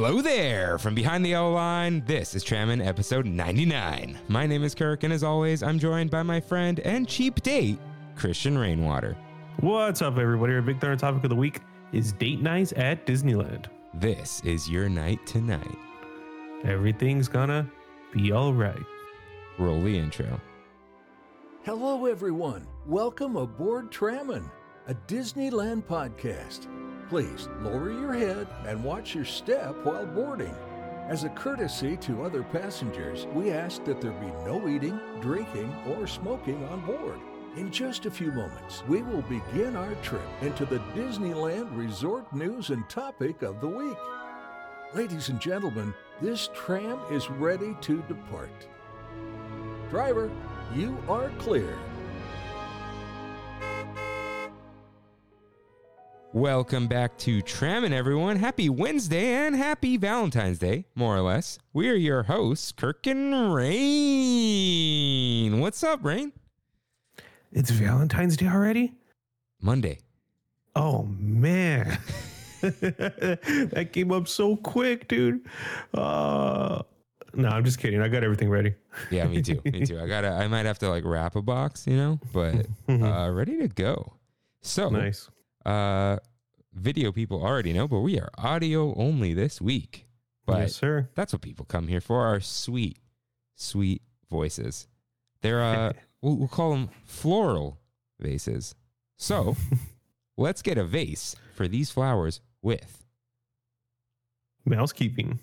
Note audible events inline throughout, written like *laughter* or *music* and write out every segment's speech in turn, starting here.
Hello there! From behind the yellow line, this is Trammin episode 99. My name is Kirk, and as always, I'm joined by my friend and cheap date, Christian Rainwater. What's up, everybody? Our big third topic of the week is date nights at Disneyland. This is your night tonight. Everything's gonna be all right. Roll the intro. Hello, everyone. Welcome aboard Trammin, a Disneyland podcast. Please lower your head and watch your step while boarding. As a courtesy to other passengers, we ask that there be no eating, drinking, or smoking on board. In just a few moments, we will begin our trip into the Disneyland Resort news and topic of the week. Ladies and gentlemen, this tram is ready to depart. Driver, you are clear. Welcome back to Trammin, everyone. Happy Wednesday and happy Valentine's Day, more or less. We are your hosts, Kirk and Rain. What's up, Rain? It's Valentine's Day already? Monday. Oh, man. *laughs* that came up so quick, dude. Uh, no, I'm just kidding. I got everything ready. Yeah, me too. me too. *laughs* I gotta. I might have to like wrap a box, you know, but *laughs* uh, ready to go. So Nice. Uh, video people already know, but we are audio only this week. But yes, sir. that's what people come here for: our sweet, sweet voices. They're uh, *laughs* we'll, we'll call them floral vases. So *laughs* let's get a vase for these flowers with. Mousekeeping.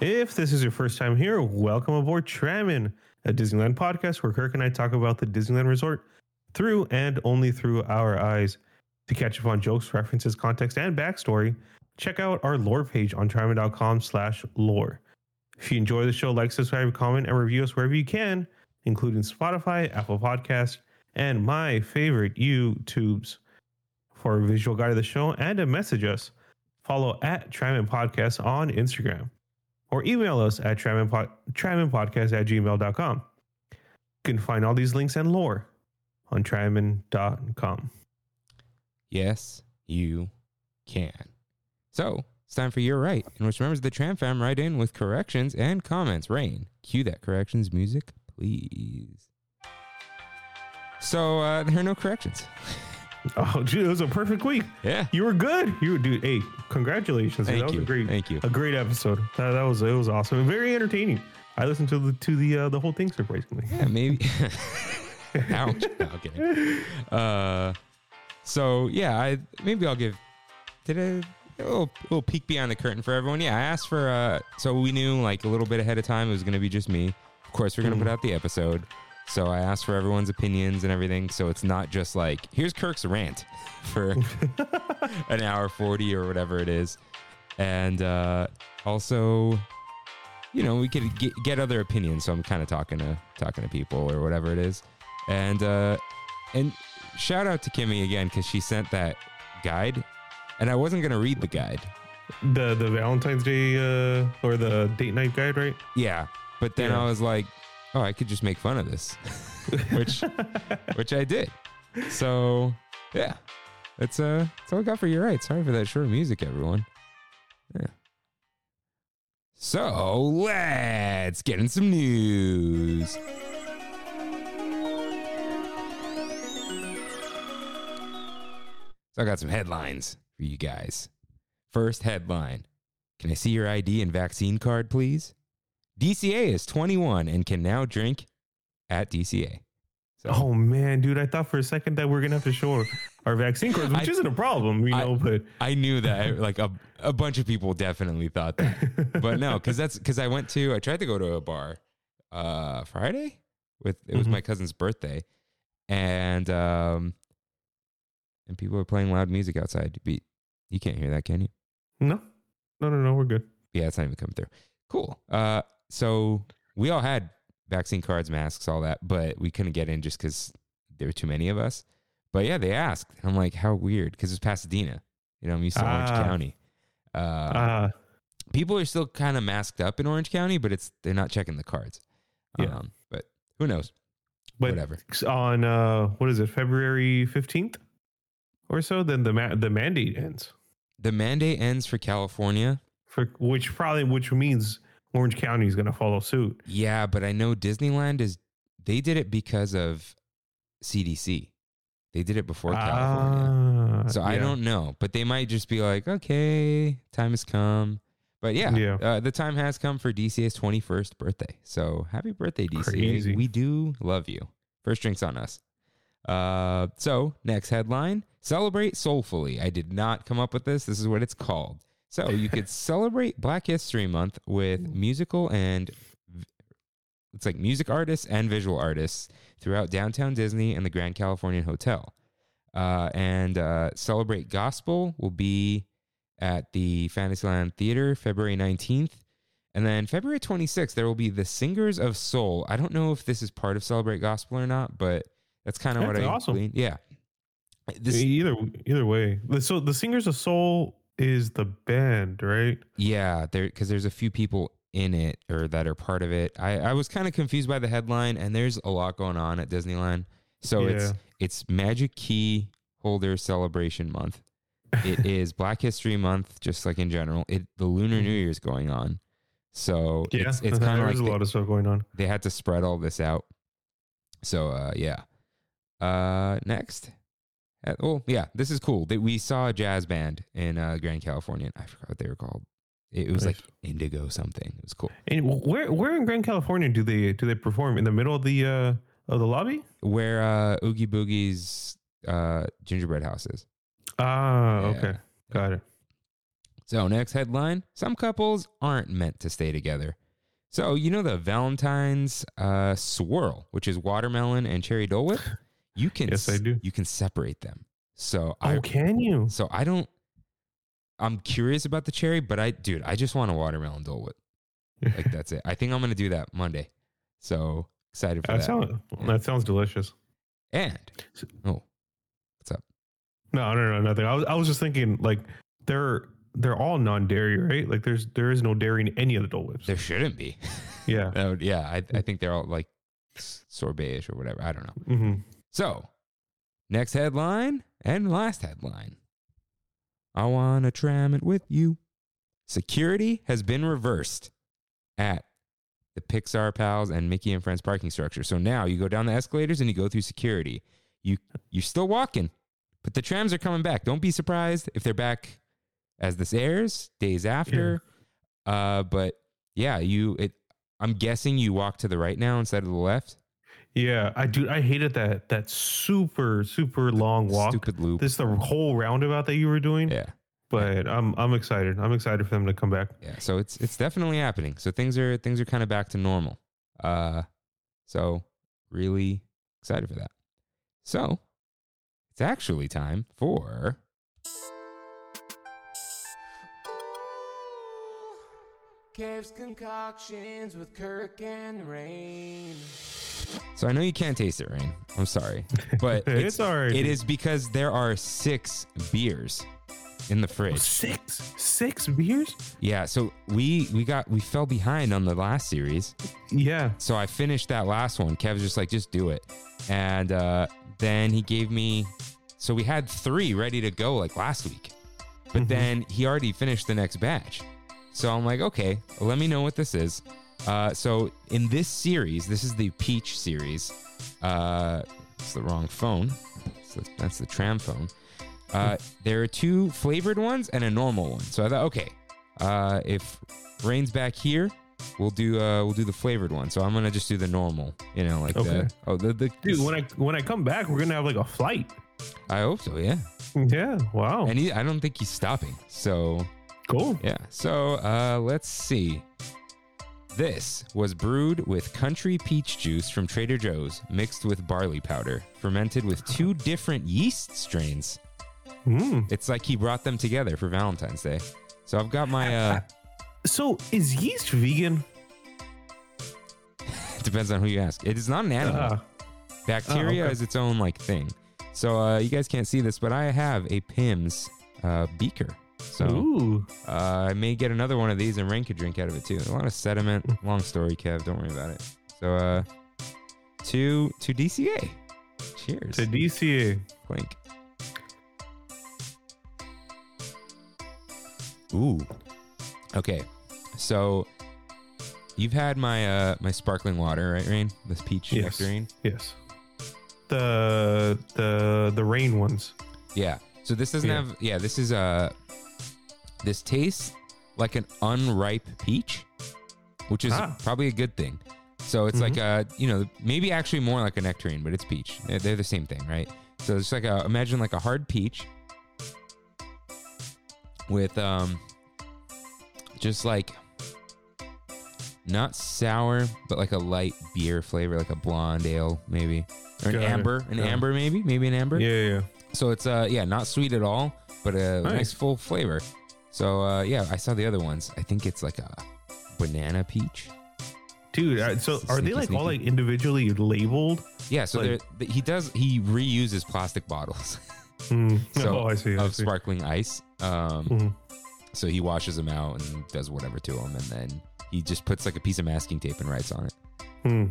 If this is your first time here, welcome aboard Trammin, a Disneyland podcast where Kirk and I talk about the Disneyland Resort through and only through our eyes. To catch up on jokes, references, context, and backstory, check out our lore page on trammin.com slash lore. If you enjoy the show, like, subscribe, comment, and review us wherever you can, including Spotify, Apple Podcast, and my favorite YouTubes. For a visual guide of the show and to message us, follow at Trammin Podcast on Instagram or email us at tramminpodcast at gmail.com. You can find all these links and lore on trammin.com. Yes, you can. So it's time for your right, in which members of the Tram Fam write in with corrections and comments. Rain, cue that corrections music, please. So uh, there are no corrections. *laughs* Oh, gee, it was a perfect week. Yeah. You were good. You were, dude. Hey, congratulations. Thank that was you. a great, Thank you. a great episode. That, that was it was awesome and very entertaining. I listened to the to the uh, the whole thing surprisingly. Yeah, maybe. *laughs* *laughs* *laughs* Ouch. No, I'm kidding. Uh, so yeah, I maybe I'll give did a, a little, little peek behind the curtain for everyone. Yeah, I asked for uh, so we knew like a little bit ahead of time it was going to be just me. Of course, we're going to Mhm. put out the episode. So I asked for everyone's opinions and everything. So it's not just like here's Kirk's rant *laughs* for *laughs* an hour 40 or whatever it is. And uh, also, you know, we could get, get other opinions. So I'm kind of talking to talking to people or whatever it is. And uh, and shout out to Kimmy again because she sent that guide, and I wasn't gonna read the guide. The the Valentine's Day uh, or the date night guide, right? Yeah, but then Yeah. I was like, oh, I could just make fun of this, *laughs* which *laughs* which I did. So yeah, that's uh that's all I got for you. Right, sorry for that short music, everyone. Yeah. So let's get in some news. So I got some headlines for you guys. First headline Can I see your ID and vaccine card, please? DCA is 21 and can now drink at DCA. So, Oh man, dude! I thought for a second that we're gonna have to show our, vaccine cards, which *laughs* I- isn't a problem, you I- know. but I knew that like a, a bunch of people definitely thought that. But no, because that's because I went to, I tried to go to a bar uh, Friday with, it was Mhm. my cousin's birthday. And, um, and people are playing loud music outside. But you can't hear that, can you? no, no, no, no, we're good. Yeah, it's not even coming through. Cool. Uh, so we all had vaccine cards, masks, all that, but we couldn't get in just because there were too many of us. But yeah, they asked. I'm like, how weird? Because it's Pasadena. You know, I'm used to Orange Ah. County. Uh, Ah, people are still kind of masked up in Orange County, but it's they're not checking the cards. Yeah. Um, but who knows? but Whatever. on uh, what is it, February fifteenth or so? Then the ma- the mandate ends. the mandate ends for California. For which probably which means Orange County is going to follow suit. Yeah, but I know Disneyland is they did it because of CDC. They did it before California. Ah, So I yeah. don't know, but they might just be like, okay, time has come. But yeah, Yeah. Uh, the time has come for DCA's 21st birthday. So happy birthday, DCA. Crazy. We do love you. First drinks on us. Uh, so next headline celebrate soulfully. I did not come up with this. This is what it's called. So you could *laughs* celebrate Black History Month with musical and it's like music artists and visual artists throughout downtown Disney and the Grand Californian Hotel. Uh, and uh, Celebrate Gospel will be at the Fantasyland Theater February 19th. And then February 26th, there will be the Singers of Soul. I don't know if this is part of Celebrate Gospel or not, but that's kind of what I awesome. gleaned. Yeah. This, either either way. So the Singers of Soul is the band, right? Yeah, there because there's a few people in it or that are part of it. I, I was kind of confused by the headline, and there's a lot going on at Disneyland. So it's Yeah. it's Magic Key Holder Celebration Month. It *laughs* is Black History Month, just like in general. It the Lunar New Mhm. Year's going on, so Yeah, it's it's *laughs* kind of like a lot of stuff going on. they had to spread all this out. So uh, yeah. Uh, next. Uh, well, yeah, this is cool. That we saw a jazz band in uh, Grand California. I forgot what they were called. It, it was like Indigo something. It was cool. And where where in Grand California do they do they perform in the middle of the uh of the lobby? Where uh, Oogie Boogie's uh, gingerbread house is. Ah, Yeah. okay, got it. So next headline: Some couples aren't meant to stay together. So you know the Valentine's uh, swirl, which is watermelon and cherry Dole Whip. *laughs* You can Yes, I do. You can separate them. So I Oh, I can you? So I don't. I'm curious about the cherry, but I, dude, I just want a watermelon Dole Whip. Like *laughs* that's it. I think I'm gonna do that Monday. So excited for that that. sounds that sounds delicious. and oh, what's up? No, no, no, nothing. I was I was just thinking like they're they're all non-dairy, right? Like there's there is no dairy in any of the Dole Whips. There shouldn't be. Yeah. *laughs* Would- yeah, I, I think they're all like sorbet-ish or whatever. I don't know. hmm So, next headline and last headline. I want to tram it with you. Security has been reversed at the Pixar Pals and Mickey and Friends parking structure. So now you go down the escalators and you go through security. You you're still walking, but the trams are coming back. Don't be surprised if they're back as this airs days after. Uh, but yeah, you it. I'm guessing you walk to the right now instead of the left. Yeah, I do. I hated that that super super long walk. Stupid loop. This is the whole roundabout that you were doing. yeah. But I'm I'm excited. I'm excited for them to come back. Yeah, so it's it's definitely happening. So things are things are kind of back to normal. Uh so really excited for that. So it's actually time for Kev's concoctions with Kirk and Rain. So I know you can't taste it, Rain. I'm sorry. But *laughs* It's it's, all right. It is because there are 6 beers in the fridge. Six six beers. Yeah, so we we got we fell behind on the last series. Yeah. So I finished that last one. Kev was just like, just do it. And uh, then he gave me, so we had three ready to go like last week. But Mhm. then he already finished the next batch. So I'm like, okay, let me know what this is. Uh, so in this series, this is the Peach series. Uh, it's the wrong phone. So that's the tram phone. Uh, there are two flavored ones and a normal one. So I thought, okay, uh, if Rain's back here, we'll do uh, we'll do the flavored one. So I'm gonna just do the normal. You know, like Okay. the oh the, the Dude, when I when I come back, we're gonna have like a flight. I hope so. Yeah, Yeah. Wow. and he, I don't think he's stopping. So cool. Yeah. So uh, let's see. This was brewed with country peach juice from Trader Joe's, mixed with barley powder, fermented with two different yeast strains. Mm. It's like he brought them together for Valentine's Day. So I've got my. Uh, *laughs* So is yeast vegan? it *laughs* depends on who you ask. It is not an animal. Ah, Bacteria oh, okay. is its own like thing. So uh, you guys can't see this, but I have a Pims uh, beaker. So Ooh. Uh, I may get another one of these and Rain could drink out of it too. A lot of sediment. Long story, Kev. Don't worry about it. So, uh, to to DCA. Cheers. To DCA. Clink. Ooh. Okay. So you've had my uh my sparkling water, right, Rain? This peach Yes. nectarine. Yes. The the the rain ones. Yeah. So this doesn't Yeah. have yeah, this is uh this tastes like an unripe peach, which is Ah. probably a good thing. So it's like a, you know, maybe actually more like a nectarine, but it's peach. They're, they're the same thing, right? So it's like a imagine like a hard peach with um just like not sour, but like a light beer flavor, like a blonde ale maybe. Or an Got it. amber, an Got it. amber maybe, maybe an amber. Yeah, yeah. yeah. So it's uh yeah, not sweet at all, but a nice, Nice. full flavor. So uh yeah, I saw the other ones. I think it's like a banana peach. Dude, uh, so are they Sneaky, like all like individually labeled? Yeah, so Like- th- he does he reuses plastic bottles *laughs* Hmm. So, *laughs* oh, I see. I of see. sparkling ice. Um Mhm. so he washes them out and does whatever to them and then he just puts like a piece of masking tape and writes on it. Hmm.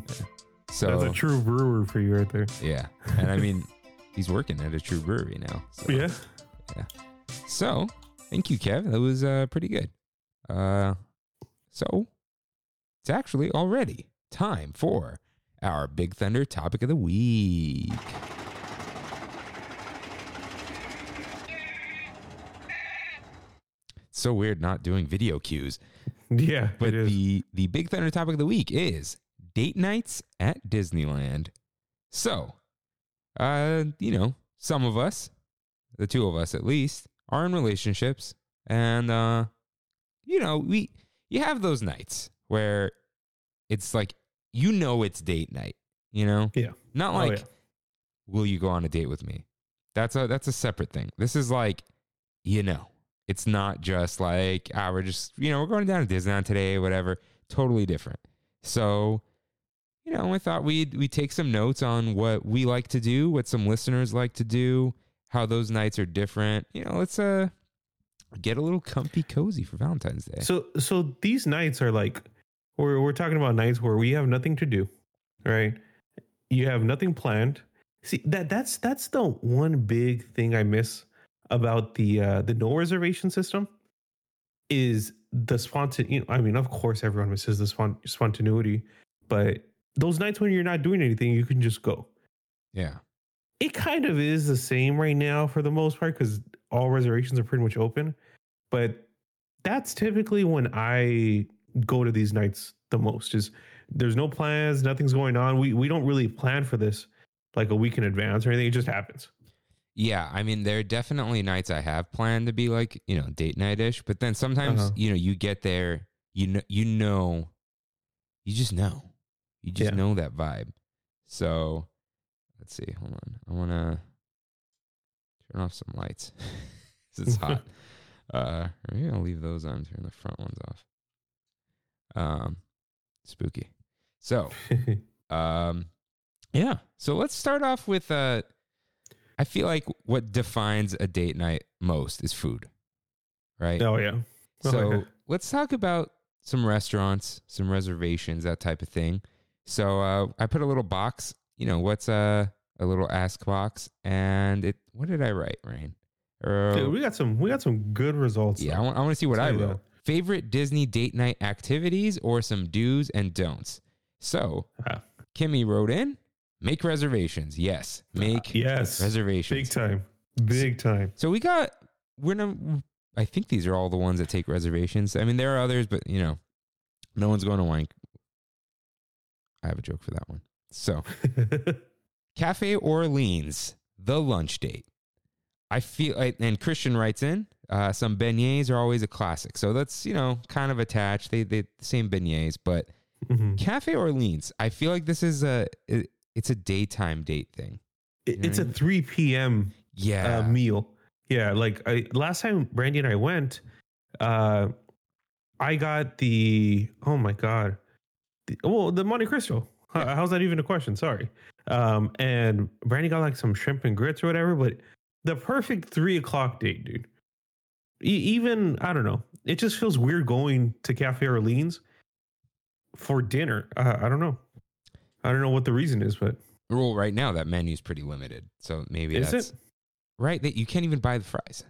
So That's a true brewer for you right there. yeah. And I mean *laughs* he's working at a true brewery now. So. Yeah. So, thank you, Kev. That was uh, pretty good. Uh, so, it's actually already time for our Big Thunder topic of the week. It's so weird not doing video cues. Yeah. But the the Big Thunder topic of the week is date nights at Disneyland. So, uh, you know, some of us, the two of us at least, are in relationships, and uh, you know, we you have those nights where it's like you know it's date night. You know, Yeah. not Oh, like yeah. will you go on a date with me? That's a that's a separate thing. This is like, you know, it's not just like ah, we're just you know we're going down to Disneyland today, whatever. Totally different. So, you know, I thought we'd we take some notes on what we like to do, what some listeners like to do, how those nights are different. You know, let's uh get a little comfy cozy for Valentine's Day. So so these nights are like we're we're talking about nights where we have nothing to do, right? You have nothing planned. See that that's that's the one big thing I miss about the uh the no reservation system is the spontan you know, I mean of course everyone misses the spont- spontaneity, but those nights when you're not doing anything you can just go. yeah. It kind of is the same right now for the most part because all reservations are pretty much open. But that's typically when I go to these nights the most. Is there's no plans, nothing's going on. We we don't really plan for this like a week in advance or anything. It just happens. Yeah, I mean, there are definitely nights I have planned to be like, you know, date night ish, but then sometimes, Uh-huh. you know, you get there, you know, you know, you just know, you just Yeah. know that vibe. So, let's see, hold on, I want to turn off some lights *laughs* 'Cause it's hot. *laughs* uh, maybe I'll leave those on, turn the front ones off. Um, spooky. So, um, yeah. So let's start off with uh, I feel like what defines a date night most is food, right? oh yeah. Oh, So yeah. let's talk about some restaurants, some reservations, that type of thing. So uh, I put a little box. You know, what's a a little ask box, and it. What did I write, Rain? Dude, we got some we got some good results. yeah, I though. want, I want to see what I Tell you wrote. Favorite Disney date night activities or some do's and don'ts. So Ah, Kimmy wrote in, make reservations. Yes, make yes. reservations. Big time. Big time. So we got we're not. I think these are all the ones that take reservations. I mean, there are others, but you know, no one's going to wank. I have a joke for that one. So *laughs* Cafe Orleans, the lunch date. I feel, I- and Christian writes in, uh, some beignets are always a classic. So that's you know kind of attached. They they the same beignets, but Mhm. Cafe Orleans. I feel like this is a it, it's a daytime date thing. It- it's a Mhm. 3 p.m. Yeah, uh, meal. Yeah, like I, last time Brandy and I went, uh, I got the oh my god, the, well the Monte Cristo. How- Yeah. How's that even a question? Sorry. Um, and Brandy got like some shrimp and grits or whatever, but the perfect three o'clock date, dude. E- even I don't know. It just feels weird going to Cafe Orleans for dinner. Uh, I don't know. I don't know what the reason is, but Well, right now that menu's pretty limited, so maybe is that's it? right. That you can't even buy the fries.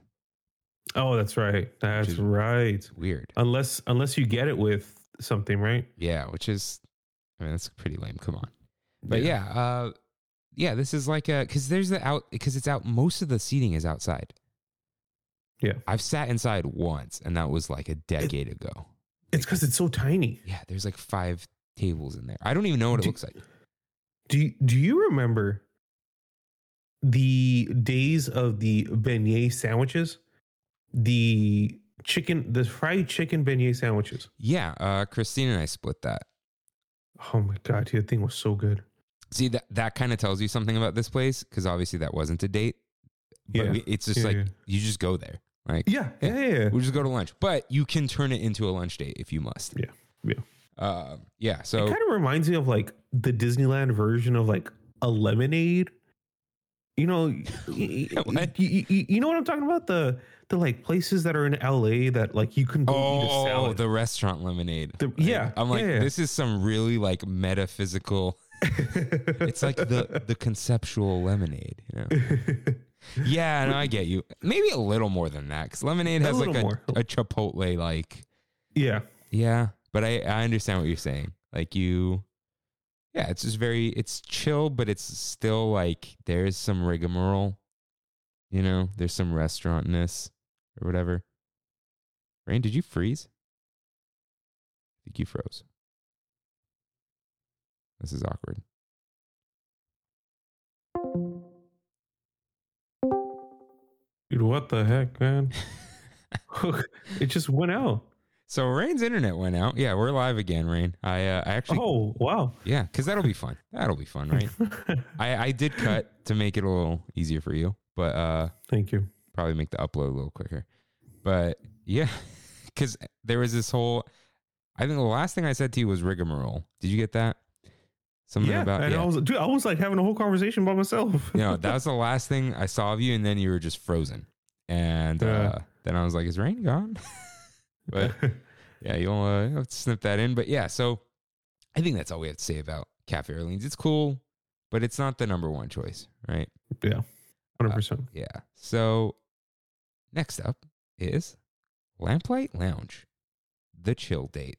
Oh, that's right. That's right. Weird. Unless unless you get it with something, right? Yeah, which is, I mean, that's pretty lame. Come on. But yeah, uh, yeah, this is like a because there's the out because it's out. Most of the seating is outside. Yeah. I've sat inside once, and that was like a decade ago. It's because it's so tiny. Yeah, there's like five tables in there. I don't even know what it looks like. Do you, do you remember the days of the beignet sandwiches? The chicken, the fried chicken beignet sandwiches. Yeah, uh, Christine and I split that. Oh my god, dude, that thing was so good. See that that kind of tells you something about this place because obviously that wasn't a date. But Yeah. we- it's just Yeah, like yeah. you just go there. Like Yeah, yeah, yeah. yeah. we'll just go to lunch, but you can turn it into a lunch date if you must. Yeah, yeah. Uh, yeah. So it kind of reminds me of like the Disneyland version of like a lemonade. You know, y- y- *laughs* What? y- y- y- you know what I'm talking about? The the like places that are in LA that like you can go eat a oh, the restaurant lemonade. The- yeah, I'm like yeah, yeah. this is some really like metaphysical. *laughs* It's like the the conceptual lemonade. You know? *laughs* Yeah, no, I get you. Maybe a little more than that because lemonade A has like a, a chipotle like. yeah, Yeah, but I I understand what you're saying. Like you, yeah, it's just very it's chill, but it's still like there's some rigmarole. You know, there's some restaurantness or whatever. Rain, did you freeze? I think you froze. This is awkward. dude, what the heck, man? *laughs* *laughs* it just went out. So Rain's internet went out. Yeah, we're live again, Rain. I uh, I actually Oh wow! yeah, because that'll be fun. That'll be fun, right? *laughs* I I did cut to make it a little easier for you, but uh. Thank you. probably make the upload a little quicker. But yeah, *laughs* because there was this whole. I think the last thing I said to you was rigmarole. Did you get that? Something Yeah, about and yeah. I was, dude, I was like having a whole conversation by myself. *laughs* you know, that was the last thing I saw of you, and then you were just frozen. And uh, then I was like, "Is rain gone?" but yeah, you'll, uh, you'll have to snip that in. But yeah, so I think that's all we have to say about Cafe Orleans. It's cool, but it's not the number one choice, right? yeah, hundred percent. Yeah. So next up is Lamplight Lounge, the chill date.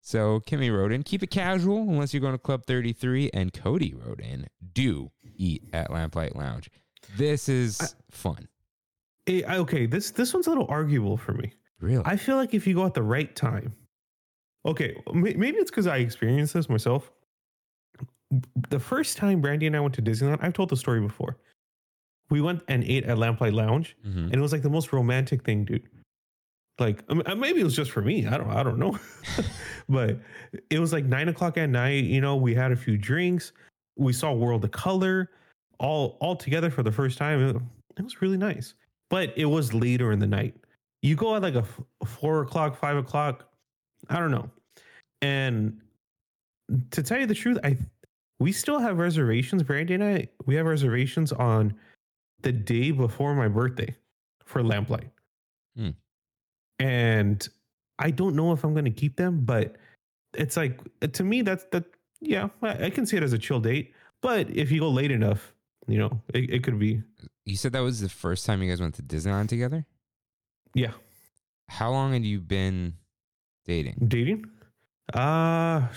So Kimmy wrote in, keep it casual unless you're going to Club 33. And Cody wrote in, do eat at Lamplight Lounge. This is I- fun. Eh, okay, this this one's a little arguable for me. Really? I feel like if you go at the right time, okay, maybe it's because I experienced this myself. The first time Brandy and I went to Disneyland, I've told the story before. We went and ate at Lamplight Lounge, Mhm. and it was like the most romantic thing, dude. Like I mean, maybe it was just for me. I don't. I don't know. *laughs* but it was like nine o'clock at night. You know, we had a few drinks. We saw World of Color, all all together for the first time. It was really nice. But it was later in the night. You go at like a f- four o'clock, five o'clock. I don't know. And to tell you the truth, I we still have reservations. Brandy and I, we have reservations on the day before my birthday for Lamplight. Hmm. And I don't know if I'm going to keep them, but it's like to me that's that. Yeah, I, I can see it as a chill date. But if you go late enough, you know, it, it could be. You said that was the first time you guys went to Disneyland together? Yeah, How long had you been dating? dating. Uh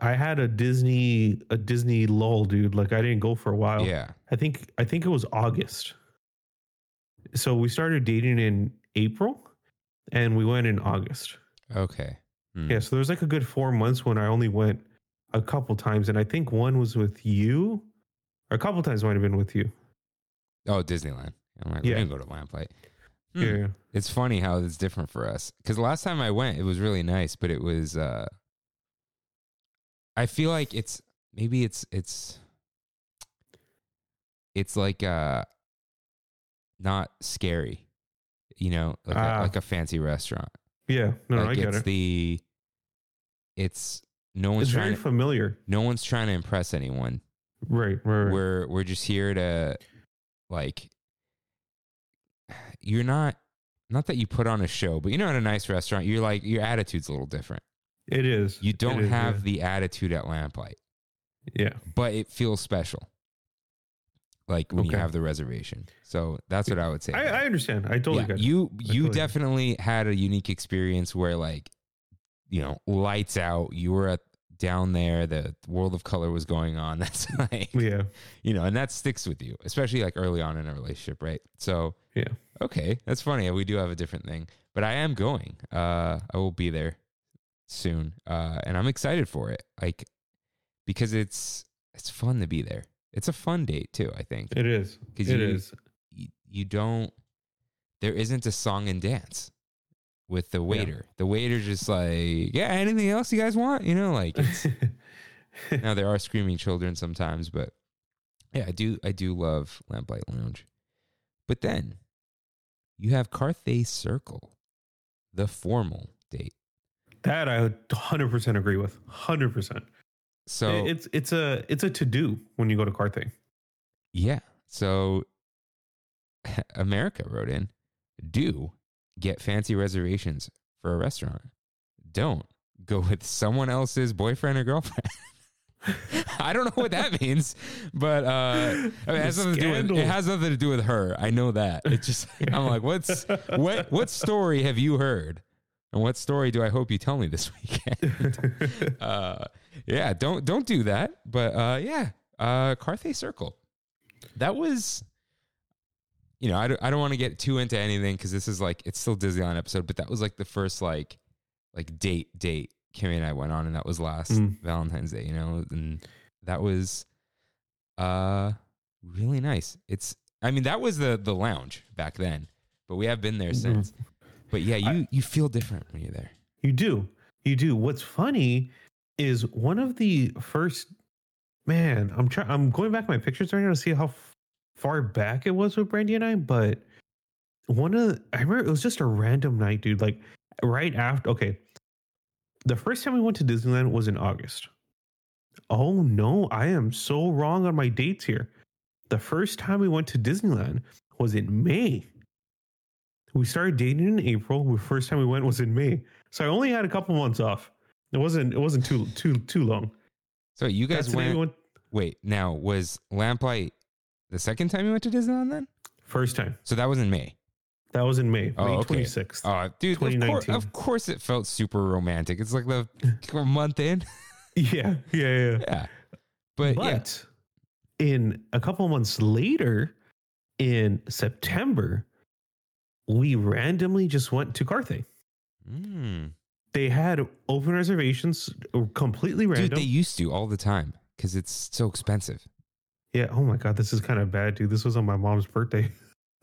I had a Disney a Disney lull, dude. Like I didn't go for a while. Yeah. I think I think it was August. So we started dating in April and we went in August. Okay. Hmm. Yeah, so there was like a good 4 months when I only went a couple times and I think one was with you or a couple times might have been with you. Oh, Disneyland. I'm like, Yeah. we didn't go to Lamplight. Hmm. Yeah. It's funny how it's different for us. Because last time I went, it was really nice, but it was. uh I feel like it's maybe it's it's it's like uh not scary, you know, like Ah. a, like a fancy restaurant. Yeah, no, no I get it's it. the it's no one's it's trying very to, familiar. no one's trying to impress anyone. Right, right, right. We're we're just here to like you're not not that you put on a show, but you know at a nice restaurant, you're like your attitude's a little different. it is. You don't is, have the attitude at Lamplight, yeah. but it feels special. like when you have the reservation. So that's what I would say. I, I understand. I totally yeah, you I you totally definitely had a unique experience where like you know lights out you were at down there the world of color was going on *laughs* that's like Yeah. you know and that sticks with you especially like early on in a relationship right so Yeah. okay that's funny we do have a different thing but i am going uh i will be there soon uh and i'm excited for it like because it's it's fun to be there it's a fun date too i think It is. 'Cause It you- is. you, you don't there isn't a song and dance with the waiter the waiter's just like yeah anything else you guys want you know like it's, *laughs* now there are screaming children sometimes but yeah i do i do love lamplight lounge but then you have carthay circle the formal date that I 100% agree with. 100%. so it's it's a it's a to do when you go to Carthay. Yeah. So *laughs* America wrote in do get fancy reservations for a restaurant. Don't go with someone else's boyfriend or girlfriend. *laughs* I don't know what that means, but uh, I mean, it, has nothing to do with, it has nothing to do with her. I know that. It's just *laughs* I'm like, what's what what story have you heard, and what story do I hope you tell me this *laughs* weekend? uh, yeah, don't don't do that. But uh, yeah, uh, Carthay Circle. That was, you know, I don't, I don't want to get too into anything because this is like it's still Disneyland episode, but that was like the first like like date date Kimmy and I went on, and that was last Mm. Valentine's Day. You know, and that was uh really nice. It's I mean that was the the lounge back then, but we have been there Mhm. since. But yeah, you I- you feel different when you're there. You do. You do. What's funny is one of the first man, I'm trying I'm going back my pictures right now to see how far back it was with Brandy and I, but one of the, I remember it was just a random night, dude. Like right after okay. The first time we went to Disneyland was in August. Oh no, I am so wrong on my dates here. The first time we went to Disneyland was in May. We started dating in April. The first time we went was in May. So I only had a couple months off. It wasn't it wasn't too too too long. So you guys That's the day went, we went Wait, now was Lamplight the second time you went to Disneyland then? first time. So that was in May. That was in May, Oh, May okay. 26th. Oh, dude, of, course, of course it felt super romantic. It's like the *laughs* month in. *laughs* yeah, yeah, yeah. Yeah. But, yeah. In a couple months later, in September, we randomly just went to Carthay. Mm. They had open reservations, uh, completely random. Dude, they used to all the time because it's so expensive. Yeah. Oh my god, this is kind of bad, dude. This was on my mom's birthday. *laughs*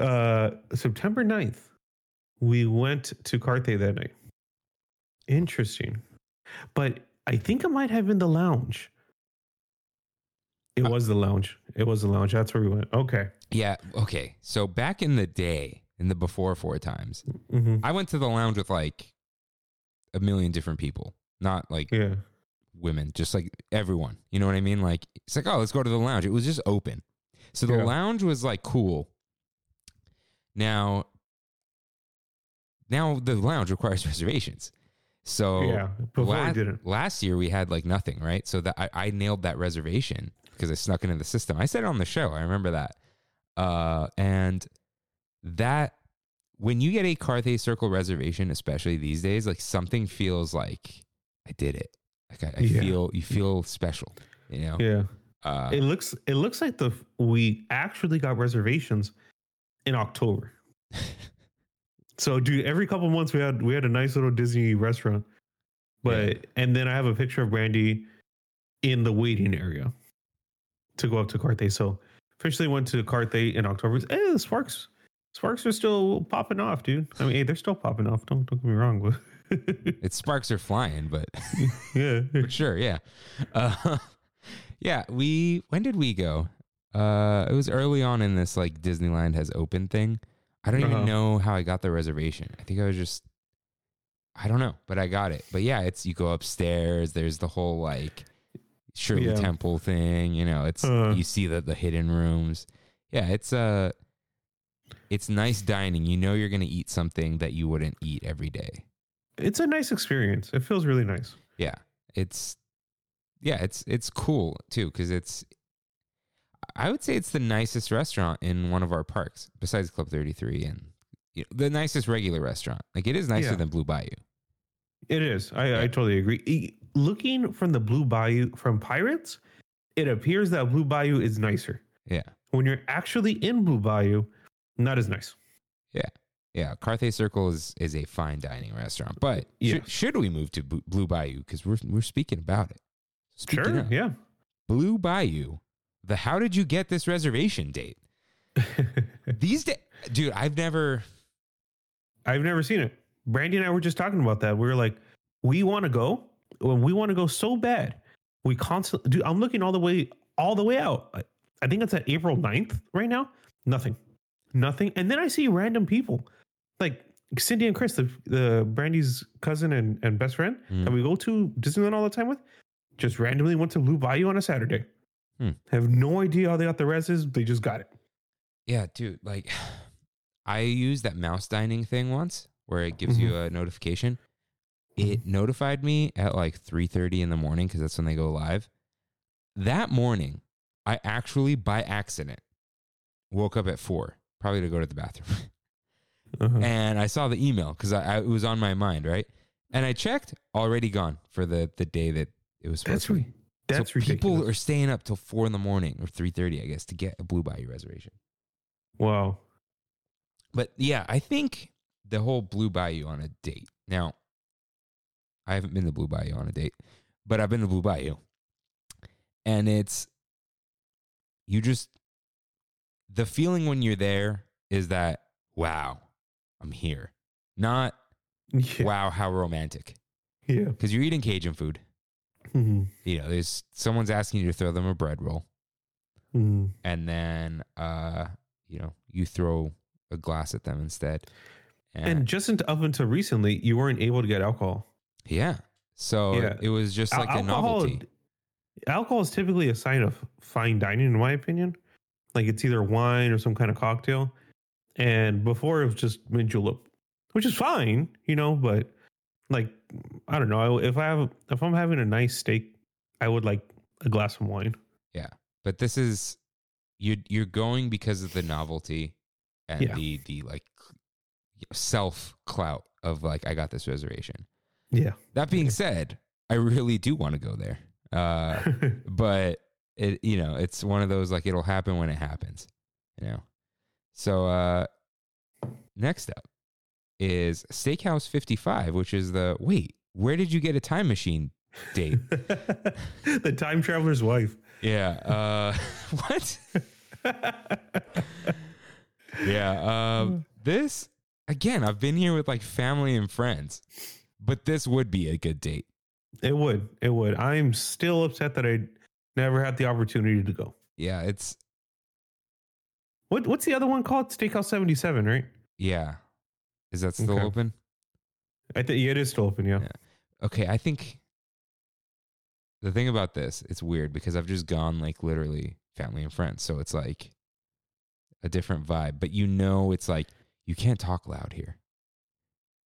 uh September 9th. We went to Carthay that night. Interesting. But I think it might have been the lounge. It Uh, was the lounge. It was the lounge. That's where we went. Okay. Yeah. Okay. So back in the day, in the before four times, hmm I went to the lounge with like a million different people, not like Yeah. Women, just like everyone. You know what I mean? Like it's like, oh, let's go to the lounge. It was just open. So the Yeah. lounge was like cool. Now, now the lounge requires *laughs* reservations. So yeah. Before last, didn't. last year we had like nothing, right? So that I, I nailed that reservation because I snuck into the system. I said it on the show. I remember that. Uh, and that when you get a Carthay Circle reservation, especially these days, like something feels like I did it. Like I, I Yeah. feel you feel special. You know. Yeah. Uh, It looks it looks like the we actually got reservations in October. *laughs* So, dude, every couple months we had we had a nice little Disney restaurant, but Yeah. and then I have a picture of Brandy in the waiting area to go up to Carthay. So, officially went to Carthay in October. Eh, the sparks, sparks are still popping off, dude. I mean, hey, they're still popping off. Don't don't get me wrong, *laughs* its sparks are flying, but *laughs* yeah, *laughs* for sure, yeah. Uh, yeah, we when did we go? Uh it was early on in this like Disneyland has open thing. I don't Uh-huh. even know how I got the reservation. I think I was just I don't know, but I got it. But yeah, it's you go upstairs, there's the whole like Shirley Yeah. Temple thing, you know, it's Uh. you see the the hidden rooms. Yeah, it's uh it's nice dining. You know you're going to eat something that you wouldn't eat every day. It's a nice experience. It feels really nice. yeah it's yeah it's it's cool too because it's I would say it's the nicest restaurant in one of our parks, besides Club 33 and you know, the nicest regular restaurant. Like it is nicer Yeah. than Blue Bayou. It is. I, Yeah. I totally agree. Looking from the Blue Bayou from Pirates, it appears that Blue Bayou is nicer. Yeah. When you're actually in Blue Bayou, not as nice. Yeah, Carthay Circle is is a fine dining restaurant, but Yeah. should, should we move to Bu- Blue Bayou because we're we're speaking about it. Speaking sure. of, Yeah. Blue Bayou, the how did you get this reservation date? *laughs* These days, dude, I've never. I've never seen it. Brandy and I were just talking about that. We were like, we want to go. We want to go so bad, we constantly. Dude, I'm looking all the way, all the way out. I, I think it's at April 9th right now. Nothing, nothing. And then I see random people, like Cindy and Chris, the, the Brandy's cousin and, and best friend Mm. that we go to Disneyland all the time with, just randomly went to Blue Bayou on a Saturday. Hmm. Have no idea how they got the reses. They just got it. Yeah, dude, like *sighs* I used that mouse dining thing once where it gives you a notification. It notified me at like 3:30 in the morning cuz that's when they go live. That morning, I actually by accident woke up at 4, probably to go to the bathroom. *laughs* Uh-huh. and I saw the email cuz I, I it was on my mind, right? And I checked, already gone for the the day that it was supposed That's to be. re- that's so ridiculous. People are staying up till 4 in the morning or 3:30, I guess, to get a Blue Bayou reservation. wow. But yeah, I think the whole Blue Bayou on a date. Now, I haven't been to Blue Bayou on a date, but I've been to Blue Bayou. And it's, you just, the feeling when you're there is that, wow, I'm here. Not, Yeah. wow, how romantic. Yeah. Because you're eating Cajun food. hmm You know, there's someone's asking you to throw them a bread roll. hmm And then, uh, you know, you throw a glass at them instead. And just into, up until recently, you weren't able to get alcohol. Yeah. So Yeah. it was just Al- like a novelty. Alcohol is typically a sign of fine dining, in my opinion. Like it's either wine or some kind of cocktail. And before it was just mint julep, which is fine, you know. But like, I don't know. If I have, if I'm having a nice steak, I would like a glass of wine. Yeah, but this is you you're going because of the novelty and Yeah. the the like self clout of like I got this reservation. Yeah. That being said, I really do want to go there. Uh *laughs* but it you know, it's one of those like it'll happen when it happens, you know. So uh next up is Steakhouse 55, which is the wait, where did you get a time machine date? *laughs* the time traveler's wife. Yeah. Uh, *laughs* what? yeah. Um, this again. I've been here with like family and friends, but this would be a good date. It would. It would. I'm still upset that I never had the opportunity to go. Yeah. It's What What's the other one called? Steakhouse 77, right? yeah. Is that still Okay. open? I think yeah, it is still open. Yeah. Yeah. Okay. I think the thing about this, it's weird because I've just gone like literally family and friends, so it's like a different vibe. But you know, it's like you can't talk loud here.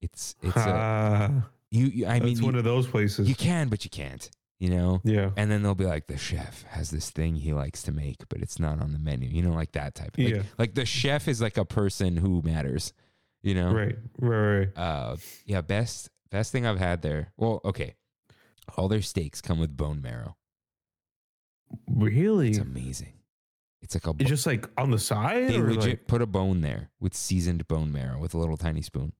It's it's a, Ah, you, you. I mean, one you, of those places. you can, but you can't. You know. yeah. And then they'll be like, the chef has this thing he likes to make, but it's not on the menu. You know, like that type. Like, Yeah. like the chef is like a person who matters. You know. Right. Right. Right. Uh, yeah. Best best thing I've had there. Well, okay. All their steaks come with bone marrow. Really? It's amazing. It's like a. It's just like on the side. they or legit like- put a bone there with seasoned bone marrow with a little tiny spoon.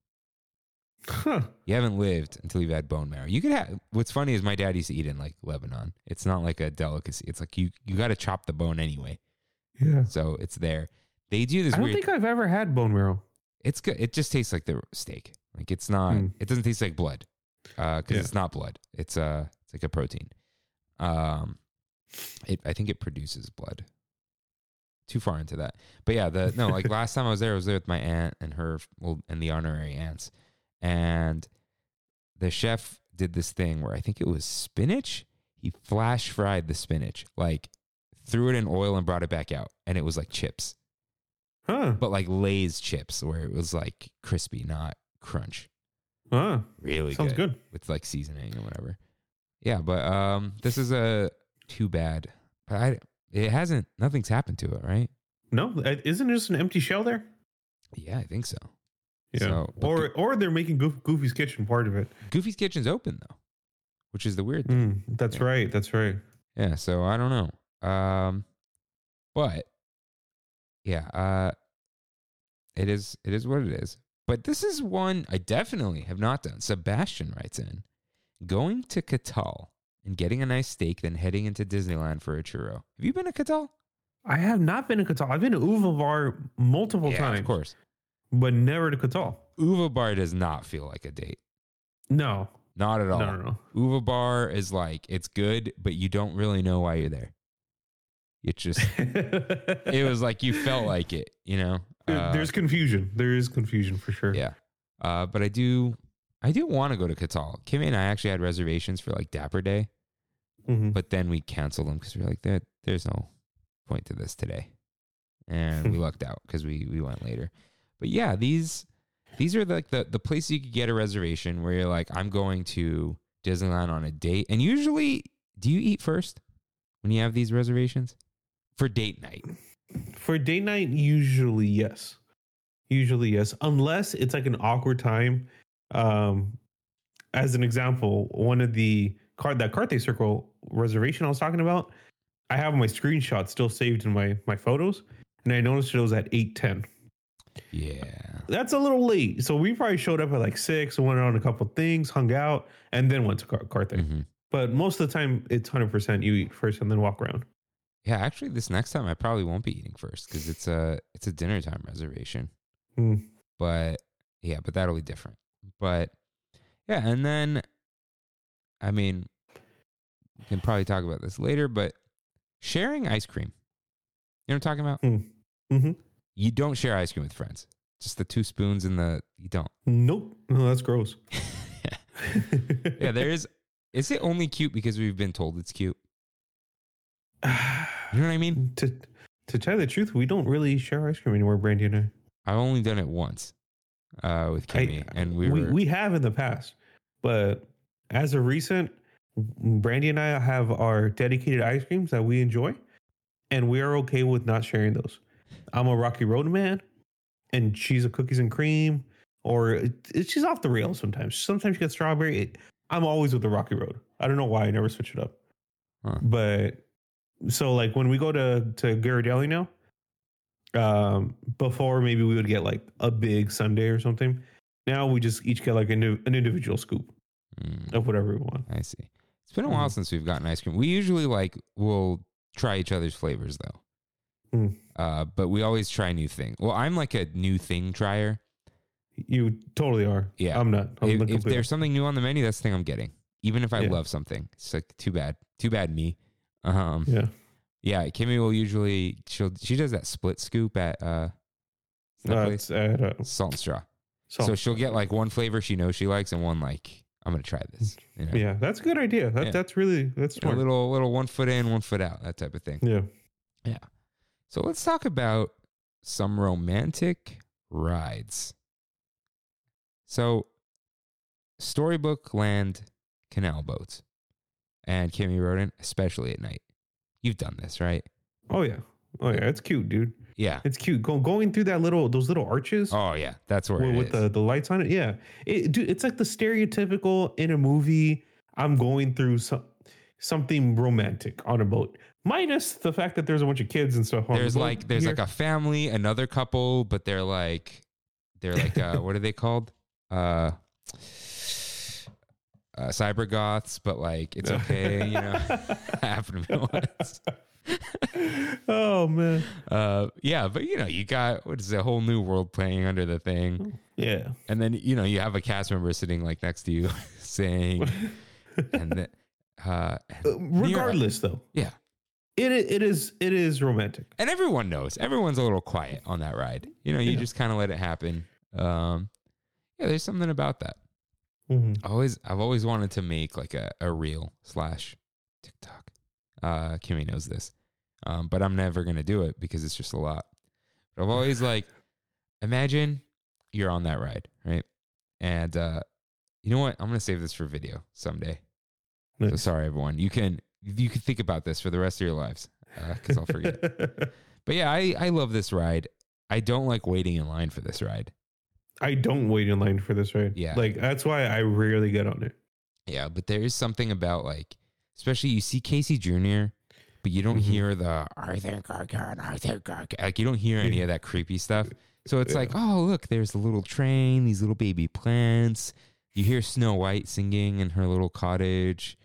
Huh. You haven't lived until you've had bone marrow. You could have. What's funny is my dad used to eat in like Lebanon. It's not like a delicacy. It's like you you got to chop the bone anyway. Yeah. So it's there. They do this I don't weird. think I've ever had bone marrow. it's good. It just tastes like the steak. Like it's not. Hmm. It doesn't taste like blood. Uh, because Yeah. it's not blood. It's uh, it's like a protein. Um, it. I think it produces blood. Too far into that, but yeah. The no, like *laughs* last time I was there, I was there with my aunt and her, well, and the honorary aunts, and the chef did this thing where I think it was spinach. He flash fried the spinach, like threw it in oil and brought it back out, and it was like chips Huh. but like Lay's chips where it was like crispy, not crunch. Huh. Really Sounds good. good. with like seasoning or whatever. Yeah, but um, this is a too bad. But I It hasn't. Nothing's happened to it, right? No, uh, isn't there just an empty shell there? Yeah, I think so. Yeah. So, or or they're making Goof, Goofy's Kitchen part of it. Goofy's Kitchen's open though, which is the weird thing. Mm, that's Yeah. right. That's right. Yeah, so I don't know. Um but yeah, uh it is it is what it is. But this is one I definitely have not done. Sebastian writes in going to Catal and getting a nice steak, then heading into Disneyland for a churro. Have you been to Catal? I have not been to Catal. I've been to Uva Bar multiple yeah, times, of course. But never to Catal. Uva Bar does not feel like a date. No, Not at all. no, no, no. Uva Bar is like it's good, but you don't really know why you're there. It just *laughs* it was like you felt like it, you know. Uh, There's confusion. There is confusion for sure. yeah, uh, but I do, I do want to go to Catal. Kimmy and I actually had reservations for like Dapper Day, Mhm. but then we canceled them because we are like, there, there's no point to this today, and we *laughs* lucked out because we we went later. But yeah, these these are like the the places you could get a reservation where you're like, I'm going to Disneyland on a date, and usually, do you eat first when you have these reservations for date night? For date night, usually yes. Usually yes, unless it's like an awkward time. Um, as an example, one of the card that Carthay Circle reservation I was talking about, I have my screenshot still saved in my my photos, and I noticed it was at eight ten. Yeah, That's a little late, so we probably showed up at like six, went on a couple things, hung out, and then went to Car- Carthay. Mhm. But most of the time, it's hundred percent you eat first and then walk around. yeah. Actually, this next time I probably won't be eating first because it's a it's a dinner time reservation. Hmm. but yeah, but that'll be different. But yeah, and then I mean, we can probably talk about this later, but sharing ice cream. You know what I'm talking about? Mm-hmm. You don't share ice cream with friends. Just the two spoons and the you don't. Nope, no, that's gross. *laughs* yeah, there is. Is it only cute because we've been told it's cute? You know what I mean? *sighs* to to tell you the truth, we don't really share ice cream anymore, Brandy and I. I've only done it once uh, with Kimmy, and we we, were. we have in the past, but as of recent, Brandy and I have our dedicated ice creams that we enjoy, and we are okay with not sharing those. I'm a Rocky Road man, and she's a cookies and cream, or it, it- she's off the rails sometimes. Sometimes she gets strawberry. It- I'm always with the Rocky Road. I don't know why I never switch it up, Huh. but so like when we go to to Ghirardelli now, um, before maybe we would get like a big sundae or something. Now we just each get like an, an individual scoop Mm. of whatever we want. I see. It's been a while Mhm. since we've gotten ice cream. We usually like will try each other's flavors though. Mm. Uh, but we always try new things. Well, I'm like a new thing trier. You totally are. Yeah. I'm not. I'm If, if there's something new on the menu, that's the thing I'm getting. Even if I Yeah. love something, it's like too bad, too bad me. Um, yeah. yeah, Kimmy will usually she'll she does that split scoop at uh, uh, place? it's at, uh, Salt and Straw. Salt. So she'll get like one flavor she knows she likes and one like I'm gonna try this. You know? yeah, that's a good idea. That, Yeah. That's really that's A little little one foot in, one foot out, that type of thing. Yeah, yeah. So let's talk about some romantic rides. So, Storybook Land canal boats. And Kimmy wrote in, especially at night. You've done this, right? Oh yeah. Oh yeah. It's cute, dude. Yeah. It's cute. Go, going through that little those little arches. Oh, yeah. That's where with, it with is. the, the lights on it. Yeah. It, dude, it's like the stereotypical in a movie. I'm going through some something romantic on a boat, minus the fact that there's a bunch of kids and stuff. There's the like there's here. like a family, another couple, but they're like they're like uh *laughs* what are they called? Uh uh, cyber goths, but like it's okay, you know. *laughs* *laughs* happened to me once. oh man. Uh, yeah, but you know, you got what is a whole new world playing under the thing, Yeah. and then you know you have a cast member sitting like next to you saying, and then, uh, Uh, Regardless, though, yeah, it it is it is romantic. and everyone knows. Everyone's a little quiet on that ride. You know, you Yeah. just kind of let it happen. Um, yeah, there's something about that. Mhm. Always, I've always wanted to make like a a reel slash TikTok. Uh, Kimmy knows this, um, but I'm never gonna do it because it's just a lot. But I've always like, imagine you're on that ride, right? And uh, you know what? I'm gonna save this for video someday. So sorry, everyone. You can you can think about this for the rest of your lives. because I'll forget. *laughs* but yeah, I I love this ride. I don't like waiting in line for this ride. I don't wait in line for this ride. Yeah. Like that's why I rarely get on it. Yeah, but there is something about like, especially you see Casey Jr., but you don't Mhm. hear the Arthur Gargan, Arthur Gargan. Like you don't hear any of that creepy stuff. So it's like, oh look, there's a little train, these little baby plants. You hear Snow White singing in her little cottage.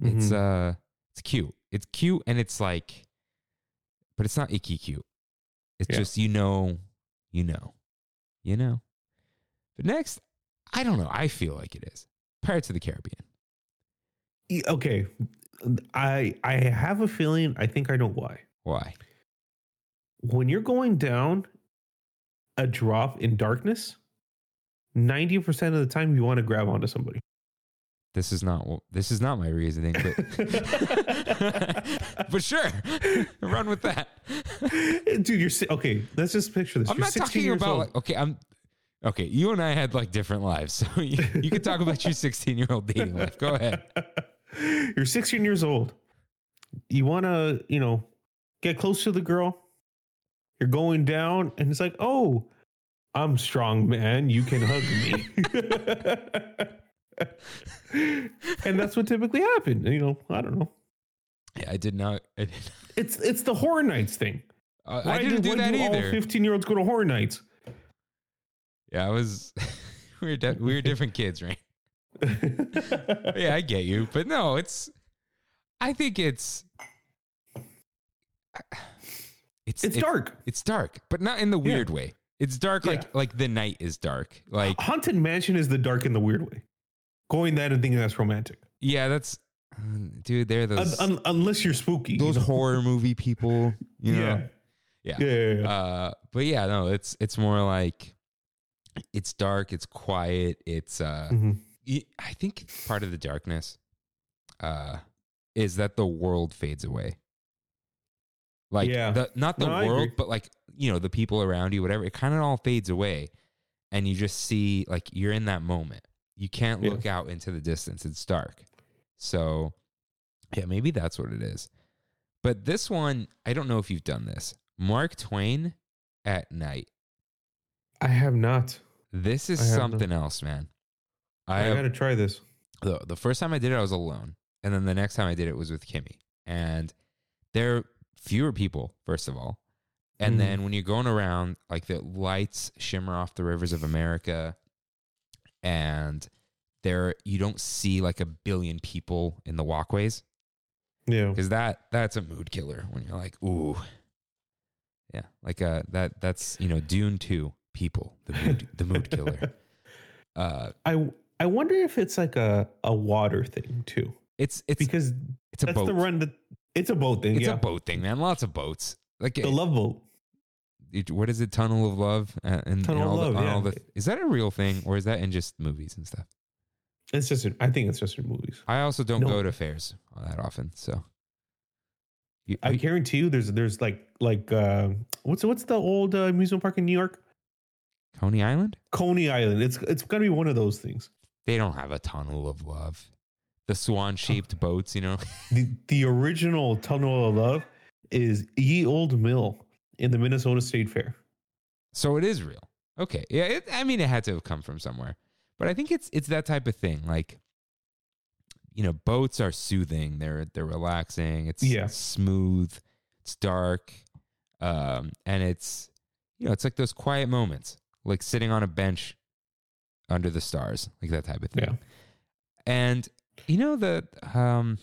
It's Mhm. uh, it's cute. It's cute, and it's like, but it's not icky cute. It's Yeah. just you know, you know, you know. But next, I don't know. I feel like it is Pirates of the Caribbean. Okay. I I have a feeling. I think I know why. Why? When you're going down a drop in darkness, ninety percent of the time you want to grab onto somebody. This is not this is not my reasoning, but *laughs* *laughs* but sure, *laughs* run with that. Uh, dude, you're okay. Let's just picture this. I'm you're not talking about like okay, I'm okay. You and I had like different lives, so you, you can talk about your 16 year old dating life. Go ahead. You're 16 years old. You want to, you know, get close to the girl. You're going down, and it's like, oh, I'm strong, man. You can hug me. *laughs* and that's what typically happened. You know, I don't know. Yeah, I did not. I, did, It's it's the horror nights thing. uh, I didn't do why that all either. 15 year olds go to horror nights. Yeah, I was. *laughs* we were de- we were different kids, right? *laughs* yeah, I get you, but no, it's. I think it's. It's it's dark. It's dark, but not in the Yeah. weird way. It's dark like Yeah. like the night is dark. Like Haunted Mansion is the dark in the weird way. Going that and thinking that's romantic. yeah, that's dude. They're those un- unless you're spooky. those horror movie people. You know? yeah. Yeah. Yeah. yeah. Uh, but yeah, no, it's it's more like it's dark. It's quiet. It's uh, Mhm. y- I think part of the darkness, uh, is that the world fades away. Like Yeah. the not the No, world, but like you know the people around you, whatever. It kind of all fades away, and you just see like you're in that moment. You can't Yeah. look out into the distance. It's dark. So, yeah, maybe that's what it is. But this one, I don't know if you've done this. Mark Twain at night. I have not. This is have not. something else, man. I, I, gotta try this. the, the first time I did it, I was alone. And then the next time I did it was with Kimmy. And there are fewer people, first of all. And Mhm. then when you're going around, like the lights shimmer off the rivers of America, and there you don't see like a billion people in the walkways. Yeah. because that that's a mood killer when you're like ooh yeah like uh that that's you know dune 2 people the mood the mood killer *laughs* uh I I wonder if it's like a, a water thing too. it's it's Because it's a that's boat the run that it's a boat thing. it's yeah. a boat thing man lots of boats like The it- love boat. What is it tunnel of love uh, and, Tunnel and all, of the, Love, on all yeah. the is that a real thing or is that in just movies and stuff It's just I think it's just in movies. i also don't No. go to fairs that often so you, I guarantee you there's there's like like uh what's what's the old uh, amusement park in New York? coney island Coney Island. It's it's gotta be one of those things. they don't have a tunnel of love the swan shaped boats you know The the original Tunnel of Love is Ye Old Mill in the Minnesota State Fair. So it is real. Okay. Yeah. It, I mean, it had to have come from somewhere, but I think it's it's that type of thing. Like, you know, boats are soothing. They're they're relaxing. It's Yeah. smooth. It's dark, um, and it's you know, it's like those quiet moments, like sitting on a bench under the stars, like that type of thing. Yeah. And you know the um,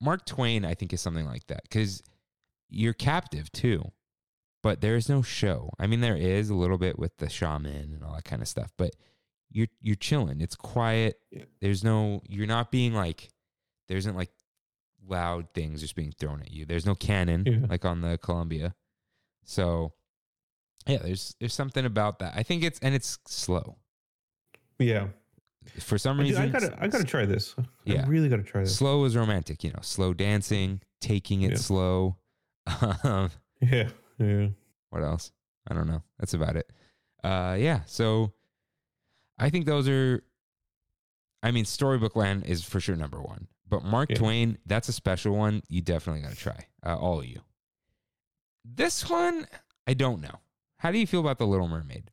Mark Twain, I think, is something like that because you're captive too, but there is no show. I mean, there is a little bit with the shaman and all that kind of stuff, but you're you're chilling. It's quiet. Yeah. There's no. You're not being like. There isn't like loud things just being thrown at you. There's no cannon Yeah. like on the Columbia. So yeah, there's there's something about that. I think it's and it's slow. Yeah. For some reason I gotta I gotta try this. Yeah. I really gotta try this. slow is romantic, you know, slow dancing, taking it Yeah. slow. *laughs* Um, Yeah. Yeah. what else? I don't know. That's about it. Uh, yeah. So I think those are. I mean, Storybook Land is for sure number one, But Mark Yeah. Twain, that's a special one. You definitely got to try. Uh, all of you. This one, I don't know. How do you feel about The Little Mermaid?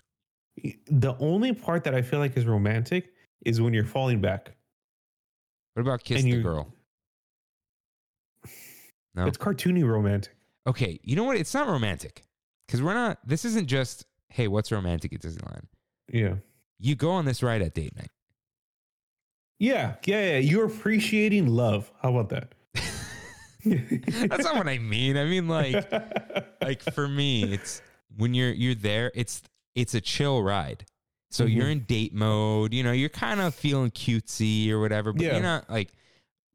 The only part that I feel like is romantic is when you're falling back. What about Kiss the Girl? *sighs* No. It's cartoony romantic. Okay, you know what? It's not romantic because we're not. This isn't just hey, what's romantic at Disneyland? Yeah. You go on this ride at date night. Yeah, yeah, yeah. You're appreciating love. How about that? *laughs* That's not what I mean. I mean like *laughs* like for me, it's when you're you're there. It's it's a chill ride. So Mhm. you're in date mode. You know, you're kind of feeling cutesy or whatever, but Yeah. you're not like.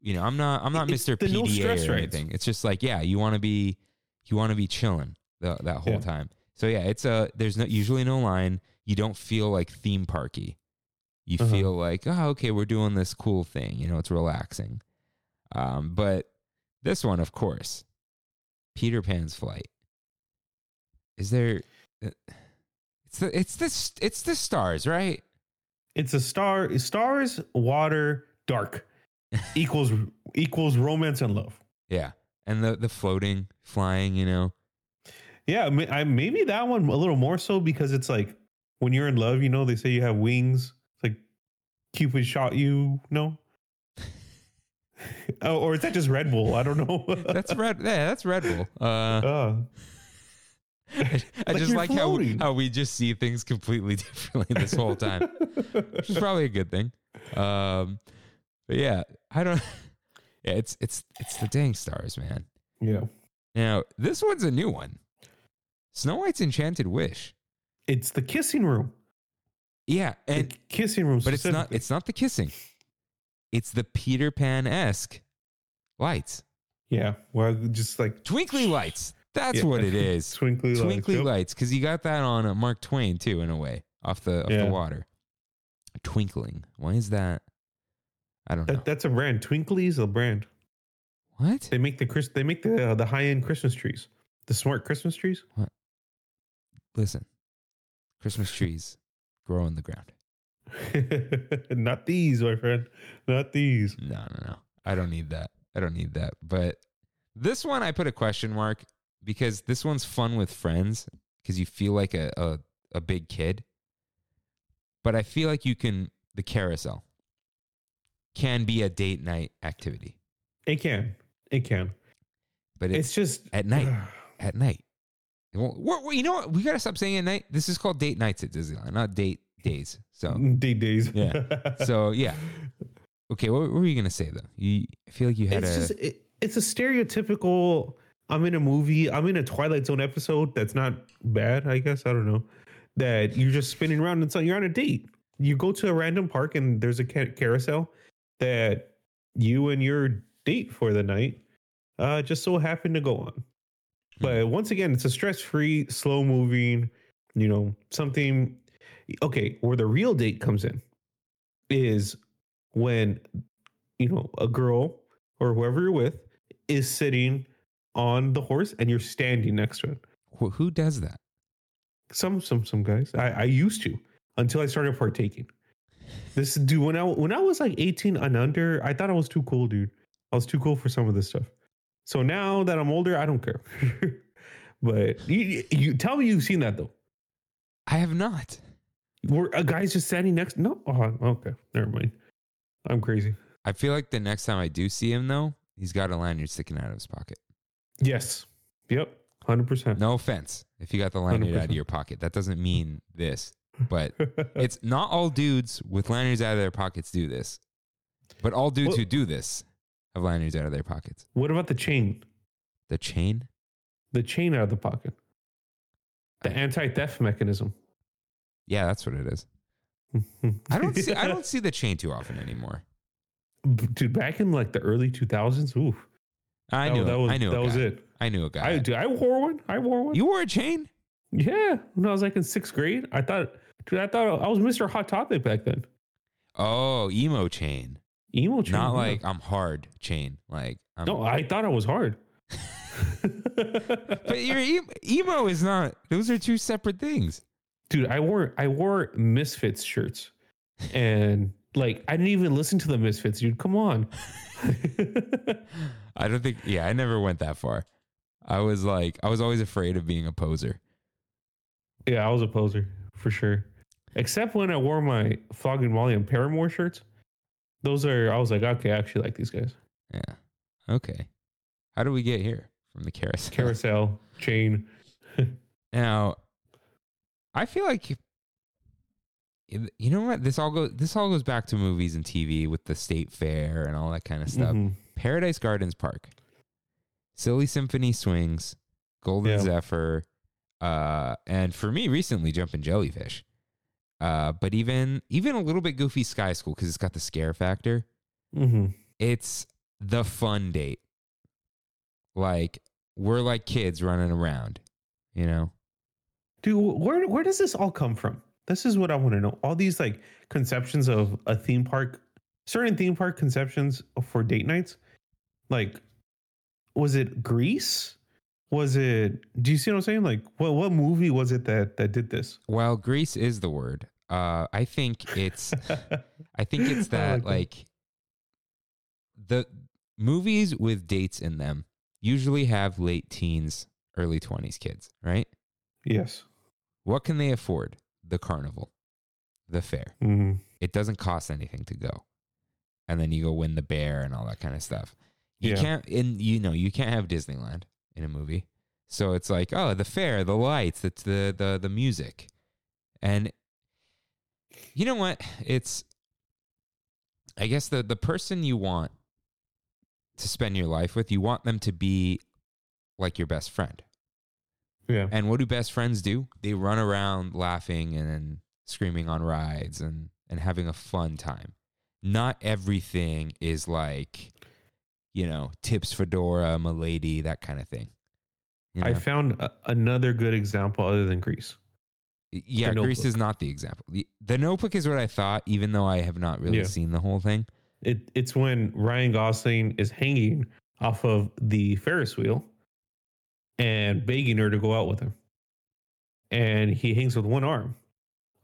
You know, I'm not. I'm not It's Mr. no PDA stress or anything. It's just like, yeah, you want to be, you want to be chilling the, that whole Yeah. time. So yeah, it's a. There's no usually no line. You don't feel like theme parky. You Uh-huh. feel like, oh, okay, we're doing this cool thing. You know, it's relaxing. Um, but this one, of course, Peter Pan's flight. Is there? uh, It's the it's this it's the stars, right? it's a star. Stars, water, dark *laughs* equals equals romance and love. Yeah, and the the floating, flying. You know, Yeah, I, maybe that one a little more so because it's like when you're in love, you know, they say you have wings. It's like Cupid shot you. No. *laughs* oh, or is that just Red Bull? I don't know. *laughs* that's red. Yeah, that's Red Bull. Uh, Uh, *laughs* I, I Like just like how we, how we just see things completely differently this whole time, which is probably a good thing. Um, but yeah, I don't. Yeah, it's it's it's the dang stars, man. yeah, Now this one's a new one. Snow White's Enchanted Wish. it's the kissing room. Yeah, and the kissing room, but it's not it's not the kissing. It's the Peter Pan esque lights, yeah. Well, just like twinkly lights. That's Yeah. what it *laughs* is. twinkly, Twinkly lights. lights, because you got that on uh, Mark Twain too, in a way, off the off Yeah. the water. Twinkling. Why is that? I don't know. That's a brand. Twinkly's a brand. what? They make the Chris. They make the uh, the high end Christmas trees, the smart Christmas trees. What? Listen, Christmas trees grow in the ground. *laughs* not these, my friend. Not these. No, no, no. I don't need that. I don't need that. But this one, I put a question mark because this one's fun with friends because you feel like a, a, a big kid. But I feel like you can, the carousel can be a date night activity, It can. It can. but It's, it's, just at night. at night. Well, we're- we're- you know what? We got to stop saying at night. This is called date nights at Disneyland, not date days. So, mm, Day days. Yeah. *laughs* so yeah. Okay, what, what were you gonna say though? You I feel like you had it's a just it, it's a stereotypical. I'm in a movie. I'm in a Twilight Zone episode. That's not bad, I guess. I don't know. That you're just spinning around and so you're on a date. You go to a random park and there's a carousel that you and your date for the night uh, just so happen to go on. But once again, it's a stress-free, slow-moving. You know, something. Okay, where the real date comes in is when you know a girl or whoever you're with is sitting on the horse and you're standing next to it. Wh- who does that? Some some some guys. I, I used to until I started partaking. This dude when I when I was like 18 and under, I thought I was too cool, dude. I was too cool for some of this stuff. So now that I'm older, I don't care. *laughs* but you, you tell me you've seen that though. I have not. Where a guy's just standing next. No, oh, okay, never mind. I'm crazy. I feel like the next time I do see him though, he's got a lanyard sticking out of his pocket. Yes. Yep. Hundred percent. No offense if you got the lanyard out of your pocket. That doesn't mean this. But *laughs* it's not all dudes with lanyards out of their pockets do this. But all dudes Well- who do this have lanyards out of their pockets. what about the chain? The chain? The chain out of the pocket. The anti-theft mechanism. Yeah, that's what it is. I don't see I don't *laughs* see the chain too often anymore. dude. Back in like the early 2000s, ooh, I that, knew that was I knew that was it. I knew a guy. I dude, I wore one. I wore one. you wore a chain? yeah, when I was like in sixth grade, I thought, dude, I thought I was Mr. Hot Topic back then. Oh, emo chain. Emo chain, Not like I'm hard chain. Like I'm, no, I thought I was hard. *laughs* but your e- emo is not. Those are two separate things. dude, I wore I wore Misfits shirts, and like I didn't even listen to the Misfits, dude. Come on. *laughs* I don't think. Yeah, I never went that far. I was like, I was always afraid of being a poser. yeah, I was a poser for sure. Except when I wore my Flogging Molly and Paramore shirts. Those are I was like, okay, I actually like these guys. Yeah. Okay. How do we get here from the carousel? Carousel, chain. *laughs* Now, I feel like you know what this all goes. This all goes back to movies and TV with the state fair and all that kind of stuff. Mhm. Paradise Gardens Park, Silly Symphony Swings, Golden Yeah. Zephyr, uh, and for me recently, Jumping Jellyfish. Uh, but even even a little bit goofy Sky School because it's got the scare factor. Mhm. It's the fun date. Like we're like kids running around, you know. Dude, where where does this all come from? This is what I want to know. All these like conceptions of a theme park, certain theme park conceptions for date nights. Like, was it Grease? Was it? Do you see what I'm saying? Like, what what movie was it that that did this? Well, Grease is the word. Uh, I think it's *laughs* I think it's that like the movies with dates in them usually have late teens, early 20s kids, right? yes. What can they afford? The carnival, the fair. Mhm. It doesn't cost anything to go. And then you go win the bear and all that kind of stuff. You Yeah. can't and you know, you can't have Disneyland in a movie. So it's like, oh, the fair, the lights, it's the the the music. And you know what? It's I guess the the person you want to spend your life with, you want them to be like your best friend. Yeah. And what do best friends do? They run around laughing and screaming on rides and and having a fun time. Not everything is like, you know, tips fedora, milady, that kind of thing. You I found a, another good example other than Grease. Yeah, The Grease is not the example. The, the Notebook is what I thought, even though I have not really Yeah. seen the whole thing. It it's when Ryan Gosling is hanging off of the Ferris wheel and begging her to go out with him. And he hangs with one arm.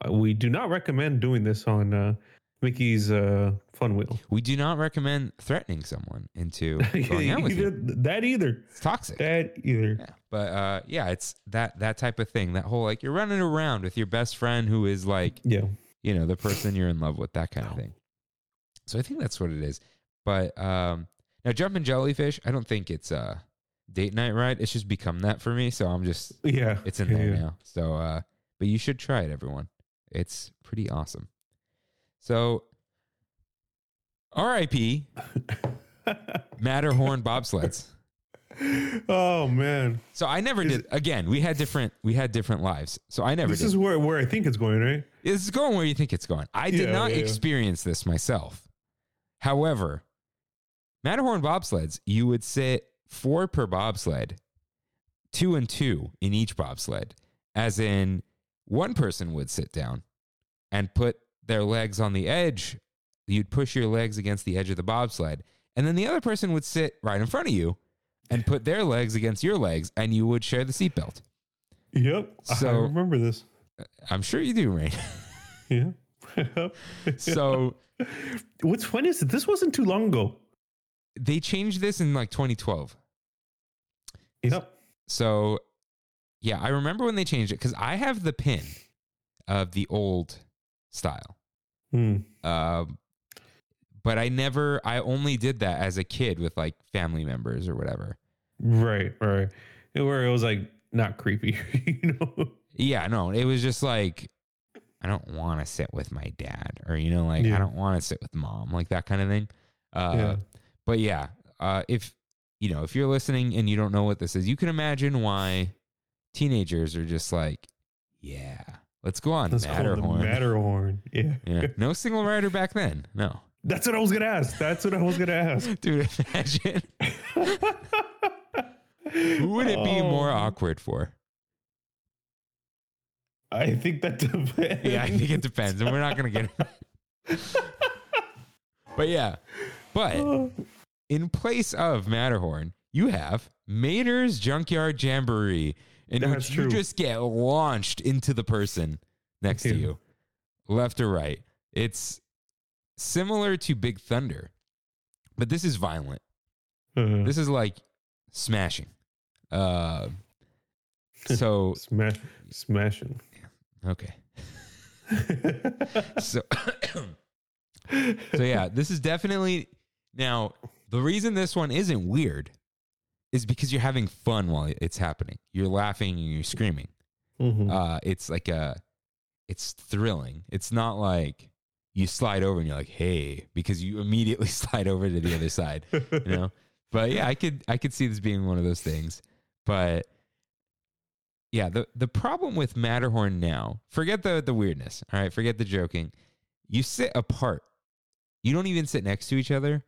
Uh, we do not recommend doing this on uh, Mickey's uh, fun wheel. We do not recommend threatening someone into *laughs* going out with either, you. that either. It's toxic. That either. Yeah. But uh, yeah, it's that that type of thing. That whole like you're running around with your best friend who is like Yeah. you know the person you're in love with, that kind of thing. So I think that's what it is. But um, now jumping jellyfish, I don't think it's a date night ride. It's just become that for me. So I'm just Yeah. it's in there yeah. now. So uh, but you should try it, everyone. It's pretty awesome. So R.I.P. *laughs* Matterhorn bobsleds. oh man. So I never Is did. Again, we had different we had different lives. So I never This did. is where, where I think it's going, right? It's going where you think it's going. I did Yeah, not yeah, yeah. experience this myself. However, Matterhorn bobsleds, you would sit four per bobsled, two and two in each bobsled, as in one person would sit down and put their legs on the edge. You'd push your legs against the edge of the bobsled, and then the other person would sit right in front of you and put their legs against your legs, and you would share the seatbelt. Yep. I So- remember this. Uh, I'm sure you do, Rain. *laughs* Yeah. *laughs* so What's funny is that this wasn't too long ago. they changed this in like 2012. Yep. So, yeah, I remember when they changed it because I have the pin of the old style. Hmm. Um, but I never, I only did that as a kid with like family members or whatever. Right, right. Where it was like not creepy, *laughs* you know. Yeah, no, it was just like, I don't want to sit with my dad or, you know, like, I don't want to sit with mom, like that kind of thing. Uh, Yeah. But yeah, uh, if, you know, if you're listening and you don't know what this is, you can imagine why teenagers are just like, yeah, let's go on Let's call it the Matterhorn. Matterhorn. Yeah. yeah. No single rider back then. No. That's what I was gonna ask. That's what I was gonna ask. *laughs* Dude, imagine. Who would it be um, more Oh, awkward for? I think that depends. Yeah, I think it depends, and we're not gonna get. but yeah, but in place of Matterhorn, you have Mater's Junkyard Jamboree, in That's which true. you just get launched into the person next to you, left or right. It's similar to Big Thunder, but this is violent. Uh, This is like smashing. Uh, *laughs* so smash, smashing. okay. *laughs* So *coughs* so yeah, this is definitely now the reason this one isn't weird is because you're having fun while it's happening. You're laughing and you're screaming. Mhm. Uh, it's like a, it's thrilling. It's not like you slide over and you're like, hey, because you immediately *laughs* slide over to the other side, you know. *laughs* But yeah, I could I could see this being one of those things. But yeah, the the problem with Matterhorn now, forget the the weirdness. All right, forget the joking. You sit apart. You don't even sit next to each other.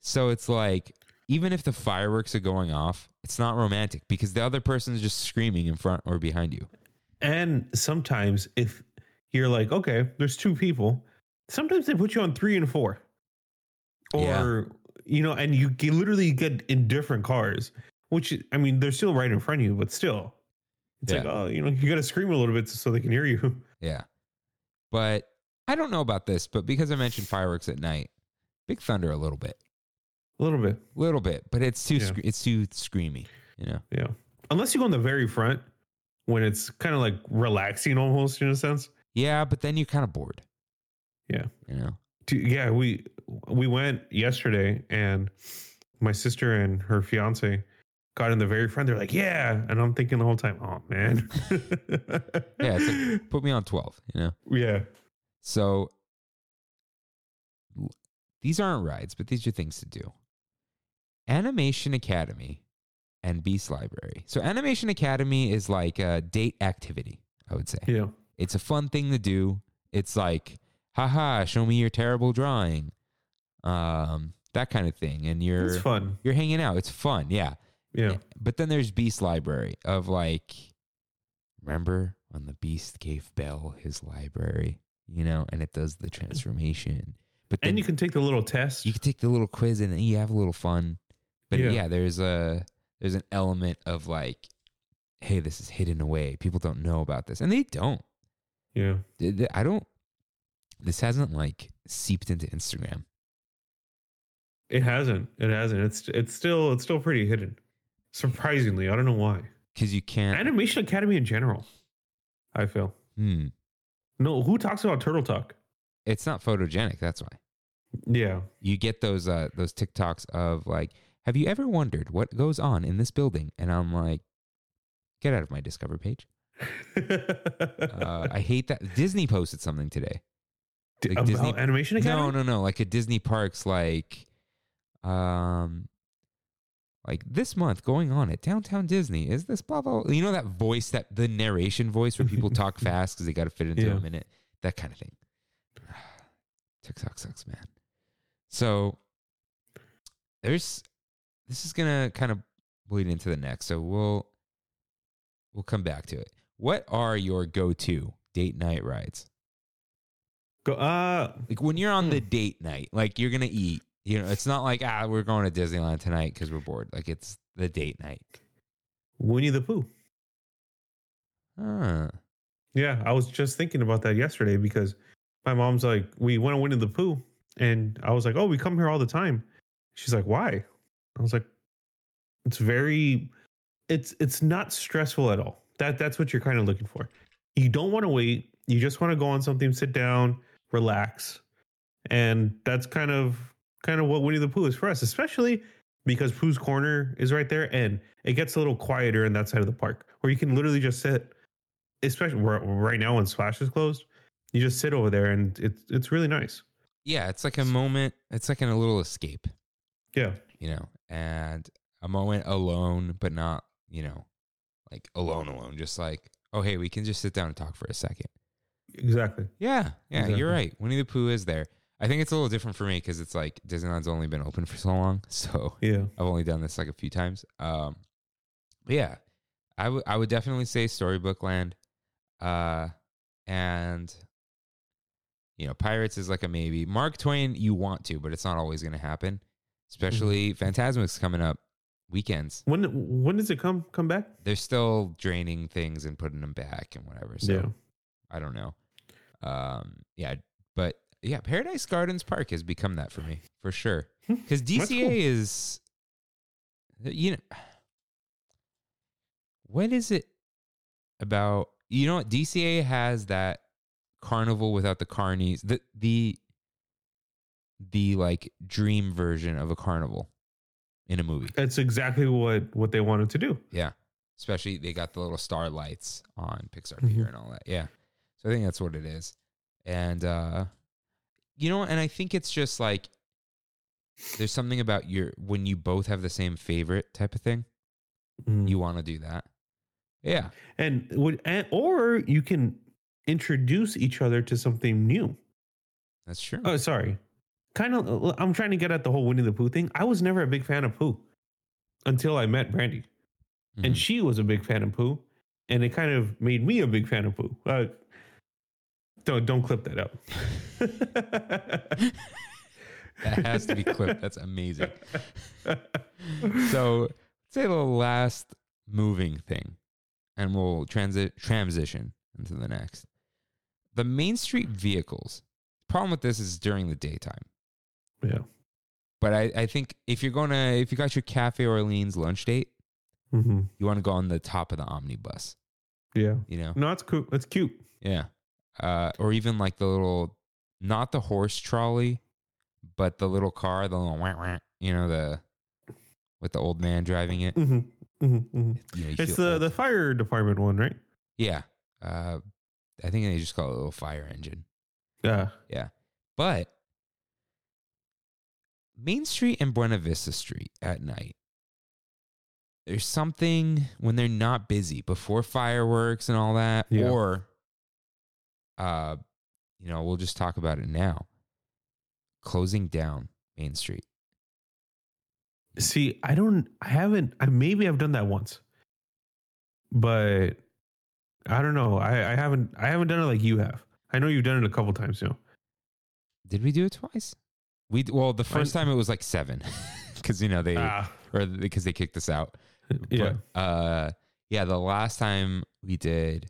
So it's like even if the fireworks are going off, it's not romantic because the other person is just screaming in front or behind you. And sometimes if you're like, okay, there's two people, sometimes they put you on three and four. Or, Yeah. you know, and you literally get in different cars, which, I mean, they're still right in front of you, but still. It's like, oh, you know, you got to scream a little bit so they can hear you. *laughs* Yeah. But I don't know about this, but because I mentioned fireworks at night, Big Thunder a little bit. A little bit. A little bit, but it's too Yeah. scre- it's too screamy, you know. Yeah. Unless you go in the very front when it's kind of like relaxing almost in a sense. Yeah, but then you're kind of bored. Yeah. You know. Dude, yeah, we we went yesterday, and my sister and her fiance got in the very front. They're like, "Yeah," and I'm thinking the whole time, "Oh man." *laughs* Yeah, like put me on 12, you know. yeah. So these aren't rides, but these are things to do. Animation Academy and Beast Library. So Animation Academy is like a date activity, I would say. Yeah. It's a fun thing to do. It's like, haha, show me your terrible drawing. Um, that kind of thing. And you're It's fun. you're hanging out. It's fun, yeah. Yeah. But then there's Beast Library of like, remember when the Beast gave Belle his library, you know, and it does the transformation. But then And you can take the little test. you can take the little quiz and then you have a little fun. But yeah. Yeah. there's a there's an element of like, hey, this is hidden away. People don't know about this, and they don't. yeah. I don't. This hasn't like seeped into Instagram. It hasn't. It hasn't. It's it's still it's still pretty hidden. Surprisingly, I don't know why. because you can't. Animation Academy in general, I feel. Hmm, No, who talks about Turtle Talk? it's not photogenic. That's why Yeah. you get those uh those TikToks of like, have you ever wondered what goes on in this building? And I'm like, get out of my Discover page. Uh, I *laughs* hate that Disney posted something today. Like about Disney- Animation Academy? No, no, no. Like a Disney parks, like, um, like this month going on at Downtown Disney is this blah blah. blah. You know that voice, that the narration voice where people talk *laughs* fast because they got to fit into Yeah. a minute. That kind of thing. *sighs* TikTok sucks, man. So there's this is gonna kind of bleed into the next. So we'll we'll come back to it. What are your go-to date night rides? Go, uh, Like when you're on the Hmm. date night, like you're gonna eat. You know, it's not like ah, we're going to Disneyland tonight because we're bored. Like it's the date night. Winnie the Pooh. Ah, Yeah, I was just thinking about that yesterday because my mom's like, we went to Winnie the Pooh, and I was like, oh, we come here all the time. She's like, why? I was like, it's very, it's it's not stressful at all. That that's what you're kind of looking for. You don't want to wait. You just want to go on something, sit down, relax, and that's kind of kind of what Winnie the Pooh is for us, especially because Pooh's Corner is right there, and it gets a little quieter in that side of the park where you can literally just sit especially right now when Splash is closed, you just sit over there and it's it's really nice. yeah, it's like a moment. It's like in a little escape. Yeah, you know, and a moment alone, but not, you know, like alone, alone. Just like, oh, hey, we can just sit down and talk for a second. exactly. Yeah, yeah, Exactly. you're right. Winnie the Pooh is there. I think it's a little different for me because it's like Disneyland's only been open for so long, *laughs* so Yeah, I've only done this like a few times. Um, but yeah, I would I would definitely say Storybook Land, uh, and you know, Pirates is like a maybe. Mark Twain, you want to, but it's not always going to happen. Especially Fantasmic's coming up weekends. when when does it come come back? They're still draining things and putting them back and whatever. So yeah, I don't know. Um, yeah, but yeah, Paradise Gardens Park has become that for me for sure. Because DCA cool. is, you know, what is it about? You know what? DCA has that carnival without the carnies. The the the like dream version of a carnival in a movie. That's exactly what what they wanted to do. Yeah. Especially they got the little star lights on Pixar. Pier and all that. Yeah. So I think that's what it is. And uh you know, and I think it's just like there's something about your when you both have the same favorite type of thing. Mm. You want to do that. Yeah. and would and, or you can introduce each other to something new. That's true. Oh, sorry. Kind of. I'm trying to get at the whole Winnie the Pooh thing. I was never a big fan of Pooh until I met Brandy, and Mhm. she was a big fan of Pooh, and it kind of made me a big fan of Pooh. Uh, don't don't clip that out. *laughs* that has to be clipped. That's amazing. *laughs* So say the last moving thing, and we'll transit transition into the next. The Main Street vehicles. Problem with this is during the daytime. Yeah. But I, I think if you're gonna if you got your Cafe Orleans lunch date, hmm you want to go on the top of the omnibus. Yeah. You know? No, it's cool. It's cute. Yeah. Uh, or even like the little not the horse trolley, but the little car, the little wah, wah, you know, the with the old man driving it. hmm hmm hmm You know, you It's the old. the fire department one, right? Yeah. Uh, I think they just call it a little fire engine. Yeah. Yeah. But Main Street and Buena Vista Street at night. There's something when they're not busy before fireworks and all that, Yeah. or, uh, you know, we'll just talk about it now. Closing down Main Street. See, I don't. I haven't. I maybe I've done that once, but I don't know. I, I haven't. I haven't done it like you have. I know you've done it a couple times, you know. Did we do it twice? We well, the first time it was like seven, *laughs* because you know they Ah, or because they kicked us out. yeah. But, uh, yeah, the last time we did,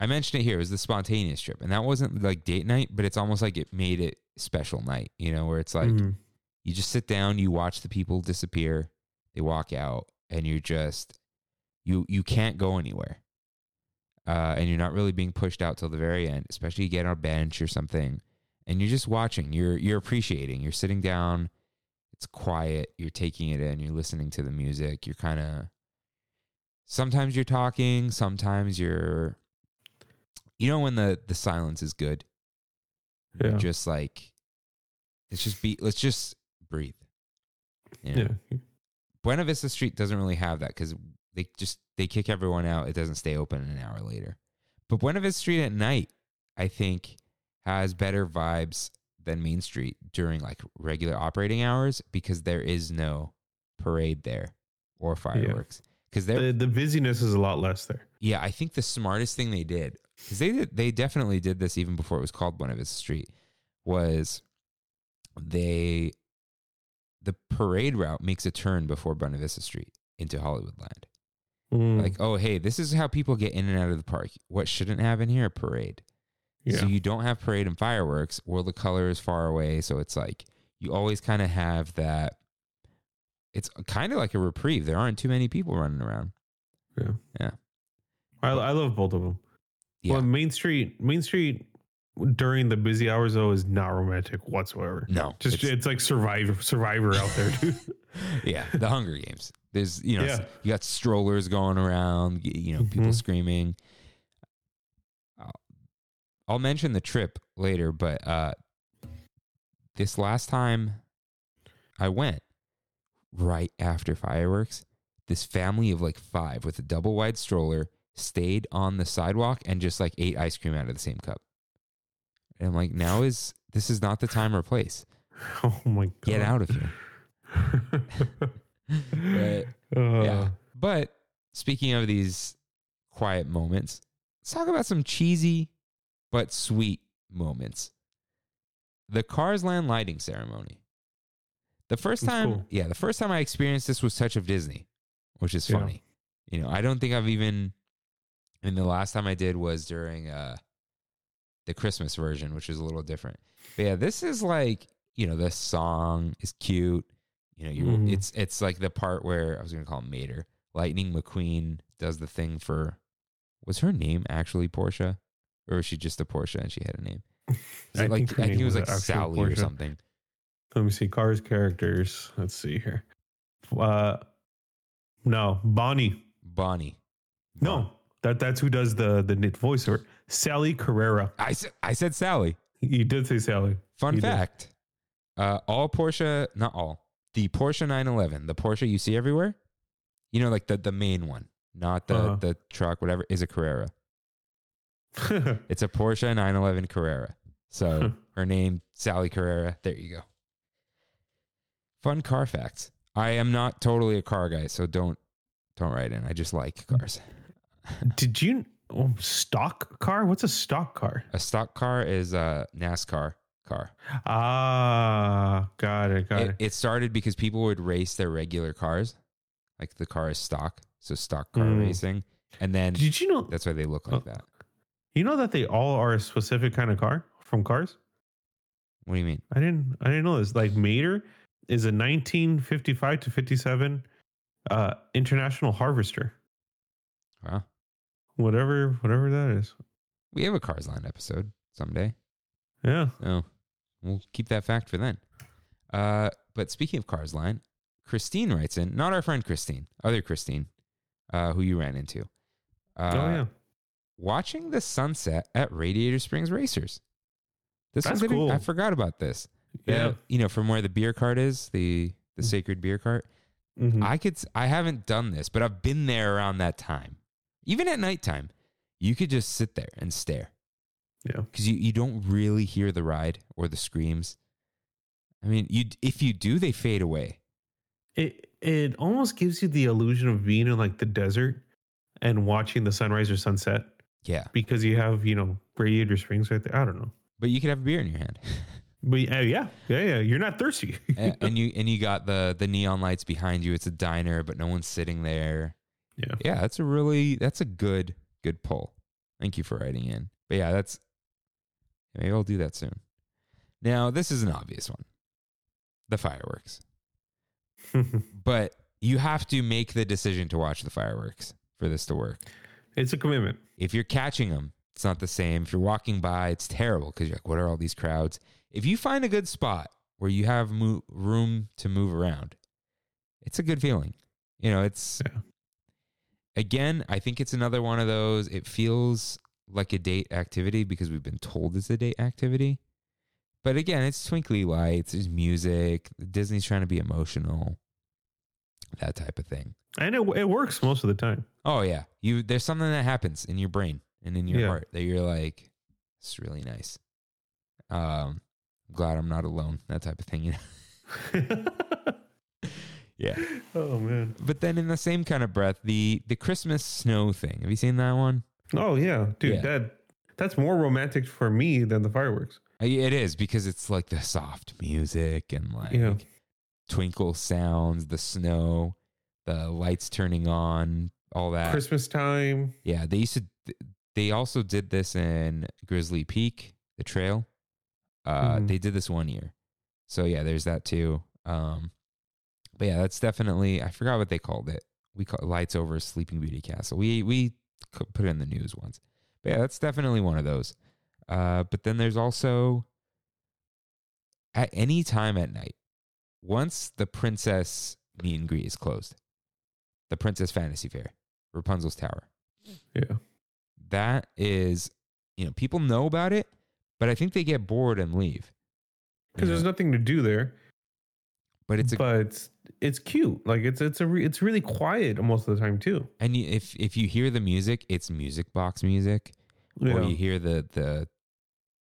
I mentioned it here. It was the spontaneous trip, and that wasn't like date night, but it's almost like it made it special night. You know, where it's like Mhm. you just sit down, you watch the people disappear, they walk out, and you're just you you can't go anywhere, uh, and you're not really being pushed out till the very end. Especially you get on a bench or something, and you're just watching. You're you're appreciating. You're sitting down. It's quiet. You're taking it in. You're listening to the music. You're kind of. Sometimes you're talking. Sometimes you're. You know when the the silence is good. yeah. Just like. Let's just be. Let's just breathe. You know? yeah. Buena Vista Street doesn't really have that because they just they kick everyone out. It doesn't stay open an hour later. But Buena Vista Street at night, I think, has better vibes than Main Street during like regular operating hours because there is no parade there or fireworks. Because they're The, the busyness is a lot less there. yeah, I think the smartest thing they did because they did they definitely did this even before it was called Buena Vista Street was they the parade route makes a turn before Buena Vista Street into Hollywoodland. Mm, Like, oh hey, this is how people get in and out of the park. What shouldn't have in here a parade. Yeah. So you don't have parade and fireworks. World of Color is far away, so it's like you always kind of have that. It's kind of like a reprieve. There aren't too many people running around. Yeah, yeah. I, I love both of them. Yeah. Well, Main Street, Main Street during the busy hours though is not romantic whatsoever. No, Just it's- it's, like Survivor, Survivor out there, dude. *laughs* yeah, the Hunger Games. There's you know Yeah. you got strollers going around. You know people Mhm. screaming. I'll, mention the trip later, but uh, this last time I went right after fireworks, this family of like five with a double wide stroller stayed on the sidewalk and just like ate ice cream out of the same cup. And I'm like, now is this is not the time or place. *laughs* oh my god, Get out of here. *laughs* But Uh, yeah. But speaking of these quiet moments, let's talk about some cheesy but sweet moments. The Cars Land lighting ceremony. The first That's time, cool. yeah, the first time I experienced this was Touch of Disney, which is Yeah. funny. You know, I don't think I've even. And the last time I did was during uh the Christmas version, which is a little different. But yeah, this is like you know the song is cute. You know, you Mhm. it's it's like the part where I was gonna call him Mater. Lightning McQueen does the thing for. Was her name actually Porsche, or was she just a Porsche and she had a name? *laughs* I like think I think it was was like Sally or something. Let me see. Cars characters. Let's see here. Uh, no, Bonnie. Bonnie. No, that that's who does the the knit voiceover. Sally Carrera. I said I said Sally. You did say Sally. Fun You fact: uh, all Porsche, not all, the Porsche 911, the Porsche you see everywhere, you know, like the the main one, not the Uh-huh. the truck, whatever, is a Carrera. *laughs* It's a Porsche 911 Carrera. So *laughs* her name Sally Carrera. There you go. Fun car facts. I am not totally a car guy, so don't don't write in. I just like cars. *laughs* Did you oh, stock car? What's a stock car? A stock car is a NASCAR car. Ah, got it, got It, it. it started because people would race their regular cars, like the car is stock, so stock car Mm. racing, and then Did you know? that's why they look like Oh. that. You know that they all are a specific kind of car from cars. What do you mean? I didn't. I didn't know this. Like Mater is a 1955 to 57 uh, international harvester. Wow, Whatever, whatever that is. we have a Cars Land episode someday. Yeah. Oh, we'll keep that fact for then. Uh, but speaking of Cars Land, Christine writes in, not our friend Christine, other Christine, uh, who you ran into. Uh, oh yeah. Watching the sunset at Radiator Springs Racers. This That's didn't- cool. I forgot about this. The- Yeah. you know, from where the beer cart is, the the Mm. sacred beer cart. Mhm. I could. I haven't done this, but I've been there around that time. Even at nighttime, you could just sit there and stare Yeah. because you, you don't really hear the ride or the screams. I mean, you if you do, they fade away. It it almost gives you the illusion of being in like the desert and watching the sunrise or sunset Yeah, because you have you know Radiator Springs right there. I don't know, but you could have a beer in your hand, *laughs* but uh, yeah, yeah, yeah. You're not thirsty. *laughs* and, and you and you got the the neon lights behind you. It's a diner, but no one's sitting there. yeah. Yeah, that's a really that's a good good pull. Thank you for writing in. But yeah, that's maybe I'll do that soon. Now this is an obvious one, the fireworks. *laughs* But you have to make the decision to watch the fireworks for this to work. it's a commitment. If you're catching them, it's not the same. If you're walking by, it's terrible because you're like, what are all these crowds? If you find a good spot where you have mo- room to move around, it's a good feeling. You know, it's Yeah. again, I think it's another one of those. It feels like a date activity because we've been told it's a date activity. But again, it's twinkly lights, there's music. Disney's trying to be emotional, that type of thing. And it, it works most of the time. Oh yeah, you there's something that happens in your brain and in your Yeah. heart that you're like, it's really nice. Um, I'm glad I'm not alone. That type of thing, you know. *laughs* *laughs* Yeah. oh man. But then in the same kind of breath, the the Christmas snow thing. Have you seen that one? Oh yeah, dude. Yeah. That that's more romantic for me than the fireworks. Uh, It is because it's like the soft music and like Yeah. twinkle sounds, the snow, the lights turning on, all that. Christmas time. Yeah, they used to. They also did this in Grizzly Peak, the trail. Uh, Mhm. They did this one year, so yeah, there's that too. Um, but yeah, that's definitely. I forgot what they called it. We call it lights over Sleeping Beauty Castle. We we put it in the news once. But yeah, that's definitely one of those. Uh, but then there's also at any time at night, once the princess meet and greet is closed, the Princess Fantasy Faire, Rapunzel's Tower Yeah. that is, you know, people know about it, but I think they get bored and leave. Because there's nothing to do there. but it's a, but it's it's cute. Like it's it's a re, it's really quiet most of the time too. and you, if if you hear the music, it's music box music, yeah. or you hear the the.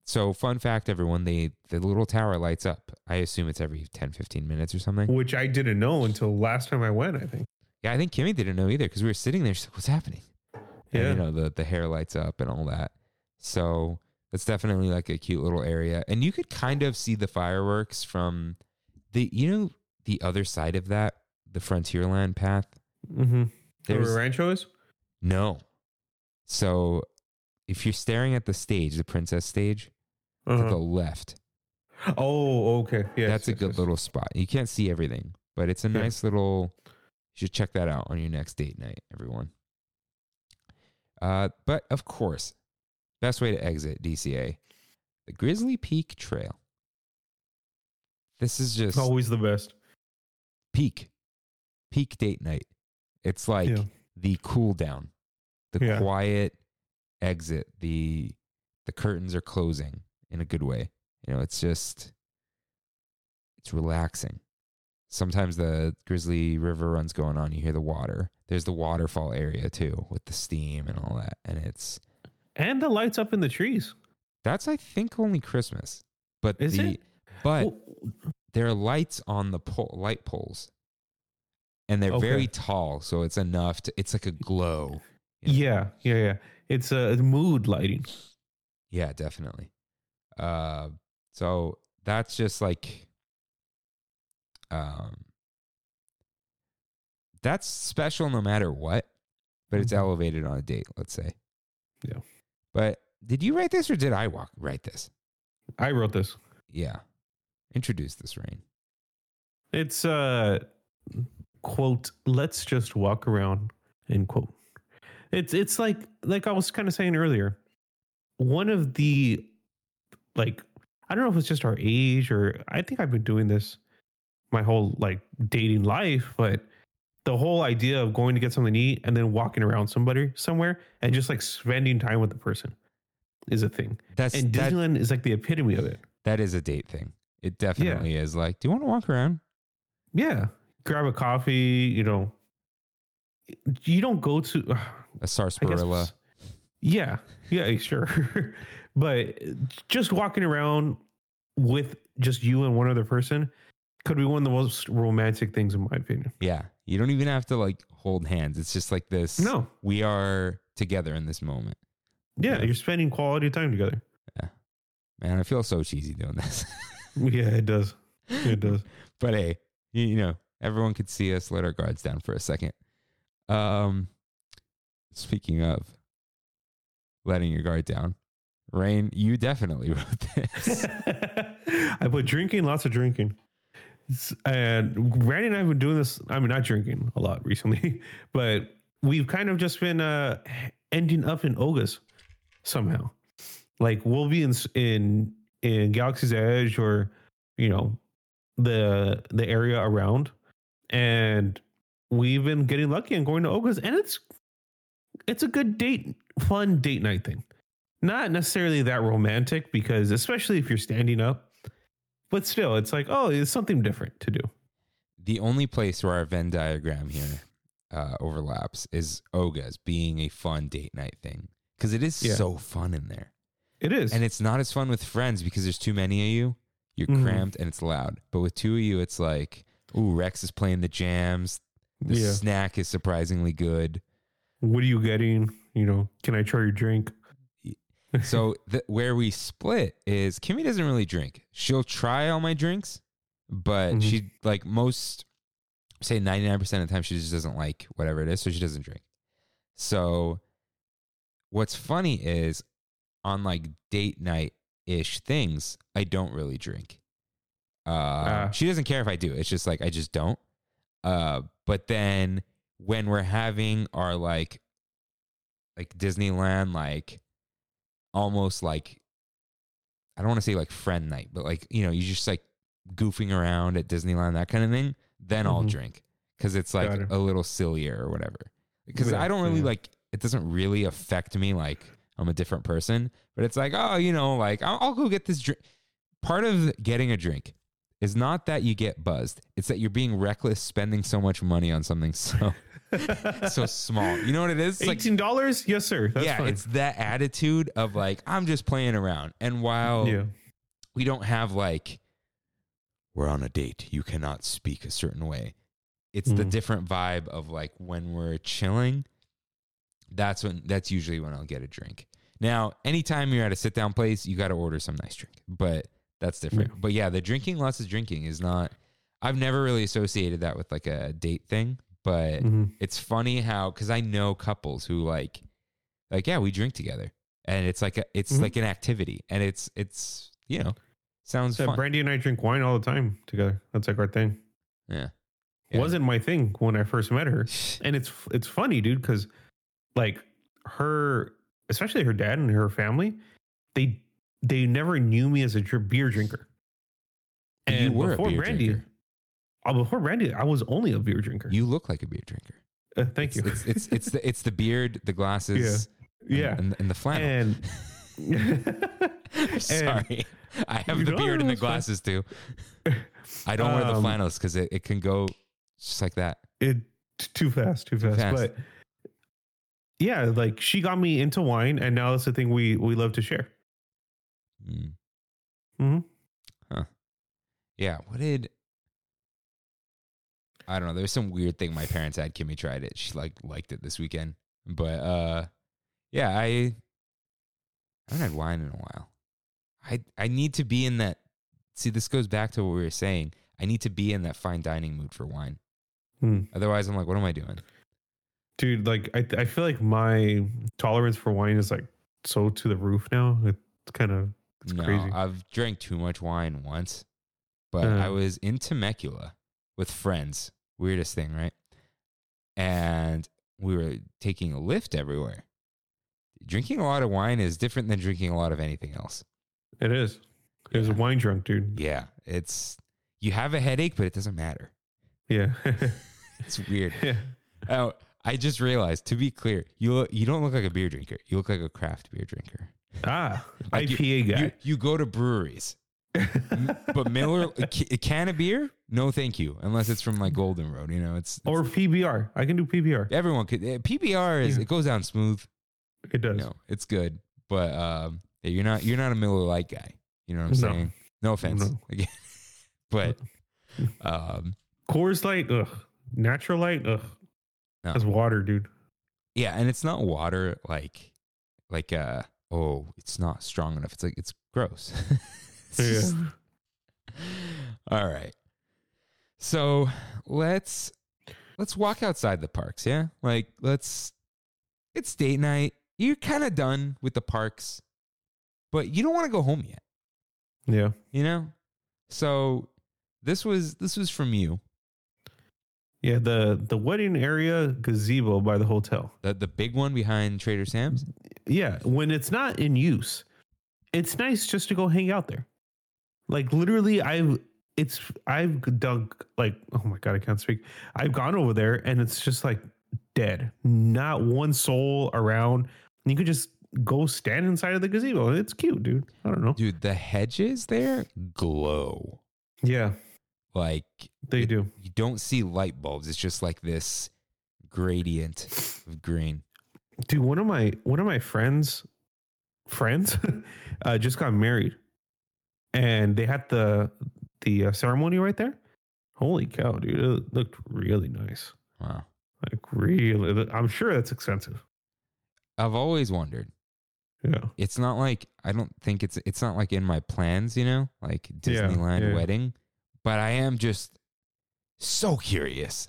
So fun fact, everyone, they the little tower lights up. I assume it's every 10, 15 minutes or something. Which I didn't know until last time I went. I think. Yeah, I think Kimmy didn't know either because we were sitting there. She's like, "What's happening?" And, Yeah. you know the the hair lights up and all that. So it's definitely like a cute little area, and you could kind of see the fireworks from the you know the other side of that, the Frontierland path. Mm-hmm. There's Where Rancho is. no. So if you're staring at the stage, the princess stage, to the Uh-huh. left, Oh, okay. Yeah, that's a good little spot. You can't see everything, but it's a Yeah. nice little. You should check that out on your next date night, everyone. Uh, but of course, best way to exit DCA, the Grizzly Peak Trail. This is just Always the best. peak, peak date night. It's like Yeah. the cool down, the Yeah. quiet exit. The the curtains are closing in a good way. You know, it's just it's relaxing. Sometimes the Grizzly River runs going on. You hear the water. There's the waterfall area too, with the steam and all that. And it's And the lights up in the trees. that's I think only Christmas, but Is the it? but Well, there are lights on the pole, light poles, and they're Okay. very tall, so it's enough to. It's like a glow. you know? yeah, yeah, yeah. It's a mood lighting. Yeah, definitely. Uh, so that's just like, um, that's special no matter what, but it's Mhm. elevated on a date. Let's say. Yeah. But did you write this or did I walk write this? I wrote this. Yeah. Introduce this rain. It's uh quote, let's just walk around, end quote. It's it's like like I was kind of saying earlier. One of the like I don't know if it's just our age or I think I've been doing this my whole like dating life, but the whole idea of going to get something to eat and then walking around somebody somewhere and just like spending time with the person is a thing. That's And that, Disneyland is like the epitome of it. that is a date thing. It definitely is. Like, do you want to walk around? Yeah. Grab a coffee, you know. You don't go to *sighs* A I guess- sarsaparilla. Yeah. Yeah, *laughs* sure. but just walking around with just you and one other person could be one of the most romantic things in my opinion. Yeah. You don't even have to like hold hands. It's just like this. No. We are together in this moment. Yeah, Yeah. you're spending quality time together. Yeah. Man, I feel so cheesy doing this. *laughs* Yeah, it does. It does. *laughs* but hey, you, you know, everyone could see us let our guards down for a second. Um speaking of letting your guard down, Rain, you definitely *laughs* wrote this. I put drinking, lots of drinking. And Brandy and I have been doing this. I mean, not drinking a lot recently, *laughs* but we've kind of just been uh ending up in Oga's somehow. Like we'll be in in in Galaxy's Edge or you know the the area around, and we've been getting lucky and going to Oga's, and it's it's a good date, fun date night thing not necessarily that romantic because especially if you're standing up but still it's like oh it's something different to do the only place where our Venn diagram here uh, overlaps is Oga's being a fun date night thing. Because it is Yeah. so fun in there. it is And it's not as fun with friends because there's too many of you. You're Mhm. cramped and it's loud. But with two of you, it's like, ooh, Rex is playing the jams. The yeah snack is surprisingly good. what are you getting you know can i try your drink So *laughs* the, where we split is Kimmy doesn't really drink. She'll try all my drinks, but Mhm. she like most say 99% of the time she just doesn't like whatever it is, so she doesn't drink. So what's funny is on like date night ish things, I don't really drink. Uh, Ah. she doesn't care if I do. It's just like I just don't. Uh, but then when we're having our like like Disneyland like almost like I don't want to say like friend night, but like you know, you just like goofing around at Disneyland, that kind of thing. Then I'll Mhm. drink because it's like it. a little sillier or whatever. Because Yeah, I don't really yeah. like it. Doesn't really affect me like I'm a different person, but it's like oh, you know, like I'll, I'll go get this drink. Part of getting a drink is not that you get buzzed; it's that you're being reckless, spending so much money on something *laughs* so *laughs* so small. You know what it is? It's like $18 yes sir that's yeah, fine. it's that attitude of like I'm just playing around. And while yeah we don't have like we're on a date, you cannot speak a certain way. It's the Mhm. different vibe of like when we're chilling. That's when that's usually when I'll get a drink. Now, anytime you're at a sit down place, you got to order some nice drink, but that's different. Yeah. But yeah, the drinking lots of drinking is not. I've never really associated that with like a date thing, but Mhm. it's funny how because I know couples who like like yeah we drink together and it's like a, it's Mhm. like an activity, and it's it's you know sounds So fun. Brandy and I drink wine all the time together. That's like our thing. yeah. Yeah. Wasn't my thing when I first met her. *laughs* and it's it's funny dude because like her especially her dad and her family they they never knew me as a beer drinker You and you were a beer brandy drinker. Uh, before Brandy, i was only a beer drinker You look like a beer drinker. uh, thank it's, you It's, it's it's the it's the beard, the glasses, yeah and, and the flannel. and *laughs* *laughs* sorry, I have the beard and the glasses too. *laughs* I don't wear the Um, flannels because it, it can go just like that. it too fast too fast, fast. but yeah like she got me into wine and now that's the thing we we love to share Mm. Mhm. Huh. Yeah. What did? I don't know. There's some weird thing my parents had. Kimmy tried it. She like liked it this weekend. But uh, yeah, I I haven't had wine in a while. I I need to be in that. See, this goes back to what we were saying. I need to be in that fine dining mood for wine. Hmm. Otherwise, I'm like, what am I doing? dude like I, I feel like my tolerance for wine is like so to the roof now it's kind of it's no, crazy I've drank too much wine once, but Uh. I was in Temecula with friends. Weirdest thing, right? And we were taking a Lyft everywhere. Drinking a lot of wine is different than drinking a lot of anything else. it is it was a wine drunk dude Yeah, it's you have a headache, but it doesn't matter. yeah *laughs* It's weird. yeah oh, I just realized. To be clear, you look, you don't look like a beer drinker. You look like a craft beer drinker. ah Like ipa You, guy you go to breweries. *laughs* but Miller, a, can of beer? No, thank you. Unless it's from like Golden Road, you know. It's, it's or pbr i can do pbr everyone could. PBR is Yeah. it goes down smooth. it does You know, it's good. But um, you're not you're not a Miller Lite guy. You know what I'm No. saying? No offense, No. again. *laughs* but *laughs* um, coors light ugh natural light ugh No. that's water dude yeah, and it's not water like like uh oh, it's not strong enough. It's like it's gross. It's yeah just- All right. So let's let's walk outside the parks, yeah? Like let's it's date night. You're kind of done with the parks, but you don't want to go home yet, yeah you know? So this was this was from you. yeah the the wedding area gazebo by the hotel The the big one behind Trader Sam's. yeah when it's not in use it's nice just to go hang out there like literally i've it's i've dug like oh my god i can't speak. I've gone over there and it's just like dead. Not one soul around. You could just go stand inside of the gazebo. It's cute dude. I don't know. Dude, the hedges there glow. yeah. Like they It- do. you don't see light bulbs. It's just like this gradient of green. dude one of my one of my friends friends *laughs* uh just got married and they had the the uh, ceremony right there holy cow dude it looked really nice Wow. like really i'm sure that's expensive I've always wondered. yeah It's not like I don't think it's it's not like in my plans, you know, like Yeah, Disneyland yeah. wedding. But I am just so curious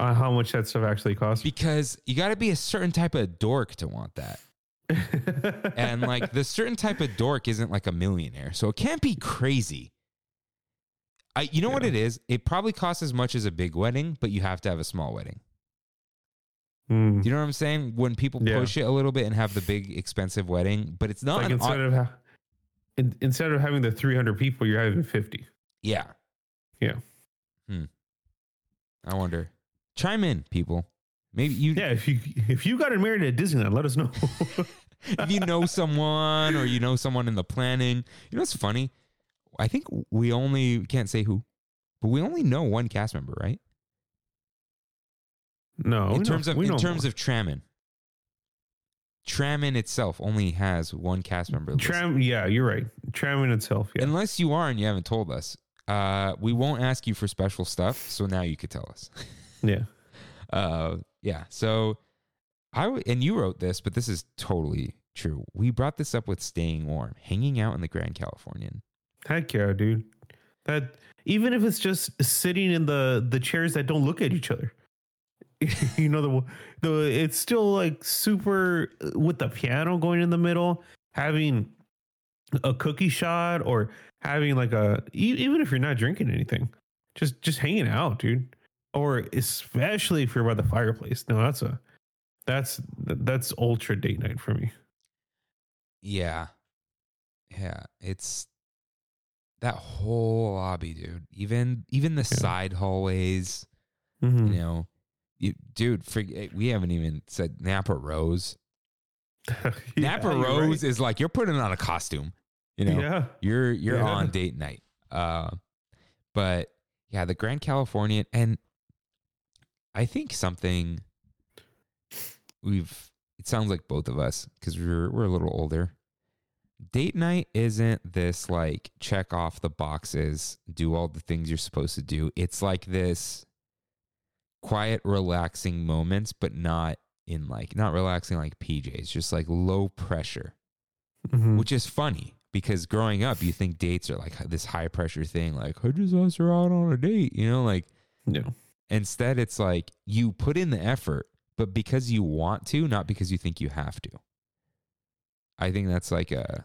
uh, how much that stuff actually costs because you got to be a certain type of dork to want that. And like the certain type of dork isn't like a millionaire. So it can't be crazy. I you know what it is? It probably costs as much as a big wedding, but you have to have a small wedding. Do you know what I'm saying? When people Yeah. push it a little bit and have the big expensive wedding, but it's not like instead of ha- in, instead of having the 300 people you're having 50 yeah. Yeah. Hmm. I wonder. Chime in, people. Maybe you yeah if you if you got married at disneyland let us know *laughs* if you know someone or you know someone in the planning. You know it's funny? I think we only can't say who, but we only know one cast member, right? no in know- terms of we in terms more. of Tramon. Tramon itself only has one cast member. listed. tram yeah you're right tram in itself yeah Unless you are and you haven't told us, uh, we won't ask you for special stuff. So now you could tell us. *laughs* yeah Uh, yeah. So I and you wrote this, but this is totally true. We brought this up with staying warm, hanging out in the Grand Californian. Heck yeah, dude. That even if it's just sitting in the the chairs that don't look at each other, *laughs* you know the the it's still like super uh, with the piano going in the middle, having a cookie shot or having like a even if you're not drinking anything, just just hanging out, dude. Or especially if you're by the fireplace. No, that's a that's that's ultra date night for me. Yeah. Yeah. It's that whole lobby, dude. Even even the Yeah. side hallways, Mhm. you know. You, dude, forget, we haven't even said Napa Rose. *laughs* Yeah, Napa Rose right. is like you're putting on a costume. You know, Yeah. you're you're Yeah. on date night. Uh, but yeah, the Grand Californian, and I think something we've. It sounds like both of us because we're we're a little older. Date night isn't this like check off the boxes, do all the things you're supposed to do. It's like this quiet, relaxing moments, but not in like not relaxing like PJs, just like low pressure Mhm. which is funny because growing up, you think dates are like this high pressure thing, like I just asked her out on a date, you know, like Yeah. Instead it's like you put in the effort, but because you want to, not because you think you have to. I think that's like a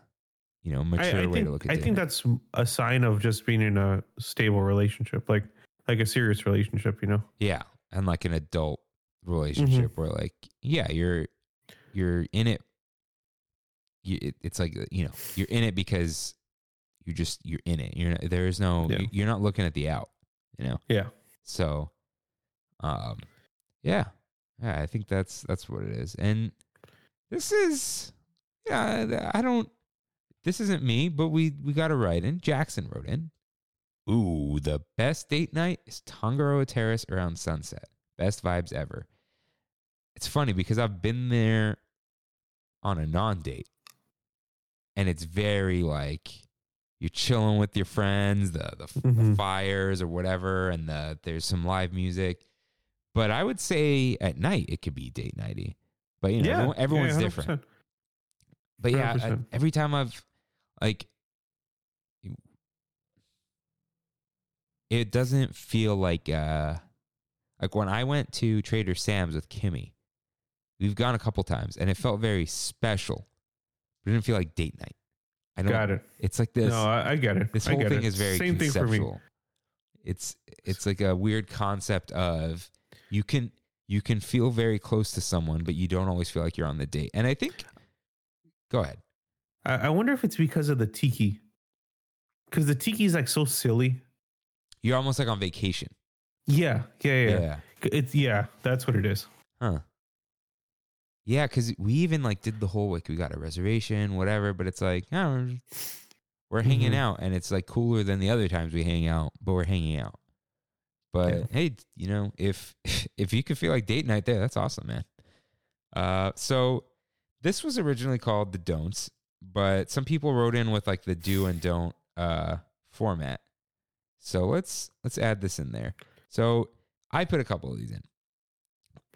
you know mature I way think, to look at it. I think that's a sign of just being in a stable relationship, like like a serious relationship, you know. yeah, and like an adult mm-hmm. relationship where like yeah, you're you're in it. You, it, it's like uh, you know you're in it because you're just you're in it. You're not, there is no Yeah. you're not looking at the out. You know. Yeah. So, um, yeah, yeah, I think that's that's what it is. And this is, yeah, I don't. This isn't me, but we we got a write in. Jackson wrote in. Ooh, the best date night is Tangaroa Terrace around sunset. Best vibes ever. It's funny because I've been there on a non date, and it's very like you're chilling with your friends, the the, f- the fires or whatever, and the there's some live music. But I would say at night it could be date nighty. But you know, everyone- everyone's yeah, different. But yeah, I, every time I've like, it doesn't feel like uh like when I went to Trader Sam's with Kimmy. We've gone a couple times, and it felt very special. But it didn't feel like date night. I don't. Got it. It's like this. no, I, I get it. this whole thing it. is very same thing for me. It's it's like a weird concept of you can you can feel very close to someone, but you don't always feel like you're on the date. And I think, go ahead. I, I wonder if it's because of the tiki, because the tiki is like so silly. You're almost like on vacation. Yeah, yeah, yeah. yeah. It's yeah, that's what it is. Huh. Yeah, because we even like did the whole like we got a reservation, whatever, but it's like, yeah, we're, we're hanging Mhm. out and it's like cooler than the other times we hang out, but we're hanging out. But Yeah. hey, you know, if *laughs* if you could feel like date night there, that's awesome, man. Uh so this was originally called the don'ts, but some people wrote in with like the do and don't uh format. So let's let's add this in there. So I put a couple of these in.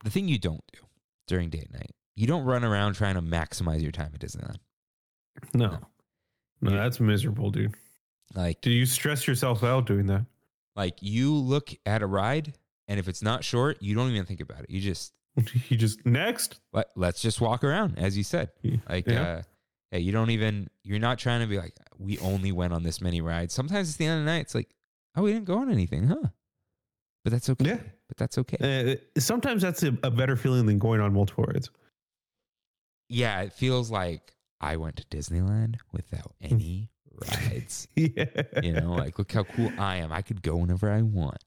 The thing you don't do during date night, you don't run around trying to maximize your time at Disneyland. No, No. no, that's miserable, dude. Like Do you stress yourself out doing that? Like you look at a ride and if it's not short, you don't even think about it. You just *laughs* you just next. let, let's just walk around as you said. Like Yeah. uh yeah, you don't even you're not trying to be like we only went on this many rides. Sometimes it's the end of the night it's like, "Oh, we didn't go on anything, huh?" But that's okay. Yeah. But that's okay. Uh, sometimes that's a, a better feeling than going on multiple rides. yeah, it feels like I went to Disneyland without any rides. *laughs* yeah, You know, like look how cool I am. I could go whenever I want.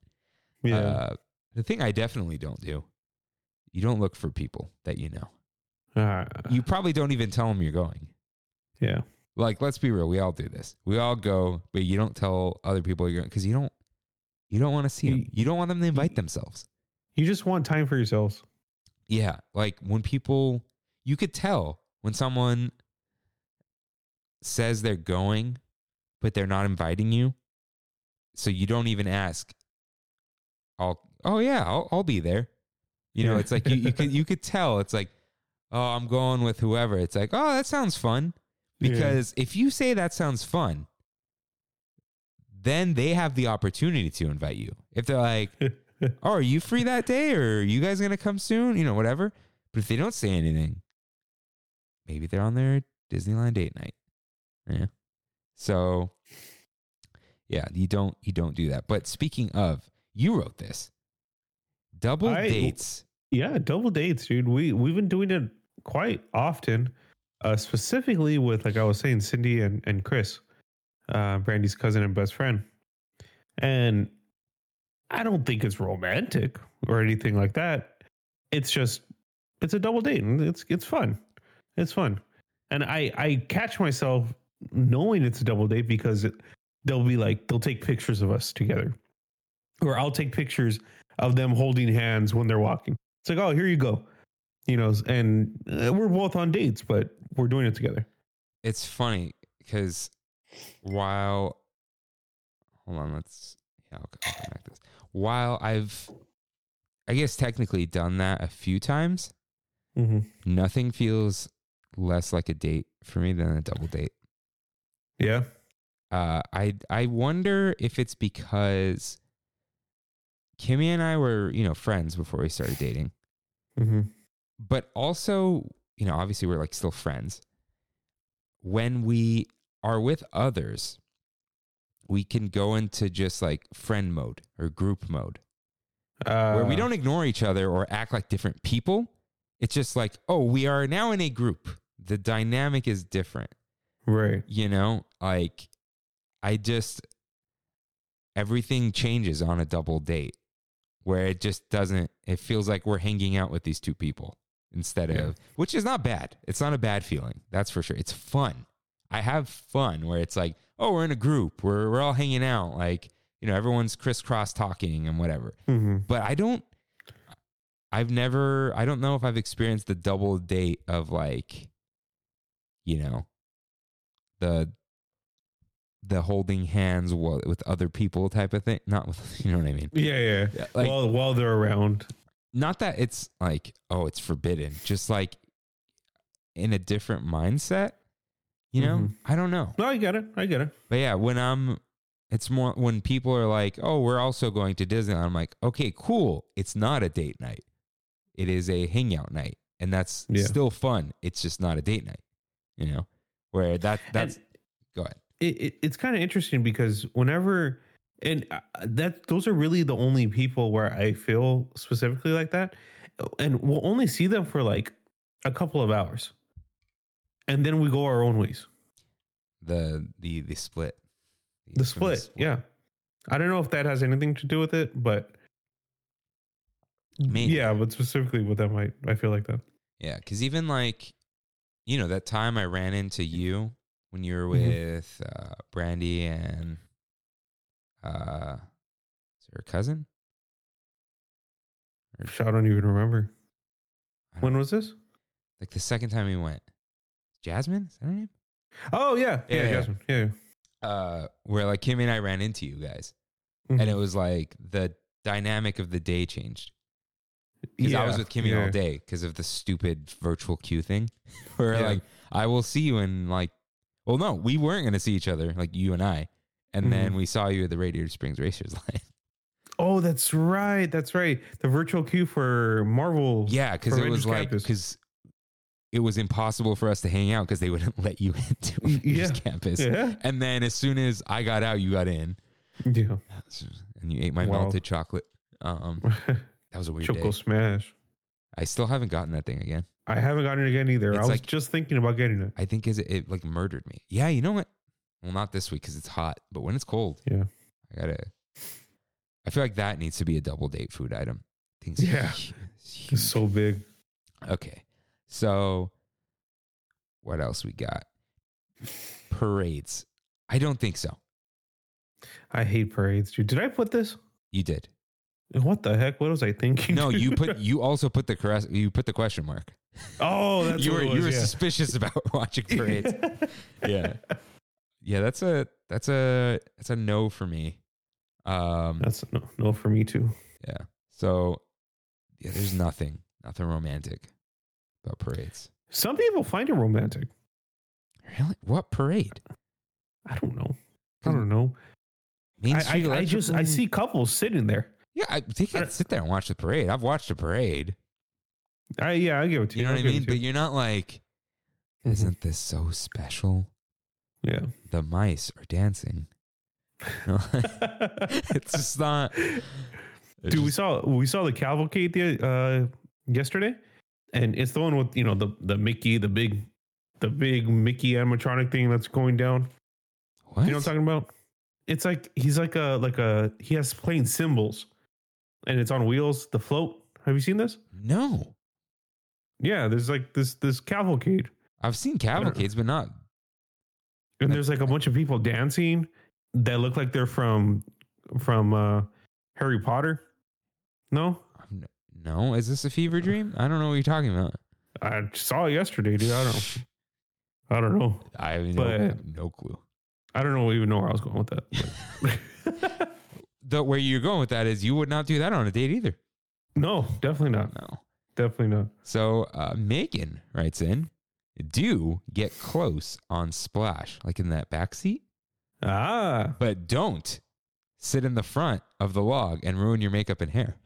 yeah. Uh, the thing I definitely don't do, you don't look for people that you know. Uh, You probably don't even tell them you're going. yeah. Like, let's be real. We all do this. We all go, but you don't tell other people you're going because you don't. You don't want to see them. You- You don't want them to invite themselves. You just want time for yourselves. Yeah, like when people, you could tell when someone says they're going, but they're not inviting you. So you don't even ask. I'll. Oh yeah, I'll, I'll be there. You know, Yeah. it's like you, you could you could *laughs* tell. It's like, oh, I'm going with whoever. It's like, oh, that sounds fun. Yeah. Because if you say that sounds fun, then they have the opportunity to invite you. If they're like, *laughs* oh, are you free that day or are you guys going to come soon? You know, whatever. But if they don't say anything, maybe they're on their Disneyland date night. Yeah. So yeah, you don't you don't do that. But speaking of, you wrote this. Double I- dates. Yeah, double dates, dude. We we've been doing it quite often, uh, specifically with like I was saying, Cindy and and Chris, uh, Brandy's cousin and best friend, and I don't think it's romantic or anything like that. It's just it's a double date, and it's it's fun. It's fun, and I I catch myself knowing it's a double date because it, they'll be like they'll take pictures of us together, or I'll take pictures of them holding hands when they're walking. It's like, oh, here you go, you know, and uh, we're both on dates, but we're doing it together. It's funny because while hold on, let's yeah, I'll, I'll connect this. While I've I guess technically done that a few times, Mm-hmm. nothing feels less like a date for me than a double date. Yeah, Uh, I I wonder if it's because Kimmy and I were you know friends before we started dating, mm-hmm. but also you know obviously we're like still friends. When we are with others, we can go into just like friend mode or group mode uh, where we don't ignore each other or act like different people. It's just like, oh, we are now in a group. The dynamic is different. Right. you know like i just everything changes on a double date where it just doesn't it feels like we're hanging out with these two people instead Yeah. of which is not bad it's not a bad feeling that's for sure it's fun i have fun where it's like oh we're in a group we're, we're all hanging out like you know everyone's crisscross talking and whatever Mm-hmm. but I don't. I've never. I don't know if I've experienced the double date of like, you know, the the holding hands with other people type of thing. Not with *laughs* you know what I mean. Yeah, yeah. Yeah, Like while while they're around. not that it's like oh it's forbidden. Just like in a different mindset. You know. Mhm. I don't know. No, I get it. I get it. But yeah, when I'm, it's more when people are like, "Oh, we're also going to Disneyland." I'm like, "Okay, cool. It's not a date night. It is a hangout night, and that's Yeah. still fun. It's just not a date night." You know, where that that's And go ahead. it, it, it's kind of interesting because whenever and uh, that those are really the only people where I feel specifically like that, and we'll only see them for like a couple of hours, and then we go our own ways. The the the split. The split, yeah. I don't know if that has anything to do with it, but Maybe. yeah, but specifically with them, I I feel like that. Yeah, because even like, you know, that time I ran into you when you were Mhm. with uh, Brandy and uh, is her cousin? I don't even remember I don't when was this. Like the second time we went, Jasmine, is that her name? Oh yeah, yeah, Yeah, yeah. Jasmine, yeah. Uh, where like Kimmy and I ran into you guys, Mhm. and it was like the dynamic of the day changed because I was with Kimmy yeah. all day because of the stupid virtual queue thing, *laughs* where Yeah. like I will see you in like, well, no, we weren't gonna see each other, like you and I, and then Mhm. we saw you at the Radiator Springs Racers *laughs* line. Oh, that's right. That's right. The virtual queue for Marvel. yeah, because it was Avengers like because. It was impossible for us to hang out because they wouldn't *laughs* let you into Avengers yeah. campus. Yeah. And then as soon as I got out, you got in. Yeah. and you ate my Wow. melted chocolate. Um, that was a weird Choco day. Smash. I still haven't gotten that thing again. I haven't gotten it again either. It's I was like- just thinking about getting it. I think is it, it like murdered me. Yeah, you know what? Well, not this week because it's hot, but when it's cold, Yeah. I gotta. I feel like that needs to be a double date food item. Things Yeah. It's so big. okay. So, what else we got? Parades. I don't think so. I hate parades, dude. Did I put this? You did. What the heck? What was I thinking? No, you put. *laughs* You also put the caress. You put the question mark. Oh, that's you what were it you were yeah. suspicious about *laughs* watching parades. *laughs* yeah yeah that's a that's a that's a no for me um That's no, no for me too. yeah so yeah there's nothing nothing romantic about parades Some people find it romantic. really what parade I don't know. I don't know. I, I, I just I see couples sitting there. Yeah, I, I can don't- sit there and watch the parade. I've watched the parade. I yeah, I give it to You you. know what I mean? But you. you're not like, Mhm. isn't this so special? yeah. The mice are dancing. *laughs* it's just not. it's *laughs* Dude, we saw we saw the cavalcade the, uh, yesterday, and it's the one with you know the the Mickey, the big, the big Mickey animatronic thing that's going down. what? You know what I'm talking about? It's like he's like a like a he has playing cymbals, and it's on wheels. The float. Have you seen this? no, Yeah, there's like this this cavalcade, I've seen cavalcades, but not. and there's like a bunch of people dancing that look like they're from from uh Harry Potter. No, No, is this a fever dream? I don't know what you're talking about. I saw it yesterday, dude. I don't. Know. *laughs* I don't know. I have no, But- no clue. I don't know even know where I was going with that. *laughs* *laughs* The where you're going with that is you would not do that on a date either. no, definitely not. No. Definitely not. So uh, Megan writes in, do get close on splash, like in that back seat, Ah, but don't sit in the front of the log and ruin your makeup and hair.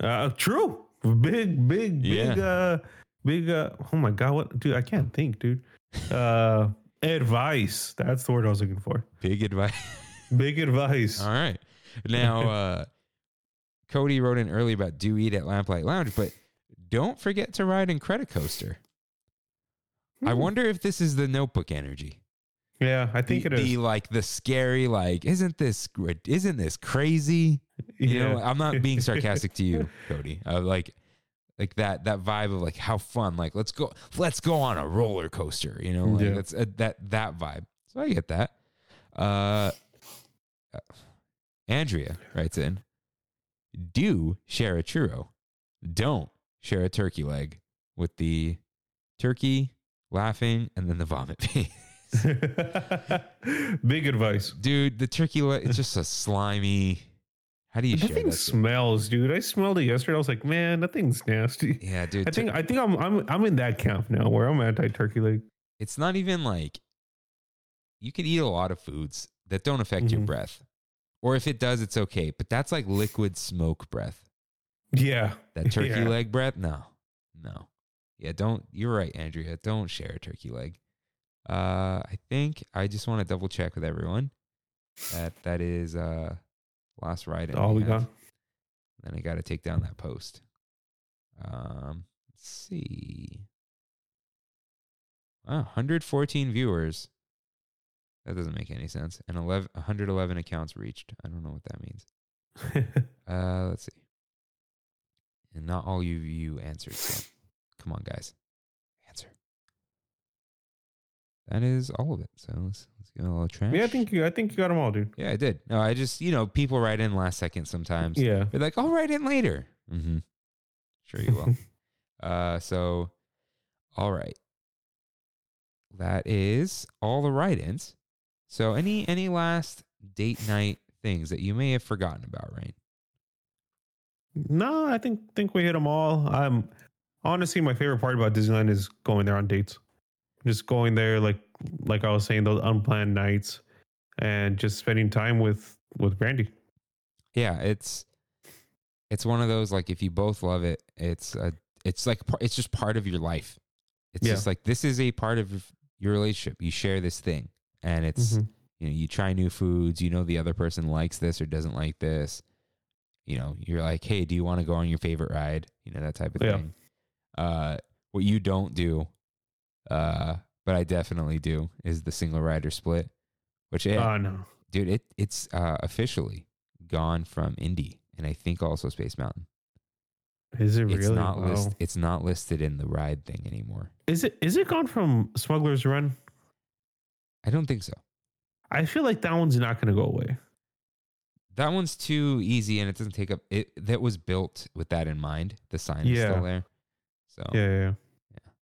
uh, true. Big, big, big, Yeah. uh, big. Uh, oh my god, what, dude? I can't think, dude. Uh, *laughs* advice. That's the word I was looking for. Big advice. *laughs* Big advice. All right. *laughs* Now, uh, Cody wrote in early about do eat at Lamplight Lounge, but don't forget to ride Incredicoaster. I Hmm. wonder if this is the notebook energy. Yeah, I think the, it is. the, like the scary, like, isn't this isn't this crazy? You know, I'm not being sarcastic to you, *laughs* Cody. Uh, like, like that that vibe of like how fun. Like, let's go, let's go on a roller coaster. You know, like Yeah. that's uh, that that vibe. So I get that. Uh, Andrea writes in, do share a churro, don't share a turkey leg with the turkey laughing and then the vomit *laughs* face. Big advice. Dude, the turkey leg, it's just a slimy. How do you That share thing smells, dude. I smelled it yesterday. I was like, man, that thing's nasty. Yeah, dude. I think I think I'm I'm I'm in that camp now where I'm anti turkey leg. it's not even like you can eat a lot of foods that don't affect your Mhm. breath. Or if it does, it's okay. But that's like liquid smoke breath. Yeah. That turkey Yeah. leg breath? No. No. Yeah, don't you're right, Andrea. Don't share a turkey leg. Uh I think I just want to double check with everyone that that is uh last ride All we got. Then I got to take down that post. Um, let's see. Wow, 114 viewers. That doesn't make any sense. And 11, 111 accounts reached. I don't know what that means. *laughs* Uh, let's see. And not all you you answered. So, come on, guys, answer. That is all of it. So let's let's give it a little trash. yeah, I think you I think you got them all, dude. Yeah, I did. No, I just you know people write in last second sometimes. Yeah. They're like, I'll write in later. Mm-hmm. Sure you will. *laughs* uh, so, all right. That is all the write-ins. So, any any last date night things that you may have forgotten about, right? No, I think think we hit them all. Um, honestly, my favorite part about Disneyland is going there on dates. Just going there, like like I was saying, those unplanned nights, and just spending time with with Brandy. Yeah, it's it's one of those like if you both love it, it's a it's like it's just part of your life. It's Yeah. just like this is a part of your relationship. You share this thing, and it's Mhm. you know you try new foods. You know the other person likes this or doesn't like this. You know you're like, hey, do you want to go on your favorite ride? You know that type of Yeah. thing. Uh, what you don't do, uh, but I definitely do, is the single rider split. Which it, Oh no, dude, it it's uh, officially gone from Indy and I think also Space Mountain. is it really? It's not Wow. list, It's not listed in the ride thing anymore. Is it is it gone from Smuggler's Run? I don't think so. I feel like that one's not going to go away. That one's too easy and it doesn't take up. It that was built with that in mind. The sign is still there. So Yeah, yeah, yeah.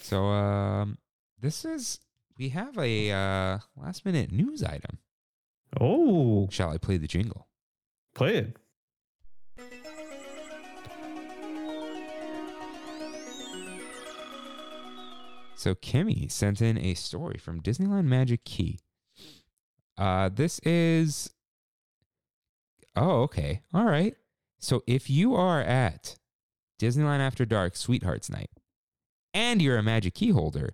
so um, this is we have a uh, last minute news item. Oh, Shall I play the jingle? play it. So Kimmy sent in a story from Disneyland Magic Key. Uh, this is Oh, okay. All right. So if you are at Disneyland After Dark Sweethearts Night and you're a Magic Key holder,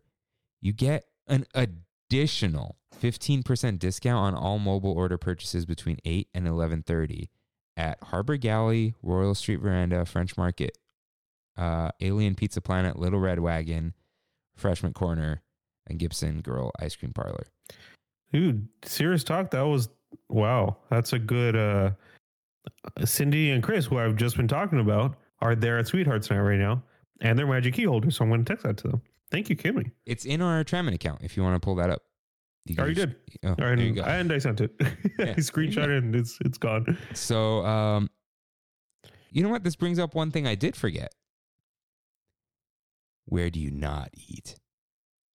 you get an additional 15% discount on all mobile order purchases between 8 and 11:30 at Harbor Galley, Royal Street Veranda, French Market, uh, Alien Pizza Planet, Little Red Wagon, Freshman Corner, and Gibson Girl Ice Cream Parlor. Dude, serious talk. That was wow. That's a good. uh Cindy and Chris, who I've just been talking about, are there at Sweethearts Night right now, and they're magic key holders. So I'm going to text that to them. Thank you, Kimmy. It's in our Tramin account if you want to pull that up. Are you Already just- did. Oh, there And, you go. and I sent it. *laughs* I screenshot it and it's it's gone. So, um, you know what? This brings up one thing I did forget. Where do you not eat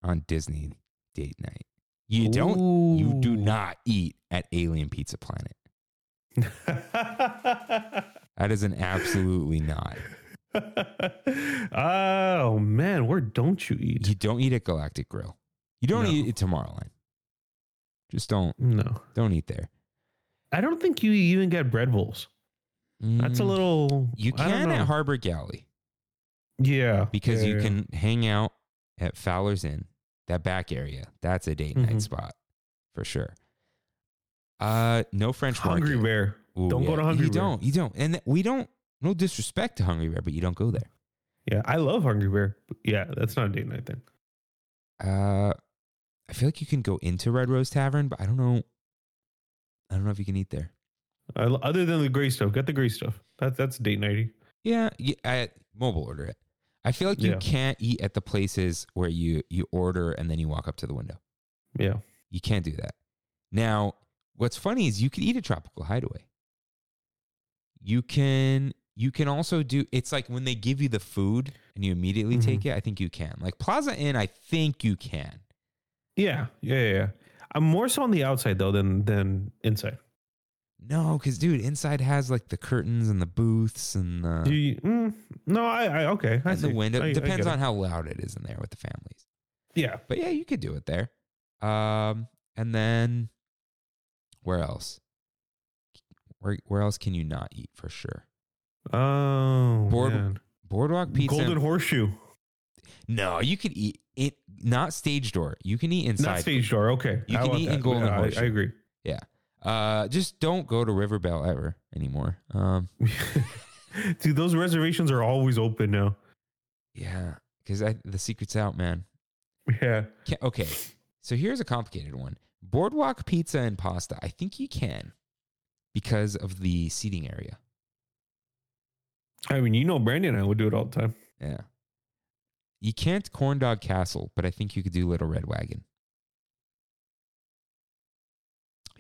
on Disney date night? You don't. You do not eat at Alien Pizza Planet. *laughs* That is an absolutely not. oh man, where don't you eat? You don't eat at Galactic Grill. You don't No. eat at Tomorrowland. Just don't No, don't eat there. I don't think you even get bread bowls. That's a Mm, little. You can at Harbor Galley yeah, because yeah, you yeah. can hang out at Fowler's Inn, that back area. That's a date Mhm. night spot for sure. Uh, no French Hungry Market. Bear. Ooh, Don't go to Hungry You Bear. You don't. You don't. And th- we don't. No disrespect to Hungry Bear, but you don't go there. Yeah, I love Hungry Bear. Yeah, that's not a date night thing. Uh, I feel like you can go into Red Rose Tavern, but I don't know. I don't know if you can eat there. Lo- other than the gray stuff, get the gray stuff. That that's date nighty. Yeah, y- I mobile order it. I feel like you Yeah. can't eat at the places where you you order and then you walk up to the window. Yeah. You can't do that. Now, what's funny is you can eat a tropical hideaway. You can you can also do it's like when they give you the food and you immediately Mhm. take it, I think you can. Like Plaza Inn, I think you can. Yeah, yeah, yeah, yeah. I'm more so on the outside though than than inside. No, because dude, inside has like the curtains and the booths and the, Do you, mm, no, I, I okay. I and the window. I- I Depends on how loud it is in there with the families. Yeah, But yeah, you could do it there. Um, and then where else? Where where else can you not eat for sure? Oh, Board- man. Boardwalk pizza. Golden Horseshoe, no, you could eat it. Not stage door. You can eat inside. not stage door. Okay, You I can eat in. Golden Yeah, Horseshoe. I, agree. Uh, just don't go to River Belle ever anymore. Um, *laughs* Dude, those reservations are always open now. yeah, because the secret's out, man. Yeah, okay, so here's a complicated one. Boardwalk pizza and pasta. I think you can because of the seating area. I mean, you know, Brandon and I would do it all the time. Yeah. You can't corn dog castle, but I think you could do little red wagon.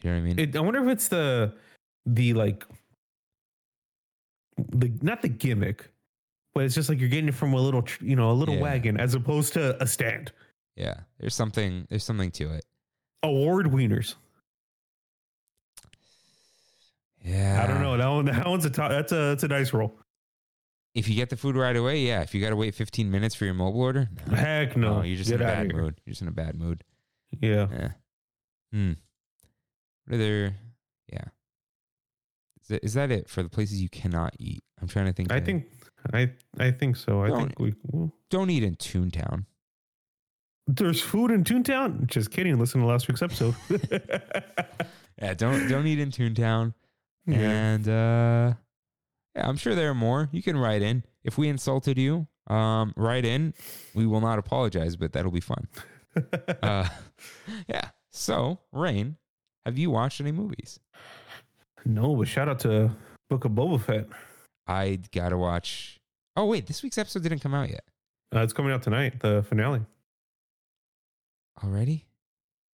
You know what I mean? It, I wonder if it's the the like the not the gimmick, but it's just like you're getting it from a little you know a little Yeah. wagon as opposed to a stand. yeah. There's something there's something to it. Award wieners. Yeah. I don't know. That one that one's a top, that's a that's a dice roll. If you get the food right away, yeah. If you gotta wait 15 minutes for your mobile order, no. Heck no. you're just Get in a bad mood. You're just in a bad mood. Yeah. Yeah. Hmm. What there, yeah. Is that, is that it for the places you cannot eat? I'm trying to think. I think I I think so. I Don't- think we well, don't eat in Toontown. there's food in Toontown. Just kidding. Listen to last week's episode. *laughs* Yeah, don't don't eat in Toontown. Yeah. And uh yeah, I'm sure there are more. You can write in. If we insulted you, um, write in. We will not apologize, but that'll be fun. *laughs* Uh *laughs* yeah. So, Rain, have you watched any movies? no, but shout out to Book of Boba Fett. I gotta watch Oh wait, this week's episode didn't come out yet. Uh, it's coming out tonight. The finale. Already?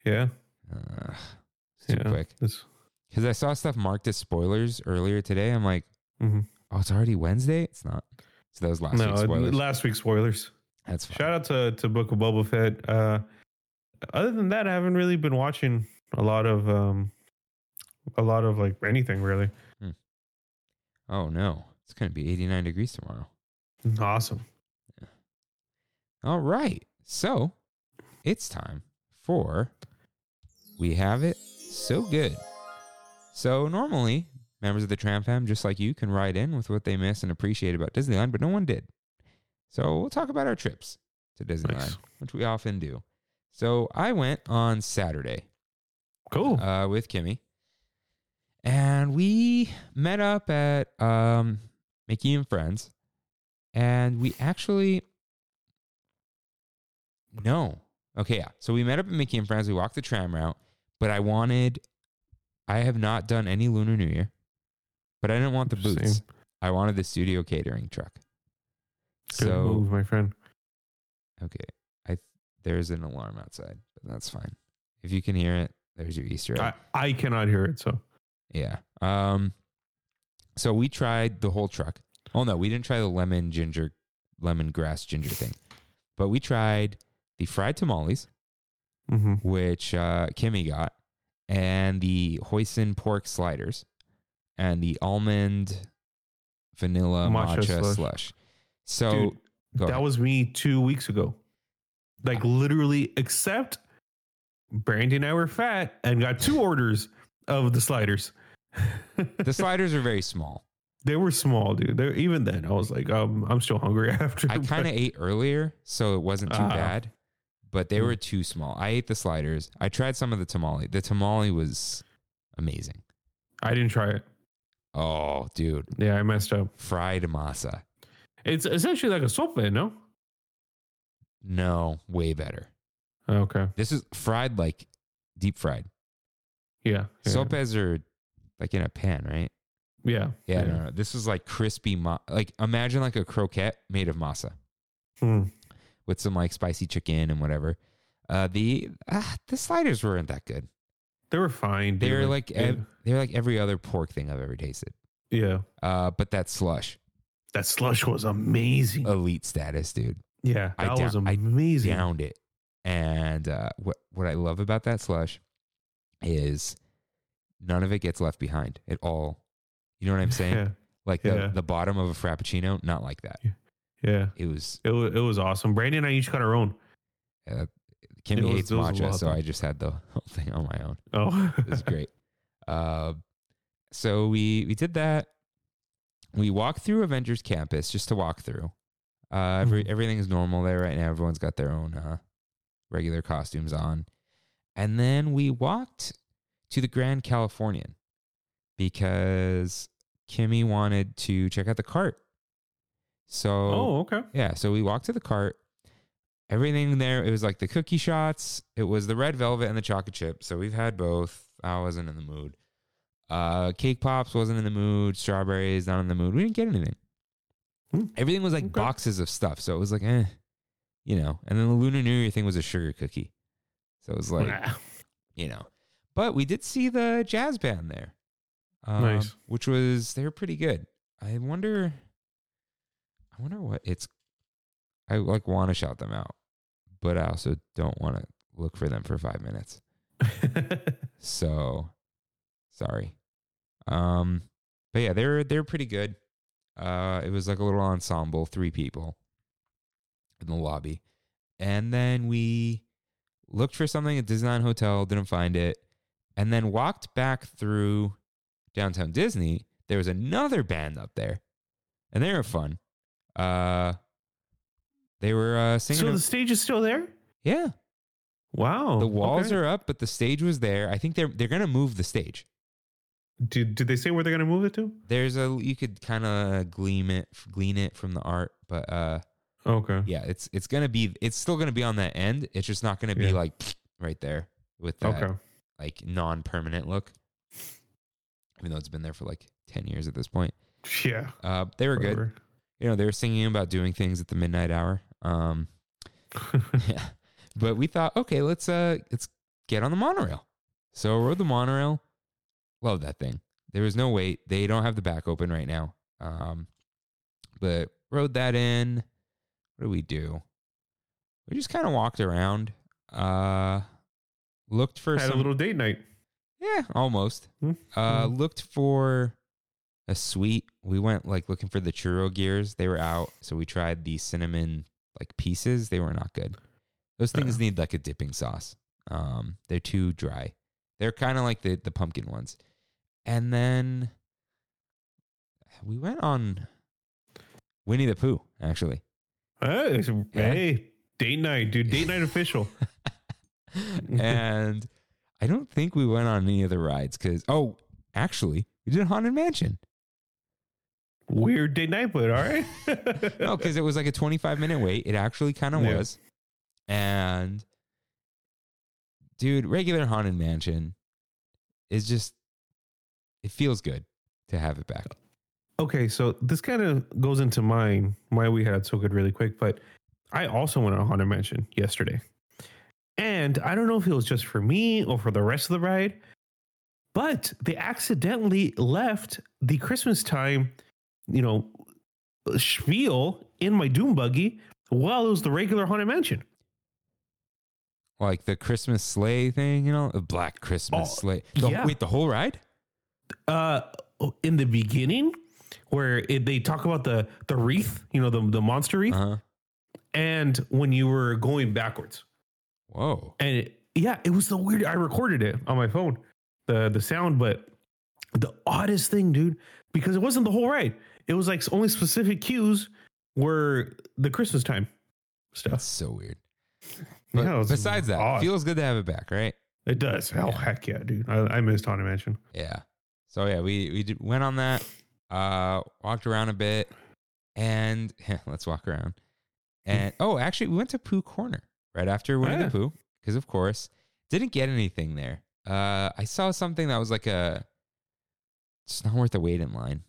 Yeah. Uh, too yeah. quick. Because I saw stuff marked as spoilers earlier today. I'm like, mhm. oh, it's already Wednesday? It's not. So that was last No, week's spoilers. last week's spoilers. That's fine. Shout out to to Book of Boba Fett. Uh, other than that, I haven't really been watching a lot of um, a lot of like anything really. Hmm. Oh no, it's gonna be 89 degrees tomorrow. Awesome. All right, so it's time for we have it so good. So normally members of the Tram Fam, just like you, can write in with what they miss and appreciate about Disneyland, but no one did. So we'll talk about our trips to Disneyland, Nice. which we often do. So I went on Saturday Cool. uh, with Kimmy, and we met up at um, Mickey and Friends, and we actually no, okay, yeah. So we met up at Mickey and Friends. We walked the tram route, but I wanted. I have not done any Lunar New Year, but I didn't want the boots. Same. I wanted the studio catering truck. Good so move, my friend. okay, I there's an alarm outside, but that's fine. If you can hear it, there's your Easter egg. I, I cannot hear it, so Yeah. Um so we tried the whole truck. Oh no, we didn't try the lemon ginger lemon grass ginger thing. But we tried the fried tamales, hmm which uh Kimmy got, and the hoisin pork sliders and the almond vanilla matcha, Matcha slush. slush. So Dude, that ahead. was me two weeks ago. Like literally, except Brandy and I were fat and got two orders of the sliders. *laughs* the sliders are very small. they were small, dude. They even then, I was like, um, I'm still hungry *laughs* after. I kind of ate earlier, so it wasn't too Ah. bad, but they Mm. were too small. I ate the sliders. I tried some of the tamale. The tamale was amazing. I didn't try it. Oh, dude, Yeah, I messed up. fried masa. It's essentially like a sope, no? No, way better. Okay. This is fried like deep fried. Yeah. Yeah. Sopes are like in a pan, right? yeah. Yeah, no, no. This was like crispy, ma- like imagine like a croquette made of masa Hmm. with some like spicy chicken and whatever. Uh, the ah, the sliders weren't that good. They were fine. They're like yeah. ev- they're like every other pork thing I've ever tasted. yeah. Uh, but that slush, That slush was amazing. elite status, dude. yeah, I that down- was I amazing. Downed it. And uh, what what I love about that slush is none of it gets left behind. It all, you know what I'm saying? Yeah. *laughs* Like the, Yeah. the bottom of a frappuccino, not like that. Yeah. It was It was, it was awesome. Brandon and I each got our own. uh, Kimmy was- hates matcha, so. I just had the whole thing on my own. Oh, It was great. *laughs* uh, so we we did that. We walked through Avengers Campus just to walk through. Uh, every Mhm. everything is normal there right now. Everyone's got their own uh, regular costumes on, and then we walked to the Grand Californian because Kimmy wanted to check out the cart. So oh, okay. yeah, so we walked to the cart. Everything there, it was like the cookie shots, it was the red velvet and the chocolate chip. So we've had both. I wasn't in the mood. Uh, cake pops wasn't in the mood. Strawberries not in the mood. We didn't get anything. Hmm. Everything was like Okay. boxes of stuff. So it was like, eh, you know. And then the Lunar New Year thing was a sugar cookie. So it was like, Nah. you know. But we did see the jazz band there. Um, Nice. Which was they were pretty good. I wonder I wonder what it's I like want to shout them out, but I also don't want to look for them for 5 minutes. *laughs* So sorry. Um but yeah, they're they're pretty good. Uh it was like a little ensemble, three people in the lobby. And then we looked for something at Disneyland Hotel, didn't find it, and then walked back through downtown Disney. There was another band up there, and they were fun. Uh, they were uh, singing. so the stage is still there? yeah, Wow. the walls okay. are up, but the stage was there. I think they're they're gonna move the stage. Did, did they say where they're going to move it to? There's a you could kind of glean it glean it from the art, but uh, Okay. yeah, it's it's gonna be it's still gonna be on that end. It's just not gonna be Yeah. like *sniffs* right there with that Okay. like non-permanent look. Even though it's been there for like ten years at this point. Yeah. Uh, they were good. You know, they were singing about doing things at the midnight hour. Um, *laughs* yeah, but we thought, okay, let's uh, let's get on the monorail. So rode the monorail. Love that thing. There was no wait. They don't have the back open right now. Um, but rode that in. What do we do? We just kind of walked around. Uh, looked for Had some a little date night. yeah, almost. Hmm. Uh, Hmm. looked for a sweet. We went like looking for the churro gears. They were out, so we tried the cinnamon like pieces. They were not good. Those things Uh. need like a dipping sauce. Um, they're too dry. They're kind of like the the pumpkin ones. And then we went on Winnie the Pooh, actually. Hey, hey, date night, dude. Date night official. *laughs* and I don't think we went on any of the rides because, oh, actually, we did Haunted Mansion. Weird date night, but all right. *laughs* No, because it was like a 25 minute wait. It actually kind of Yeah. was. And, dude, regular Haunted Mansion is just, it feels good to have it back. Okay, so this kind of goes into mine, why we had so good really quick, but I also went on a Haunted Mansion yesterday. And I don't know if it was just for me or for the rest of the ride, but they accidentally left the Christmas time, you know, spiel in my Doom buggy while it was the regular Haunted Mansion. Like the Christmas sleigh thing, you know, the Black Christmas Oh, sleigh. The- yeah. Wait, the whole ride? Uh, in the beginning, where it, they talk about the the wreath, you know, the the monster wreath, Uh huh. and when you were going backwards. Whoa. and it, yeah, it was the weird. I recorded it on my phone, the the sound, but the oddest thing, dude, because it wasn't the whole ride. It was like only specific cues were the Christmas time That's stuff. so weird. *laughs* But Yeah, besides that, odd. feels good to have it back, right? It does. Oh heck yeah, dude! I, I missed Haunted Mansion. Yeah. So yeah, we we did, went on that, uh, walked around a bit, and *laughs* let's walk around. And oh, actually, we went to Pooh Corner right after Winnie Yeah. the Pooh because of course didn't get anything there. Uh, I saw something that was like a, it's not worth the wait in line,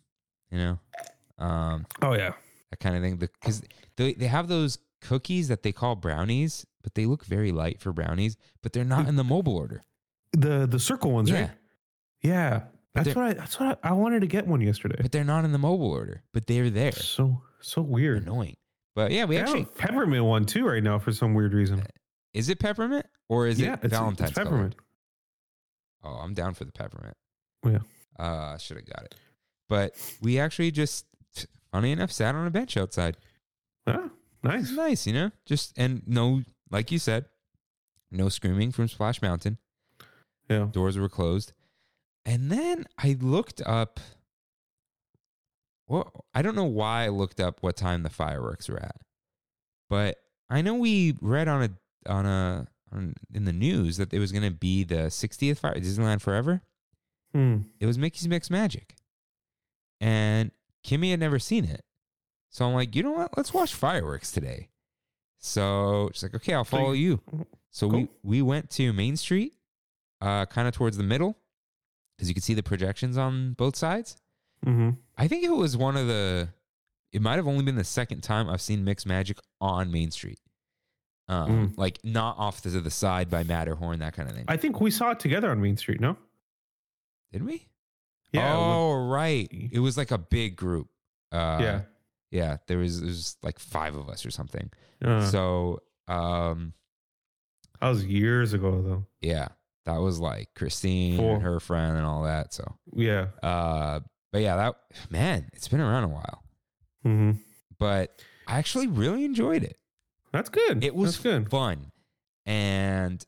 you know, um, Oh yeah, that kind of thing. Because they they have those cookies that they call brownies, but they look very light for brownies, but they're not in the mobile order. the the circle ones, Yeah. right? Yeah, that's what I that's what I, I wanted to get one yesterday. But they're not in the mobile order, but they're there. So so weird. annoying. But yeah, we They have actually a peppermint one too right now for some weird reason. is it peppermint or is yeah, it it's, Valentine's it's peppermint. colored? Oh, I'm down for the peppermint. Yeah. Uh, should have got it. But we actually just, funny enough, sat on a bench outside. Ah, nice. Nice, you know. Just and no, like you said, no screaming from Splash Mountain. Yeah. Doors were closed, and then I looked up. Well, I don't know why I looked up what time the fireworks were at, but I know we read on a on a on, in the news that it was going to be the 60th fire Disneyland Forever. Hmm. It was Mickey's Mixed Magic, and Kimmy had never seen it, so I'm like, you know what? Let's watch fireworks today. So she's like, okay, I'll follow you. *laughs* So we we went to Main Street, uh, kind of towards the middle, because you could see the projections on both sides. Mm-hmm. I think it was one of the. It might have only been the second time I've seen Mixed Magic on Main Street, um, Mm. like not off to the side by Matterhorn, that kind of thing. I think we saw it together on Main Street. No. didn't we? Yeah. Oh, right. It was like a big group. Uh, yeah. Yeah. There was, there was like five of us or something. Uh, so, um, that was years ago, though. yeah, that was like Christine Cool. and her friend and all that. So, Yeah. uh, but yeah, that man, it's been around a while, Mm-hmm. but I actually really enjoyed it. That's good. It was That's good. fun. And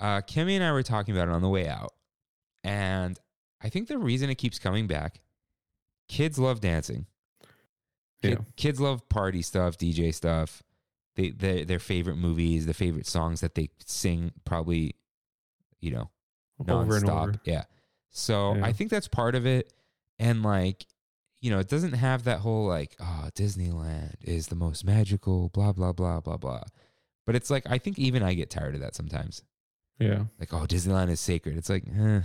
uh, Kimmy and I were talking about it on the way out. And I think the reason it keeps coming back, kids love dancing. Kid- Yeah. Kids love party stuff, DJ stuff. They, they, their favorite movies, the favorite songs that they sing, probably, you know, Over and nonstop. over. Yeah. So Yeah. I think that's part of it. And like, you know, it doesn't have that whole like, oh, Disneyland is the most magical, blah, blah, blah, blah, blah. But it's like, I think even I get tired of that sometimes. Yeah. Like, oh, Disneyland is sacred. It's like, eh,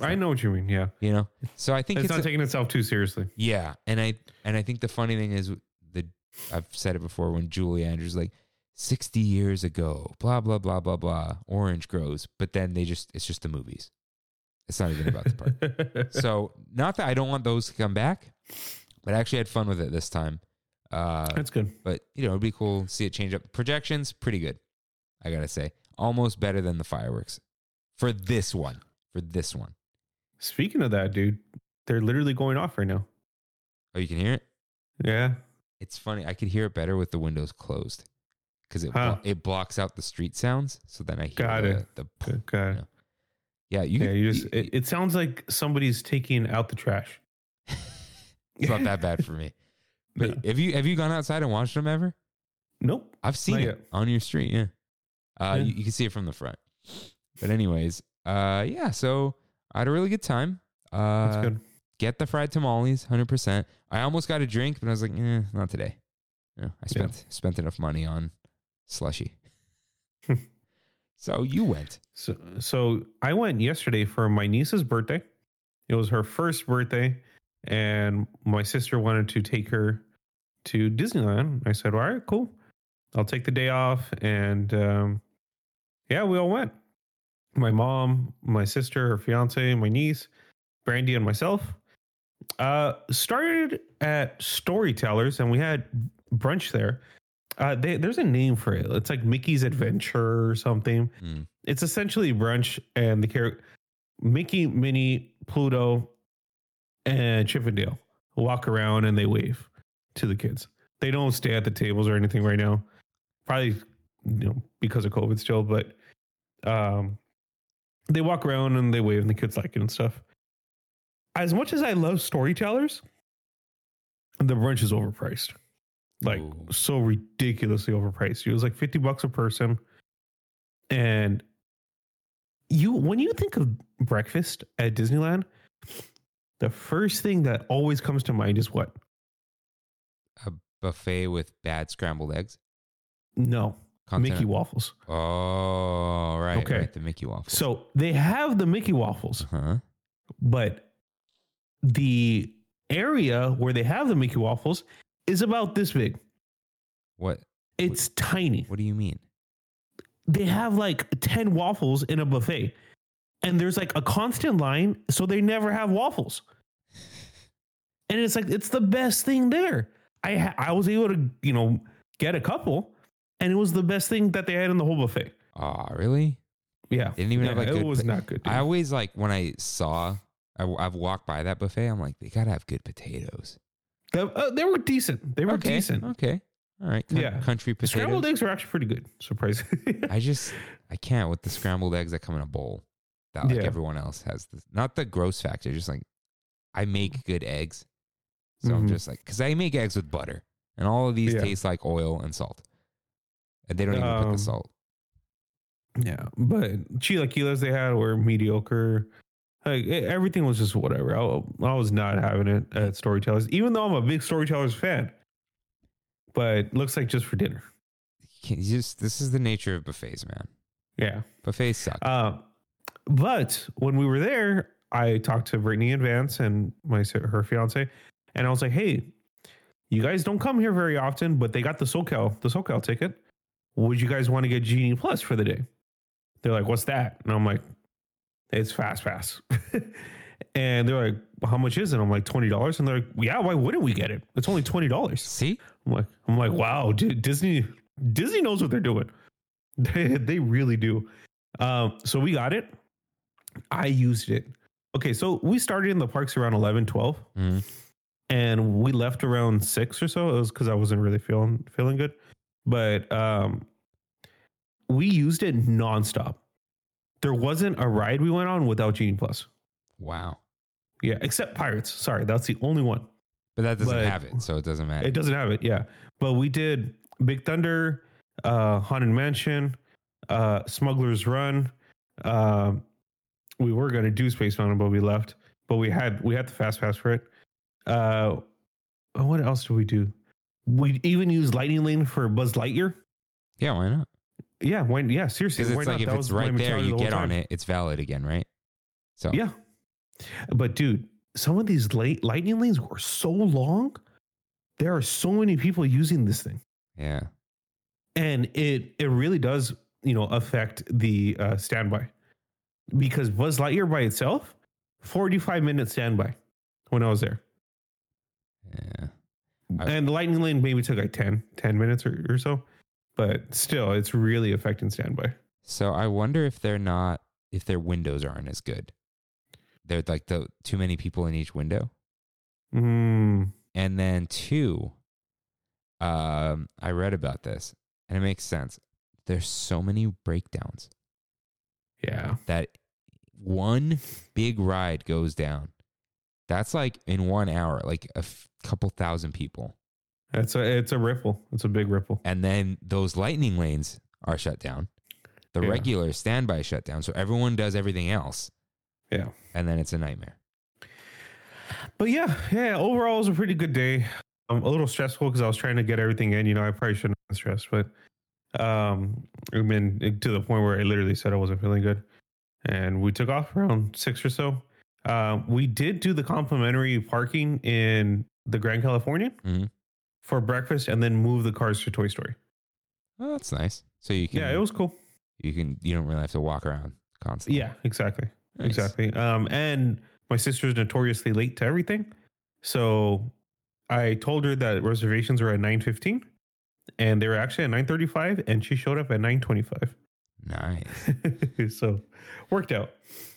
I know what you mean. Yeah. you know? So I think It's, it's, not a- taking itself too seriously. yeah. And I, and I think the funny thing is the, I've said it before when Julie Andrews like 60 years ago, blah, blah, blah, blah, blah, orange grows. But then they just, it's just the movies. It's not even about the park. *laughs* so not that I don't want those to come back, but I actually had fun with it this time. Uh, That's good. but you know, it'd be cool to see it change up. Projections, pretty good. I gotta say, almost better than the fireworks for this one. For this one, Speaking of that, dude, they're literally going off right now. oh, you can hear it. Yeah. It's funny. I could hear it better with the windows closed because it Huh. blo- it blocks out the street sounds. So then I hear Got the, it. the Good. God. Yeah. yeah. You Yeah. You just. It, it sounds like somebody's taking out the trash. *laughs* *laughs* It's not that bad for me. *laughs* But Yeah. have you have you gone outside and watched them ever? Nope. I've seen it yet. on your street. Yeah, uh, Yeah. You, you can see it from the front. But anyways, uh, yeah. So I had a really good time. Uh, That's good. Get the fried tamales, hundred percent. I almost got a drink, but I was like, eh, not today. Yeah, I spent spent enough money on slushy. *laughs* so you went. So, so I went yesterday for my niece's birthday. It was her first birthday, and my sister wanted to take her to Disneyland. I said, "All right, cool. I'll take the day off." And um, yeah, we all went. My mom, my sister, her fiance, my niece, Brandy, and myself. Uh, started at Storytellers, and we had brunch there. Uh, they, there's a name for it. It's like Mickey's Adventure or something Mm. it's essentially brunch and the character Mickey, Minnie, Pluto, and Chip 'n' Dale walk around and they wave to the kids. They don't stay at the tables or anything right now. Probably you know because of COVID still, but um they walk around and they wave and the kids like it and stuff. As much as I love storytellers, the brunch is overpriced. Like Ooh. so ridiculously overpriced. It was like 50 bucks a person. And you when you think of breakfast at Disneyland, the first thing that always comes to mind is what? A buffet with bad scrambled eggs. No, Mickey waffles. Oh, right. Okay. Right, the Mickey waffles. So they have the Mickey waffles, huh? but the area where they have the Mickey waffles is about this big. What? It's tiny. What do you mean? They have like 10 waffles in a buffet. And there's like a constant line, so they never have waffles. *laughs* And it's like it's the best thing there. I ha- I was able to, you know, get a couple and it was the best thing that they had in the whole buffet. Oh, really? Yeah. They didn't even have, like, it good was not good. dude. I always like when I saw, I, have walked by that buffet. I'm like, they gotta have good potatoes. They, uh, they were decent. They were okay, decent. Okay. All right. Coun- Yeah. Country The potatoes. scrambled eggs were actually pretty good. Surprisingly. *laughs* I just, I can't with the scrambled eggs that come in a bowl. That like Yeah. everyone else has. This, not the gross factor. Just like I make good eggs, so I'm Mhm. just like because I make eggs with butter, and all of these Yeah. taste like oil and salt, and they don't even put Um, the salt. yeah, but chilaquiles they had were mediocre. Like everything was just whatever. I, I was not having it at Storytellers, even though I'm a big Storytellers fan. But looks like just for dinner. You just this is the nature of buffets, man. Yeah. Buffets suck. Uh, but when we were there, I talked to Brittany in Vance and my her fiance, and I was like, "Hey, you guys don't come here very often, but they got the SoCal the SoCal ticket. Would you guys want to get Genie Plus for the day?" They're like, "What's that?" And I'm like, "It's Fast Pass." *laughs* and they're like, well, "How much is it?" I'm like, 20 dollars." And they're like, "Yeah, why wouldn't we get it? It's only twenty dollars." See, I'm like, I'm like, wow, dude, Disney, Disney knows what they're doing. *laughs* They, they really do. Um, so we got it. I used it. Okay, so we started in the parks around 11, 12, Mhm. and we left around six or so. It was because I wasn't really feeling feeling good, but um, we used it nonstop. There wasn't a ride we went on without Genie Plus. wow. Yeah, except Pirates. Sorry, that's the only one. But that doesn't But- have it, so it doesn't matter. It doesn't have it, yeah. But we did Big Thunder, uh, Haunted Mansion, uh, Smuggler's Run. Um, we were gonna do Space Mountain, but we left. But we had we had the fast pass for it. Uh, what else did we do? We even used Lightning Lane for Buzz Lightyear. yeah, why not? Yeah, when yeah, seriously. Why it's like not? if That it's was my right there, mentality you the whole get on time. it, it's valid again, right? So Yeah. But dude, some of these late lightning lanes were so long. There are so many people using this thing. yeah. and it it really does you know affect the uh, standby because Buzz Lightyear by itself, forty five minute standby when I was there, Yeah. I- and the Lightning Lane maybe took like 10, 10 minutes or, or so, but still, it's really affecting standby. So I wonder if they're not if their windows aren't as good. They're like the too many people in each window. Mm, And then two, um, I read about this and it makes sense. There's so many breakdowns yeah, that one big ride goes down That's like in one hour, like a f- couple thousand people. It's a it's a ripple. It's a big ripple. And then those lightning lanes are shut down. The Yeah. regular standby shut down. So everyone does everything else. Yeah. And then it's a nightmare. But yeah, yeah. Overall, it was a pretty good day. Um, a little stressful because I was trying to get everything in. You know, I probably shouldn't have been stressed, but um, I mean, to the point where I literally said I wasn't feeling good, and we took off around six or so. Um, we did do the complimentary parking in the Grand Californian Mhm. For breakfast, and then move the cars to Toy Story. Oh, that's nice. So you can Yeah, it was cool. you can you don't really have to walk around constantly. Yeah, exactly. Nice. Exactly. Um, and my sister's notoriously late to everything. So I told her that reservations were at 9.15 and they were actually at 9.35 and she showed up at 9.25. Nice. *laughs* so worked out.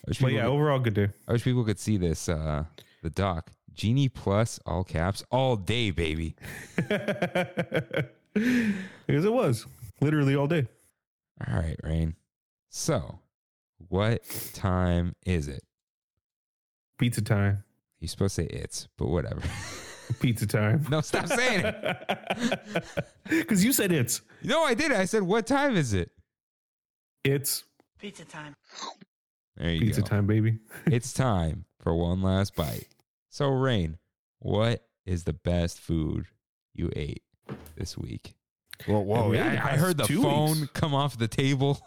But yeah, could, overall good day. I wish people could see this uh the doc. Genie plus all caps all day, baby. *laughs* because it was literally all day. All right, Rain. So, what time is it? Pizza time. You're supposed to say it's, but whatever. *laughs* Pizza time. no, stop saying it. *laughs* Because you said it's. No, I did. I said, what time is it? It's Pizza time. There you pizza go. time, baby. it's time for one last bite. So, Rain, what is the best food you ate this week? Whoa, whoa, I, I heard the phone weeks. come off the table.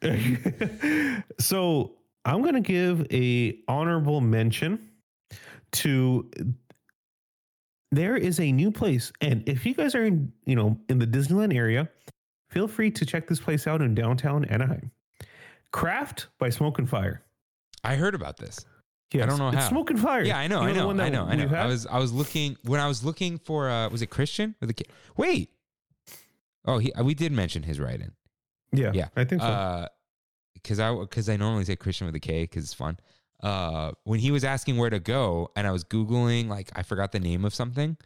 *laughs* *laughs* so I'm gonna give a honorable mention to there is a new place, and if you guys are in you know in the Disneyland area, feel free to check this place out in downtown Anaheim. Craft by Smoke and Fire. I heard about this. Yes, I don't know it's how. Smoke and Fire. Yeah, I know, You I know, I know, I know. I was, I was looking when I was looking for. uh Was it Christian with a K? Wait. Oh, he. We did mention his write-in. yeah, Yeah. I think so. Uh, because I because I normally say Christian with a K because it's fun. Uh, when he was asking where to go, and I was googling, like I forgot the name of something.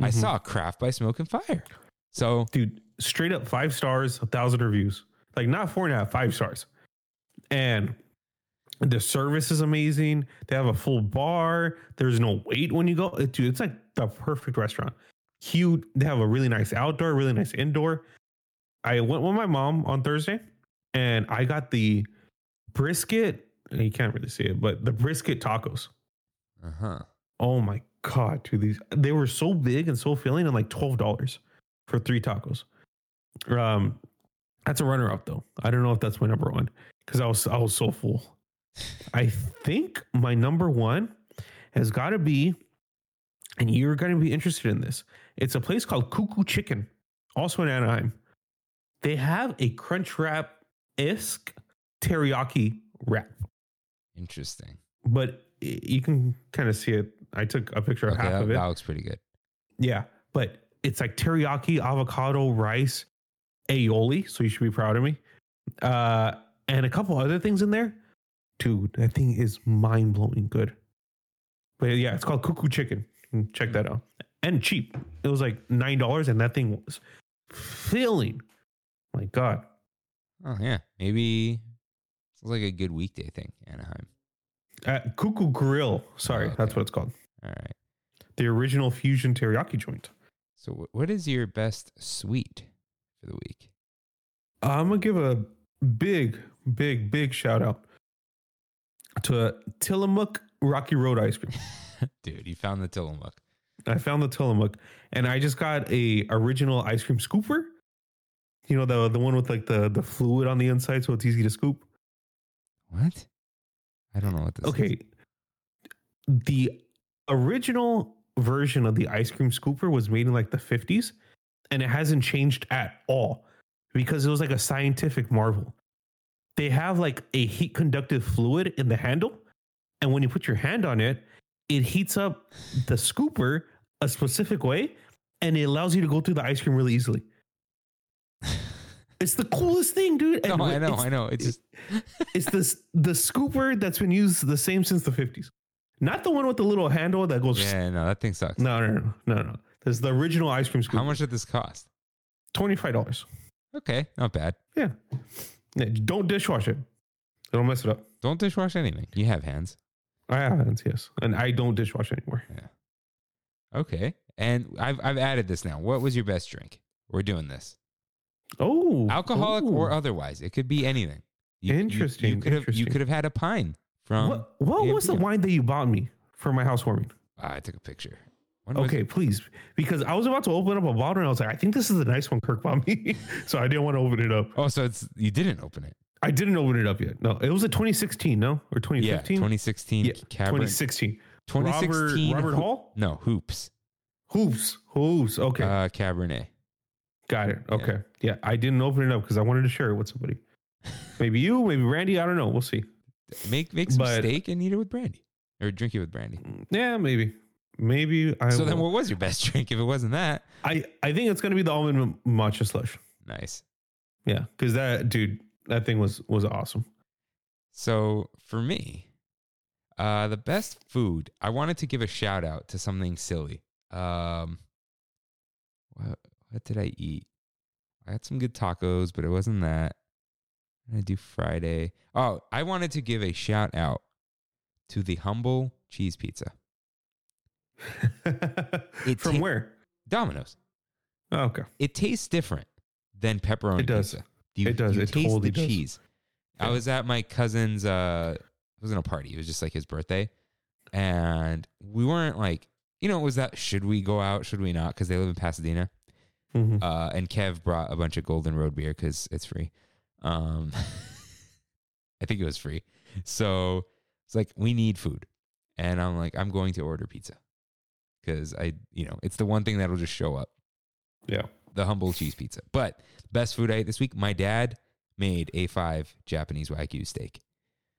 I Mhm. saw Craft by Smoke and Fire. So dude, straight up five stars, a thousand reviews. Like not four and a half, five stars. And the service is amazing. They have a full bar. There's no wait when you go. It- dude, it's like the perfect restaurant. Huge. They have a really nice outdoor, really nice indoor. I went with my mom on Thursday, and I got the brisket. You can't really see it, but the brisket tacos. uh huh. Oh my god, dude! These they were so big and so filling, and like twelve dollars for three tacos. Um, that's a runner up though. I don't know if that's my number one because I was I was so full. I think my number one has got to be, and you're going to be interested in this. It's a place called Cuckoo Chicken, also in Anaheim. They have a crunch wrap isk teriyaki wrap Interesting. but you can kind of see it. I took a picture of Okay, half that, of it. that looks pretty good. Yeah, but it's like teriyaki, avocado, rice, aioli. So you should be proud of me. Uh, and a couple other things in there. Dude, that thing is mind blowing good. But yeah, it's called Cuckoo Chicken. Check that out. And cheap. It was like nine dollars, and that thing was filling. My God. Oh yeah, maybe it's like a good weekday thing. Anaheim. Uh, Cuckoo Grill. Sorry, Oh, that's what it's called. All right. The original fusion teriyaki joint. So what is your best sweet for the week? I'm gonna give a big, big, big shout out to Tillamook Rocky Road ice cream. *laughs* Dude, you found the Tillamook. I found the Tillamook, and I just got a original ice cream scooper. You know the the one with like the the fluid on the inside, so it's easy to scoop. What? I don't know what this is. Okay, the original version of the ice cream scooper was made in like the 50s, and it hasn't changed at all because it was like a scientific marvel. They have like a heat conductive fluid in the handle, and when you put your hand on it, it heats up the scooper a specific way, and it allows you to go through the ice cream really easily. It's the coolest thing, dude. No, I know, I know. It's just *laughs* it's this the scooper that's been used the same since the 50s. Not the one with the little handle that goes yeah, no, that thing sucks. no, no, no, no, no. This is the original ice cream scooper. How much did this cost? Twenty-five dollars. Okay, not bad. Yeah. Yeah, Don't dishwash it. It'll mess it up. Don't dishwash anything. You have hands. I have hands, yes, and I don't dishwash anymore. Yeah. Okay. And I've I've added this now. What was your best drink? We're doing this. Oh, Alcoholic or otherwise. It could be anything. You- you- You, Interesting, could have you could have had a pine from what? What was the wine that you bought me for my housewarming? Ah, I took a picture. Okay, please, because I was about to open up a bottle and I was like, I think this is the nice one Kirk bought me, *laughs* so I didn't want to open it up. Oh, so it's you didn't open it. I didn't open it up yet. No, it was a 2016, no, or Yeah, 2015. 2016 Yeah, Cabernet. 2016. 2016 Robert, Robert Hoo- Hall. No, Hoops. Hoops, hoops. Okay, Uh, Cabernet. got it. Okay, yeah. I didn't open it up because I wanted to share it with somebody. *laughs* Maybe you, maybe Randy. I don't know. We'll see. Make make some But- steak and eat it with brandy, or drink it with brandy. Yeah, maybe, maybe. I. so then, what was your best *laughs* drink if it wasn't that? I I think it's gonna be the almond matcha slush. Nice. Yeah, because that dude, that thing was was awesome. So for me, uh, the best food, I wanted to give a shout out to something silly. Um, what what did I eat? I had some good tacos, but it wasn't that. I do Friday. Oh, I wanted to give a shout out to the humble cheese pizza, *laughs* It From ta- where? Domino's. Oh, okay. It tastes different than pepperoni It does. pizza. You, It does. You It taste totally the does. cheese. I was at my cousin's. uh It wasn't a party. It was just like his birthday, and we weren't like, you know, it was that should we go out? Should we not? Because they live in Pasadena. Mhm. Uh, and Kev brought a bunch of Golden Road beer because it's free. Um, *laughs* I think it was free. So it's like we need food, and I'm like, I'm going to order pizza because I, you know, it's the one thing that'll just show up Yeah. the humble cheese pizza. But best food I ate this week, my dad made A5 Japanese Wagyu steak.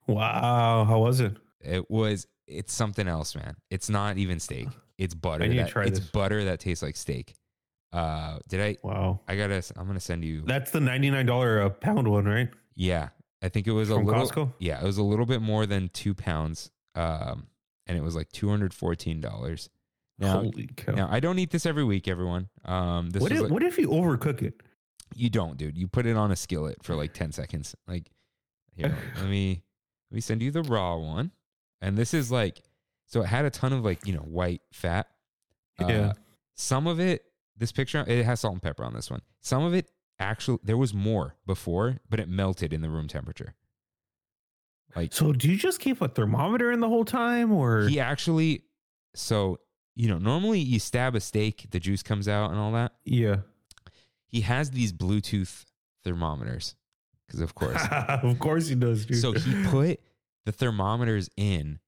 Wow. How was it? It was it's something else, man. It's not even steak. It's butter. I need to that, try it's this. butter that tastes like steak. Uh did I Wow. I got to I'm going to send you That's the ninety nine dollar a pound one, right? Yeah. I think it was a little Costco. Yeah, it was a little bit more than 2 pounds. Um and it was like $214. Now, Holy cow! now I don't eat this every week, everyone. Um this what if like- what if you overcook it? You don't, dude. You put it on a skillet for like 10 seconds. Like, here, *laughs* let me let me send you the raw one. And this is like, so it had a ton of like, you know, white fat. Uh, Yeah. Some of it, this picture, it has salt and pepper on this one. Some of it actually, there was more before, but it melted in the room temperature. Like, So do you just keep a thermometer in the whole time, or he actually, so, you know, normally you stab a steak, the juice comes out and all that. yeah? He has these Bluetooth thermometers because, of course. *laughs* of course he does, dude. So he put the thermometers in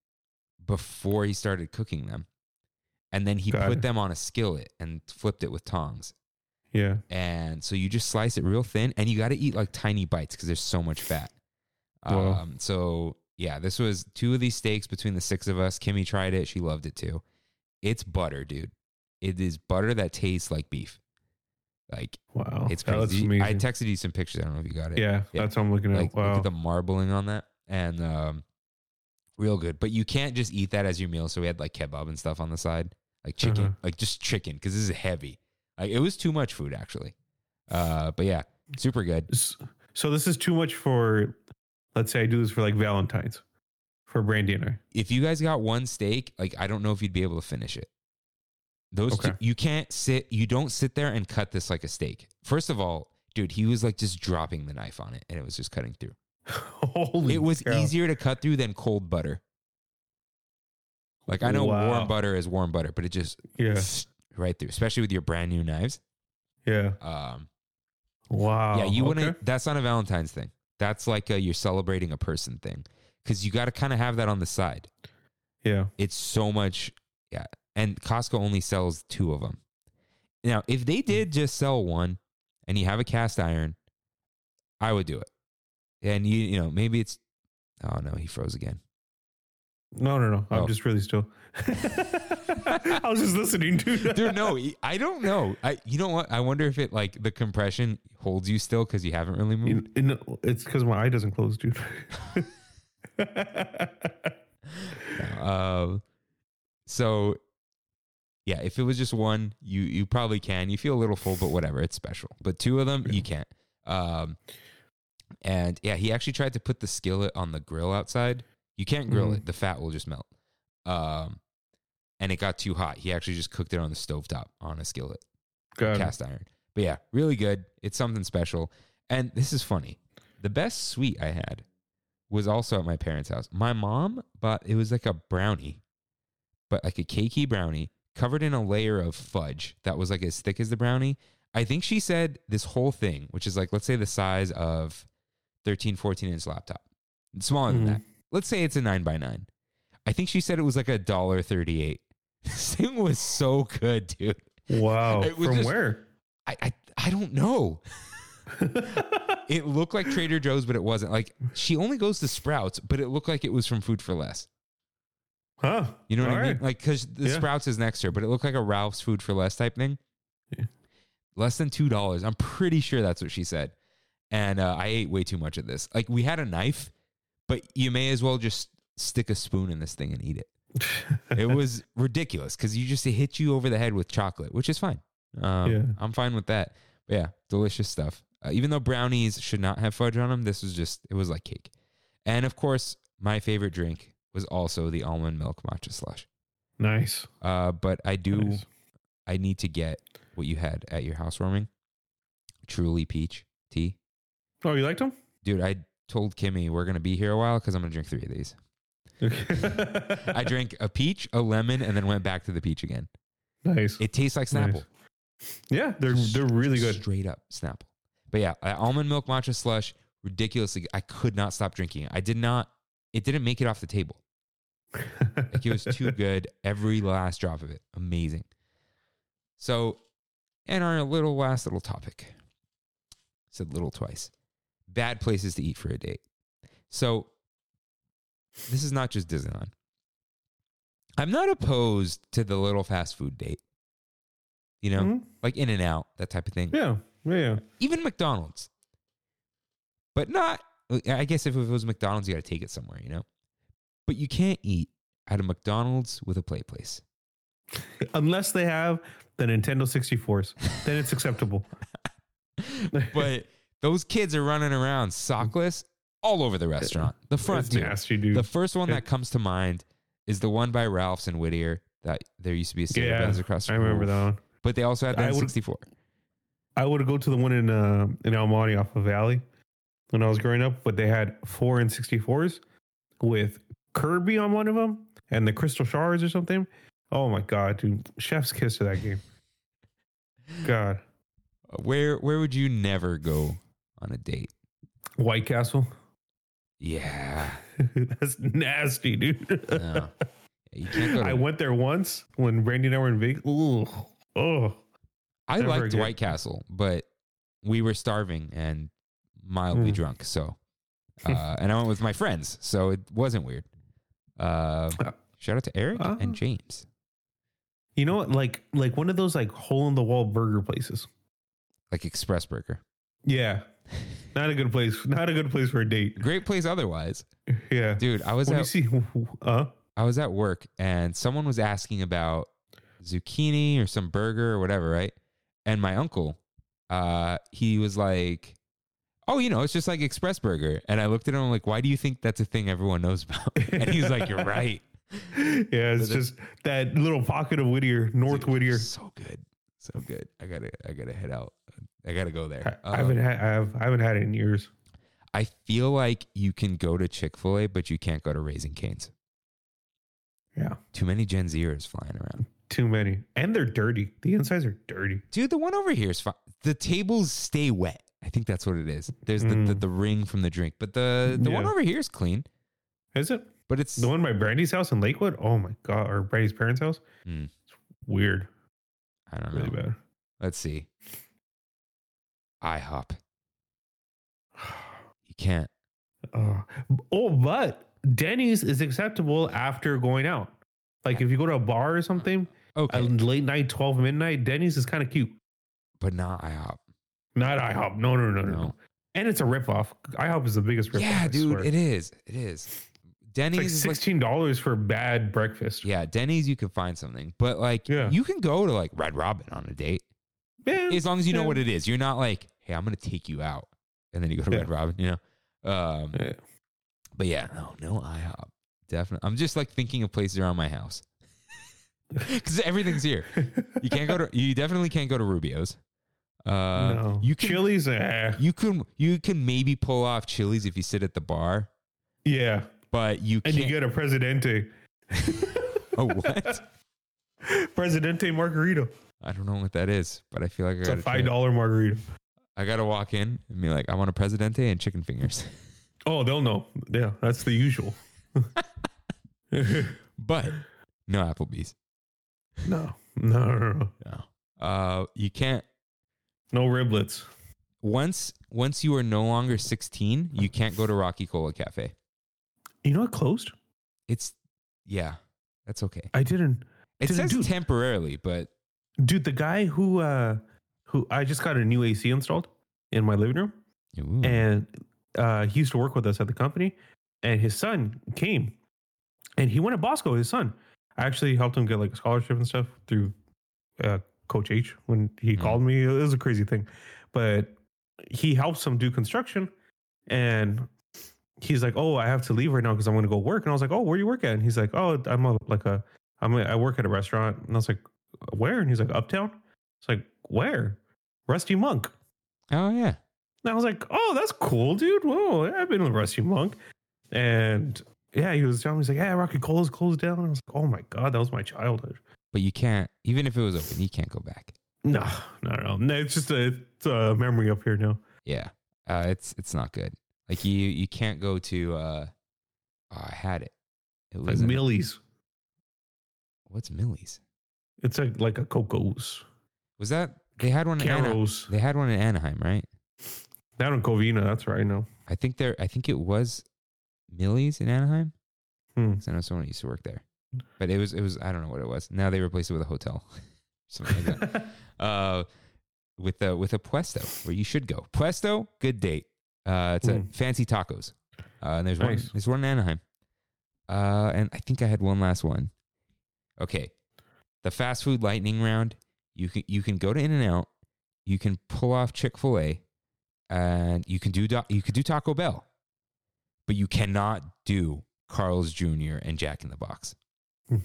before he started cooking them. And then he Got put it. them on a skillet and flipped it with tongs. yeah. And so you just slice it real thin and you got to eat like tiny bites because there's so much fat. Wow. Um, so yeah, this was two of these steaks between the six of us. Kimmy tried it. She loved it too. It's butter, dude. It is butter that tastes like beef. Like Wow. it's crazy. I texted you some pictures. I don't know if you got it yeah, Yeah. that's what I'm looking at. like look wow. at the marbling on that and um real good but you can't just eat that as your meal so we had like kebab and stuff on the side like chicken Uh-huh. like just chicken because this is heavy like it was too much food actually uh but yeah super good So this is too much for. Let's say I do this for like Valentine's, for Brandy and I. if you guys got one steak like i don't know if you'd be able to finish it those Okay. two, you can't sit you don't sit there and cut this like a steak first of all dude he was like just dropping the knife on it and it was just cutting through *laughs* Holy, it was cow. easier to cut through than cold butter like i know Wow. warm butter is warm butter but it just Yeah, right through, especially with your brand new knives. yeah. Um, Wow. yeah, you okay. wouldn't. That's not a Valentine's thing. That's like a, you're celebrating a person thing because you got to kind of have that on the side. Yeah. It's so much, yeah. And Costco only sells two of them. Now, if they hmm. did just sell one, and you have a cast iron, I would do it. And you, you know, maybe it's. Oh no, he froze again. No, no, no. I'm Oh. just really still. *laughs* I was just listening, dude. *laughs* Dude, no, *laughs* I don't know. I, you know what? I wonder if it like the compression holds you still because you haven't really moved. In- in- it's because my eye doesn't close, dude. Uh, so yeah, if it was just one, you you probably can. You feel a little full, but whatever, it's special. But two of them, you can't. Um, and yeah, he actually tried to put the skillet on the grill outside. You can't grill Mhm. it; the fat will just melt. Um, and it got too hot. He actually just cooked it on the stovetop on a skillet, God. cast iron. But yeah, really good. It's something special. And this is funny. The best sweet I had was also at my parents' house. My mom bought it was like a brownie, but like a cakey brownie covered in a layer of fudge that was like as thick as the brownie. I think she said this whole thing, which is like let's say the size of 13, 14 inch laptop. It's smaller than Mhm. that. Let's say it's a nine by nine. I think she said it was like a dollar thirty eight. *laughs* This thing was so good, dude. Wow. It was From just- where? I, I I don't know. *laughs* It looked like Trader Joe's, but it wasn't. Like she only goes to Sprouts, but it looked like it was from Food 4 Less. huh. You know what All I mean? right. Like because the Yeah. Sprouts is next to her, but it looked like a Ralph's Food 4 Less type thing. Yeah. Less than two dollars. I'm pretty sure that's what she said. And uh, I ate way too much of this. Like we had a knife, but you may as well just stick a spoon in this thing and eat it. *laughs* It was ridiculous because you just hit you over the head with chocolate, which is fine. Um, Yeah. I'm fine with that. But yeah, delicious stuff. Uh, even though brownies should not have fudge on them, this was just it was like cake. And of course, my favorite drink was also the almond milk matcha slush. nice. Uh, but I do Nice. I need to get what you had at your housewarming. Truly peach tea, Oh, you liked them? dude. I told Kimmy we're gonna be here a while because I'm gonna drink three of these. I *laughs* drank a peach, a lemon, and then went back to the peach again. nice. It tastes like Snapple. yeah, they're they're really good. Straight up Snapple. But yeah, almond milk matcha slush, ridiculously. I could not stop drinking it. I did not. It didn't make it off the table. Like it was too *laughs* good. Every last drop of it, amazing. So, and our little last little topic. Said little twice. Bad places to eat for a date. So, this is not just Disneyland. I'm not opposed to the little fast food date. You know, Mhm. like In and Out, that type of thing Yeah, yeah. even McDonald's. But not, I guess if it was McDonald's, you got to take it somewhere, you know? But you can't eat at a McDonald's with a play place. Unless they have the Nintendo 64s, then it's acceptable. *laughs* But those kids are running around sockless all over the restaurant. The front nasty, dude. The first one that comes to mind is the one by Ralph's and Whittier that there used to be a Sega yeah, Benz across the I remember that one. But they also had the I would- N64. I would go to the one in uh, in El Monte off of Valley when I was growing up, but they had four and 64s with Kirby on one of them and the Crystal Shards or something. Oh my god, dude! Chef's kiss to that game. God, Where where would you never go on a date? White Castle. Yeah. *laughs* That's nasty, dude. No. *laughs* You can't go to I went there once when Randy and I were in Vegas. Ooh, oh, I liked. White Castle, but we were starving and mildly Mm. drunk. So, *laughs* uh, and I went with my friends, so it wasn't weird. Uh, Uh, shout out to Eric uh. and James, you know what? Like, like one of those like hole in the wall burger places. like Express Burger. Yeah, not a good place. Not a good place for a date. Great place otherwise, Yeah, dude. I was when at see, uh, I was at work and someone was asking about zucchini or some burger or whatever, right? And my uncle, uh, he was like, "Oh, you know, it's just like Express Burger." And I looked at him like, "Why do you think that's a thing everyone knows about?" *laughs* And he's like, "You're right." yeah, it's But just that little pocket of Whittier, North Dude, Whittier. So good. So good. I gotta I gotta head out. I gotta go there. I, I haven't Um, had, I have, I haven't had it in years. I feel like you can go to Chick-fil-A, but you can't go to Raising Canes. Yeah, Too many Gen Zers flying around. Too many, and they're dirty. The insides are dirty. Dude, the one over here is fine. The tables stay wet. I think that's what it is. There's the, the, Mm. the ring from the drink, but the the one over here is clean. Is it But it's the one by Brandy's house in Lakewood? Oh my god, or Brandy's parents' house? Mm. It's weird, I don't really know. bad. Let's see. IHOP. *sighs* You can't. Uh, oh, but Denny's is acceptable after going out. Like if you go to a bar or something, Okay, at late night, twelve midnight, Denny's is kind of cute. but not IHOP. Not IHOP. No, no, no, no, No. And it's a ripoff. IHOP is the biggest ripoff. Yeah, dude, it is. It is. Denny's like like sixteen dollars for bad breakfast. Yeah, Denny's you can find something, but like Yeah. you can go to like Red Robin on a date Yeah, as long as you know what it is. You're not like, hey, I'm gonna take you out, and then you go to Yeah. Red Robin, you know. Um, Yeah. but yeah, no, no IHOP. Definitely. I'm just like thinking of places around my house *laughs* because everything's here. You can't go to. You definitely can't go to Rubio's. Uh, no. You can. Chili's, eh. You can. You can maybe pull off Chili's if you sit at the bar, Yeah. but you And you get a Presidente. *laughs* oh, what? *laughs* Presidente margarita. I don't know what that is, but I feel like I It's a five dollar margarita. I gotta walk in and be like, I want a Presidente and chicken fingers. Oh, they'll know. Yeah, that's the usual. *laughs* but no Applebee's. no, no, no, no. No. Uh, you can't. No riblets. Once once you are no longer 16, you can't go to Rocky Cola Cafe. You know what closed? It's yeah, that's okay. I didn't. It Didn't says do- temporarily, but Dude, the guy who uh who I just got a new AC installed in my living room, Ooh. and uh he used to work with us at the company, and his son came, and he went to Bosco. His son, I actually helped him get like a scholarship and stuff through uh, Coach H when he Mm. called me. It was a crazy thing, but he helps him do construction, and he's like, "Oh, I have to leave right now because I'm going to go work." And I was like, "Oh, where do you work at?" And he's like, "Oh, I'm a like a I'm a, I work at a restaurant." And I was like, "Where?" And he's like, "Uptown." It's like, "Where?" Rusty Monk. oh yeah, And I was like, "Oh, that's cool, dude. Whoa, I've been with Rusty Monk." And yeah, he was telling me, he's like, "Yeah, Rocky Cola's closed down." I was like, "Oh my god, that was my childhood." but you can't. Even if it was open, you can't go back. No, no, no, no. It's just a, it's a memory up here now. Yeah, uh, it's it's not good. Like you you can't go to. uh oh, I had it. It Like was in- Millie's. what's Millie's? It's a, like a Coco's. Was that they had one in Anaheim? They had one in Anaheim, right? Down in Covina, that's right now. I think there. I think it was Millie's in Anaheim. Hmm. 'Cause I know someone used to work there, but it was it was I don't know what it was. Now they replaced it with a hotel, *laughs* something like that. *laughs* uh, with a with a Puesto where you should go. Puesto, good date. Uh, it's a Hmm. fancy tacos. Uh, and there's one. There's one in Anaheim. Uh, and I think I had one last one. Okay, the fast food lightning round. You can you can go to In and Out. You can pull off Chick Fil A, and you can do Do- you could do Taco Bell, but you cannot do Carl's Jr. and Jack in the Box. Hmm.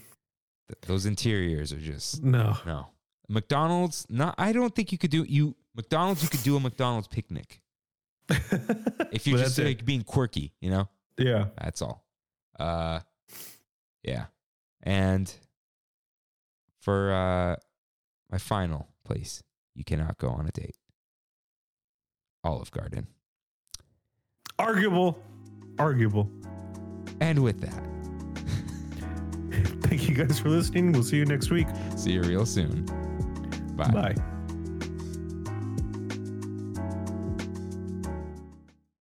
Th- those interiors are just no. no. McDonald's, not. I don't think you could do you McDonald's. You could do a McDonald's picnic *laughs* if you're just like being quirky. You know, yeah. that's all. Uh, yeah, and for uh, my final place, you cannot go on a date. Olive Garden. Arguable. Arguable. And with that, *laughs* Thank you guys for listening. We'll see you next week. see you real soon. Bye. Bye.